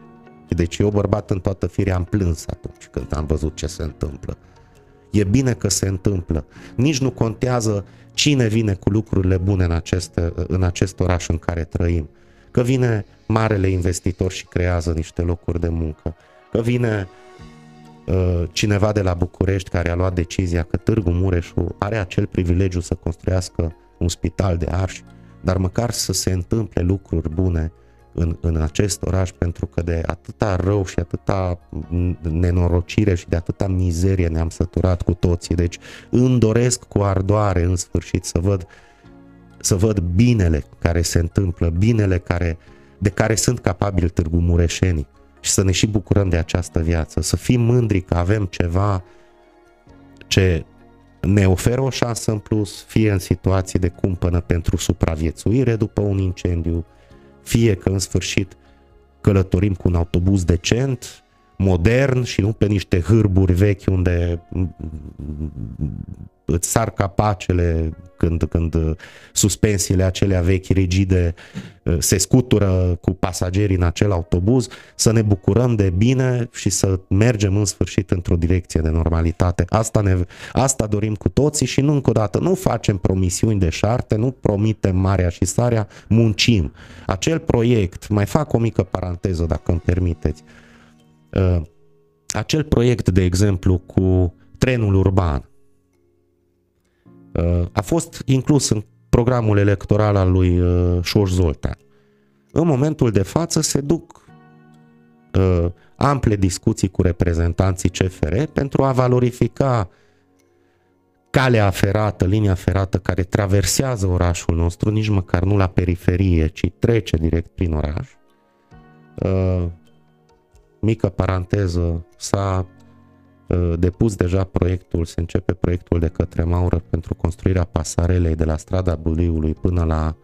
Deci eu, bărbat în toată firea, am plâns atunci când am văzut ce se întâmplă. E bine că se întâmplă. Nici nu contează cine vine cu lucrurile bune în acest, în acest oraș în care trăim. Că vine marele investitor și creează niște locuri de muncă. Că vine uh, cineva de la București care a luat decizia că Târgu Mureșu are acel privilegiu să construiască un spital de arși, dar măcar să se întâmple lucruri bune în, în acest oraș pentru că de atâta rău și atâta nenorocire și de atâta mizerie ne-am săturat cu toții. Deci îmi doresc cu ardoare în sfârșit să văd să văd binele care se întâmplă, binele care, de care sunt capabili Târgu Mureșenii și să ne și bucurăm de această viață, să fim mândri că avem ceva ce ne oferă o șansă în plus, fie în situații de cumpănă pentru supraviețuire după un incendiu, fie că în sfârșit călătorim cu un autobuz decent, modern și nu pe niște hârburi vechi unde îți sar capacele când, când suspensiile acelea vechi rigide uh, se scutură cu pasagerii în acel autobuz, să ne bucurăm de bine și să mergem în sfârșit într-o direcție de normalitate. Asta, ne, asta dorim cu toții și nu încă o dată, nu facem promisiuni de șarte, nu promitem marea și sarea, muncim. Acel proiect, mai fac o mică paranteză dacă îmi permiteți, uh, acel proiect, de exemplu, cu trenul urban, uh, a fost inclus în programul electoral al lui uh, Șoș Zoltan. În momentul de față se duc uh, ample discuții cu reprezentanții CFR pentru a valorifica calea ferată, linia ferată care traversează orașul nostru, nici măcar nu la periferie, ci trece direct prin oraș, Uh, mică paranteză, s-a uh, depus deja proiectul, se începe proiectul de către Maură pentru construirea pasarelei de la strada Buliului până la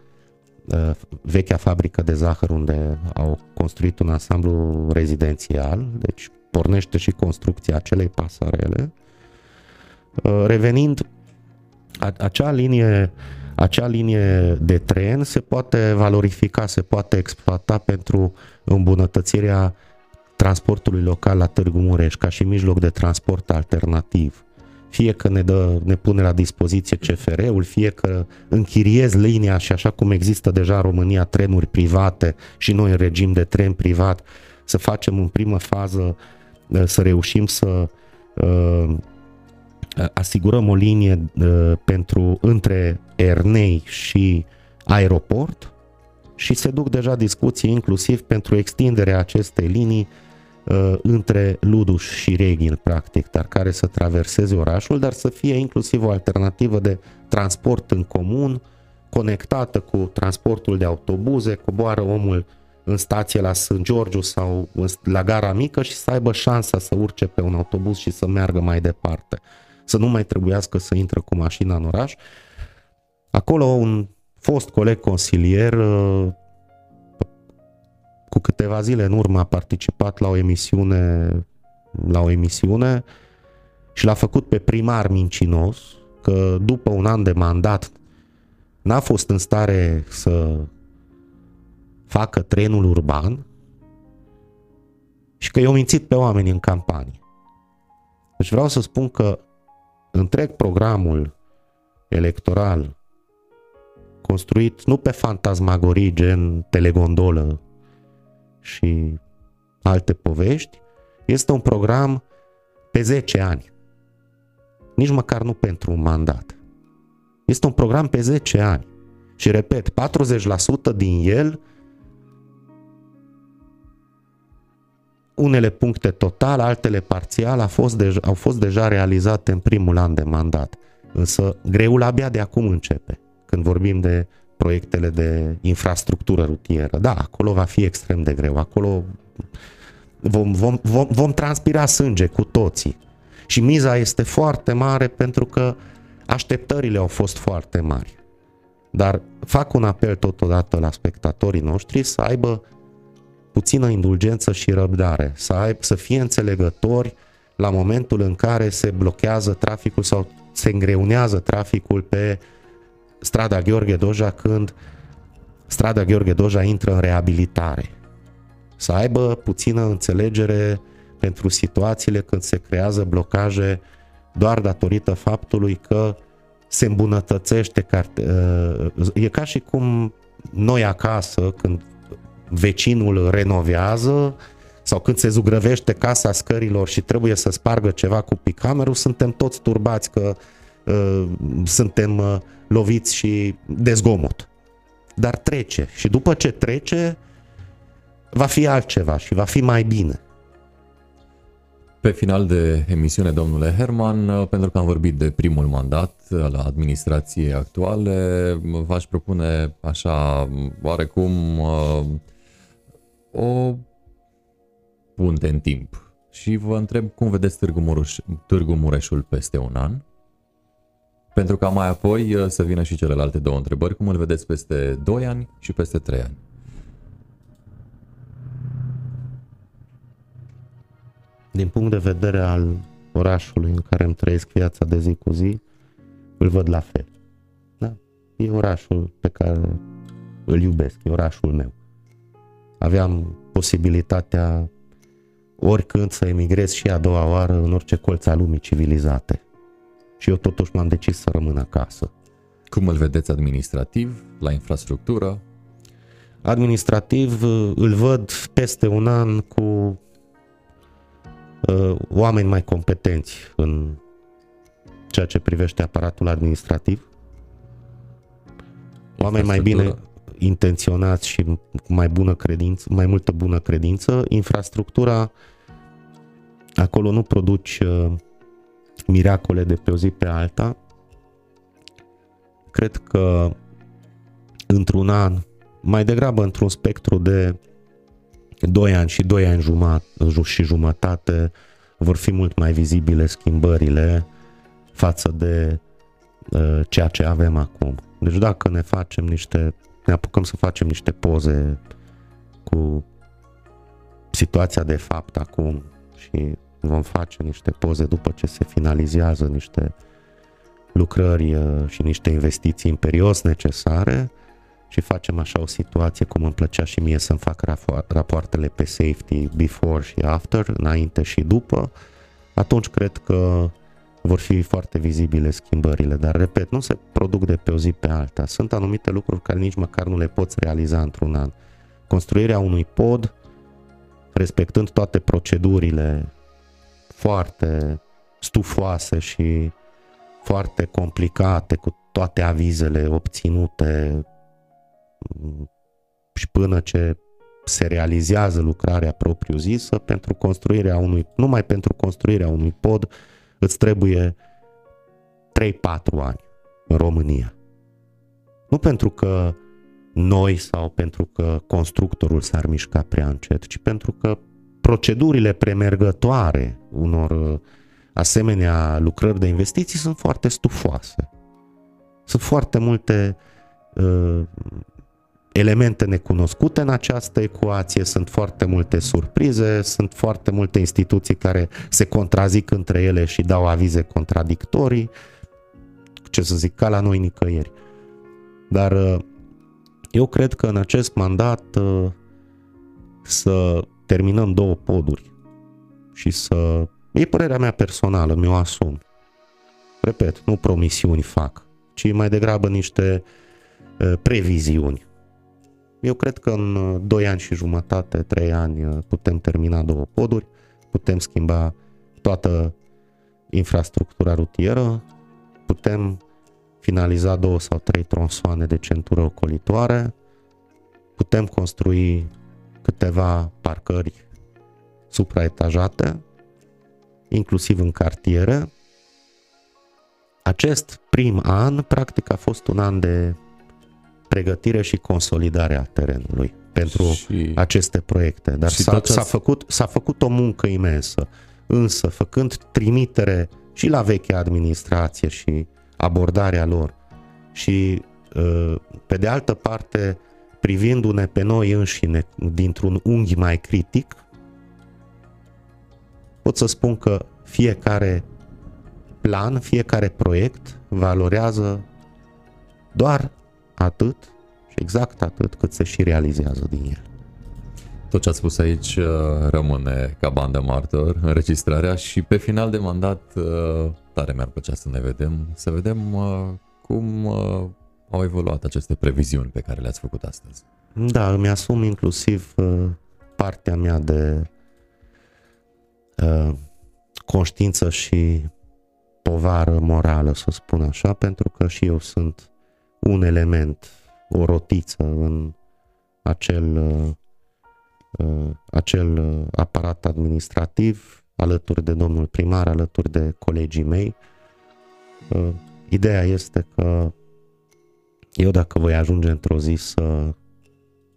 uh, vechea fabrică de zahăr unde au construit un ansamblu rezidențial, deci pornește și construcția acelei pasarele. Uh, revenind, acea linie, acea linie de tren se poate valorifica, se poate exploata pentru îmbunătățirea transportului local la Târgu Mureș ca și mijloc de transport alternativ. Fie că ne, dă, ne pune la dispoziție CFR-ul, fie că închiriez linia și așa cum există deja în România trenuri private și noi în regim de tren privat, să facem în primă fază, uh, să reușim să uh, asigurăm o linie uh, pentru între Ernei și aeroport și se duc deja discuții inclusiv pentru extinderea acestei linii uh, între Luduș și Reghin, practic, dar care să traverseze orașul, dar să fie inclusiv o alternativă de transport în comun, conectată cu transportul de autobuze, coboară omul în stație la St. Georgiu sau la gara mică și să aibă șansa să urce pe un autobuz și să meargă mai departe. Să nu mai trebuiască să intre cu mașina în oraș. Acolo un fost coleg consilier uh, cu câteva zile în urmă a participat la o emisiune la o emisiune și l-a făcut pe primar mincinos că după un an de mandat n-a fost în stare să facă trenul urban și că i-au mințit pe oameni în campanie. Deci vreau să spun că întreg programul electoral construit nu pe fantasmagorii gen telegondolă și alte povești, este un program pe 10 ani. Nici măcar nu pentru un mandat. Este un program pe 10 ani. Și repet, 40% din el unele puncte total, altele parțial, a fost deja, au fost deja realizate în primul an de mandat. Însă greul abia de acum începe, când vorbim de proiectele de infrastructură rutieră. Da, acolo va fi extrem de greu. Acolo vom, vom, vom, vom transpira sânge cu toții. Și miza este foarte mare pentru că așteptările au fost foarte mari. Dar fac un apel totodată la spectatorii noștri să aibă puțină indulgență și răbdare, să, aibă, să fie înțelegători la momentul în care se blochează traficul sau se îngreunează traficul pe strada Gheorghe Doja când strada Gheorghe Doja intră în reabilitare. Să aibă puțină înțelegere pentru situațiile când se creează blocaje doar datorită faptului că se îmbunătățește. Uh, e ca și cum noi acasă, când vecinul renovează sau când se zugrăvește casa scărilor și trebuie să spargă ceva cu picamerul, suntem toți turbați că uh, suntem uh, loviți și de zgomot. Dar trece și după ce trece va fi altceva și va fi mai bine. Pe final de emisiune, domnule Herman, uh, pentru că am vorbit de primul mandat uh, la administrație actuale, v-aș propune așa, oarecum, uh, o punte în timp și vă întreb cum vedeți Târgu, Mureș, Târgu Mureșul peste un an, pentru ca mai apoi uh, să vină și celelalte două întrebări, cum îl vedeți peste 2 ani și peste 3 ani. Din punct de vedere al orașului în care îmi trăiesc viața de zi cu zi, îl văd la fel. Da? E orașul pe care îl iubesc, e orașul meu aveam posibilitatea oricând să emigrez și a doua oară în orice colț al lumii civilizate. Și eu totuși m-am decis să rămân acasă. Cum îl vedeți administrativ, la infrastructură? Administrativ îl văd peste un an cu uh, oameni mai competenți în ceea ce privește aparatul administrativ. Oameni mai bine, intenționați și cu mai bună credință, mai multă bună credință. Infrastructura, acolo nu produci uh, miracole de pe o zi pe alta. Cred că într-un an, mai degrabă într-un spectru de 2 ani și 2 ani jumătate, și jumătate vor fi mult mai vizibile schimbările față de uh, ceea ce avem acum. Deci dacă ne facem niște, ne apucăm să facem niște poze cu situația de fapt acum și vom face niște poze după ce se finalizează niște lucrări uh, și niște investiții imperios necesare și facem așa o situație cum îmi plăcea și mie să-mi fac rapoartele pe safety before și after, înainte și după, atunci cred că vor fi foarte vizibile schimbările, dar repet, nu se produc de pe o zi pe alta. Sunt anumite lucruri care nici măcar nu le poți realiza într-un an. Construirea unui pod, respectând toate procedurile foarte stufoase și foarte complicate, cu toate avizele obținute și până ce se realizează lucrarea propriu-zisă, pentru construirea unui, numai pentru construirea unui pod, îți trebuie 3-4 ani în România. Nu pentru că noi sau pentru că constructorul s-ar mișca prea încet, ci pentru că procedurile premergătoare unor uh, asemenea lucrări de investiții sunt foarte stufoase. Sunt foarte multe uh, elemente necunoscute în această ecuație, sunt foarte multe surprize, sunt foarte multe instituții care se contrazic între ele și dau avize contradictorii, ce să zic, ca la noi nicăieri. Dar uh, eu cred că în acest mandat uh, să terminăm două poduri și să... E părerea mea personală, mi-o asum. Repet, nu promisiuni fac, ci mai degrabă niște uh, previziuni eu cred că în 2 uh, ani și jumătate, 3 ani uh, putem termina două poduri, putem schimba toată infrastructura rutieră, putem finaliza două sau trei tronsoane de centură ocolitoare, putem construi câteva parcări supraetajate, inclusiv în cartiere. Acest prim an, practic, a fost un an de pregătire și consolidare a terenului pentru și, aceste proiecte. Dar s-a, s-a, făcut, s-a făcut o muncă imensă. Însă, făcând trimitere și la vechea administrație și abordarea lor și, uh, pe de altă parte, privindu-ne pe noi înșine dintr-un unghi mai critic, pot să spun că fiecare plan, fiecare proiect valorează doar atât și exact atât cât se și realizează din el. Tot ce ați spus aici uh, rămâne ca bandă martor, înregistrarea și pe final de mandat uh, tare mi-ar plăcea să ne vedem, să vedem uh, cum au evoluat aceste previziuni pe care le-ați făcut astăzi. Da, îmi asum inclusiv partea mea de conștiință și povară morală, să spun așa, pentru că și eu sunt un element, o rotiță în acel, uh, uh, acel uh, aparat administrativ, alături de domnul primar, alături de colegii mei. Ideea este că eu dacă voi ajunge într-o zi să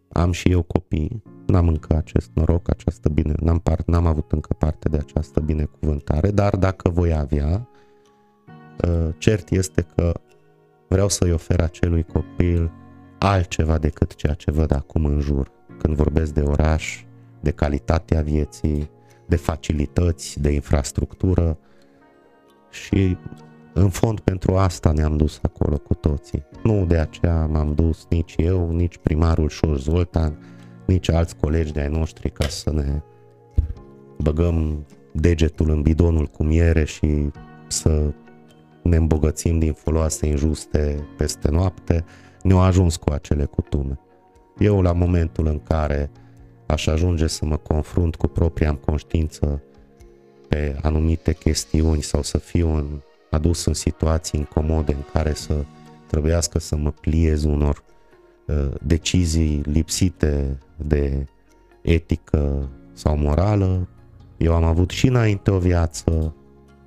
am și eu copii, n-am încă acest noroc, această bine, n-am, part, n-am avut încă parte de această binecuvântare, dar dacă voi avea, cert este că Vreau să-i ofer acelui copil altceva decât ceea ce văd acum în jur. Când vorbesc de oraș, de calitatea vieții, de facilități, de infrastructură și în fond pentru asta ne-am dus acolo cu toții. Nu de aceea m-am dus nici eu, nici primarul Șor Zoltan, nici alți colegi de-ai noștri ca să ne băgăm degetul în bidonul cu miere și să ne îmbogățim din foloase injuste peste noapte, ne-au ajuns cu acele cutume. Eu, la momentul în care aș ajunge să mă confrunt cu propria conștiință pe anumite chestiuni sau să fiu în, adus în situații incomode în care să trebuiască să mă pliez unor uh, decizii lipsite de etică sau morală, eu am avut și înainte o viață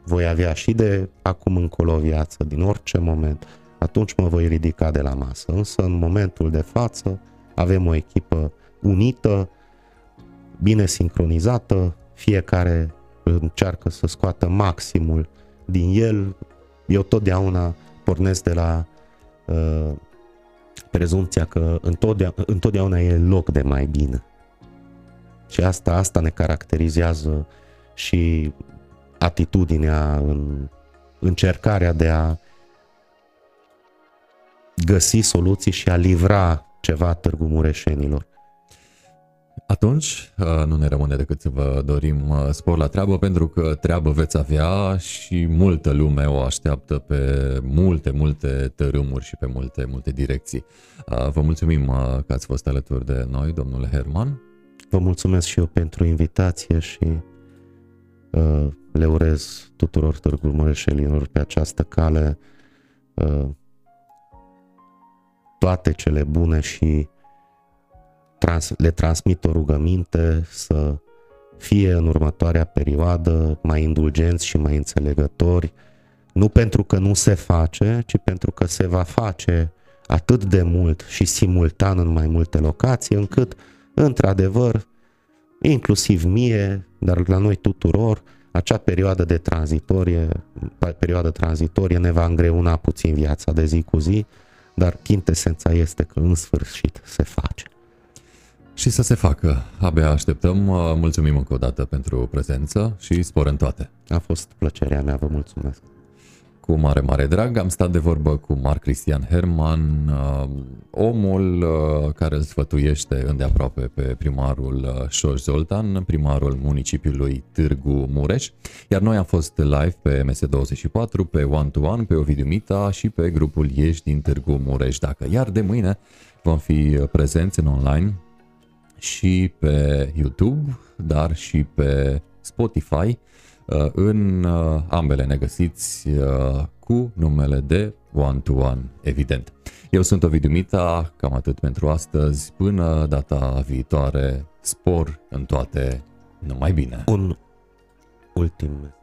voi avea și de acum încolo o viață, din orice moment, atunci mă voi ridica de la masă. Însă în momentul de față avem o echipă unită, bine sincronizată, fiecare încearcă să scoată maximul din el. Eu totdeauna pornesc de la uh, prezumția că întotdeauna, întotdeauna e loc de mai bine. Și asta, asta ne caracterizează și atitudinea în încercarea de a găsi soluții și a livra ceva Târgu Mureșenilor. Atunci uh, nu ne rămâne decât să vă dorim uh, spor la treabă pentru că treabă veți avea și multă lume o așteaptă pe multe, multe tărâmuri și pe multe, multe direcții. Uh, vă mulțumim că ați fost alături de noi, domnule Herman. Vă mulțumesc și eu pentru invitație și le urez tuturor Târgul Mureșenilor pe această cale toate cele bune și trans, le transmit o rugăminte să fie în următoarea perioadă mai indulgenți și mai înțelegători, nu pentru că nu se face, ci pentru că se va face atât de mult și simultan în mai multe locații, încât, într-adevăr, inclusiv mie, dar la noi tuturor, acea perioadă de tranzitorie, perioadă tranzitorie ne va îngreuna puțin viața de zi cu zi, dar chintesența este că în sfârșit se face. Și să se facă. Abia așteptăm. Mulțumim încă o dată pentru prezență și spor în toate. A fost plăcerea mea, vă mulțumesc. Cu mare, mare drag am stat de vorbă cu Marc Cristian Herman, uh, omul uh, care îl sfătuiește îndeaproape pe primarul uh, Șoș Zoltan, primarul municipiului Târgu Mureș, iar noi am fost live pe MS24, pe One to One, pe Ovidiu Mita și pe grupul Ieși din Târgu Mureș. Dacă iar de mâine vom fi prezenți în online și pe YouTube, dar și pe Spotify. Uh, în uh, ambele ne găsiți uh, cu numele de One to One, evident. Eu sunt Ovidiu Mita, cam atât pentru astăzi. Până data viitoare, spor în toate, numai bine. Un ultim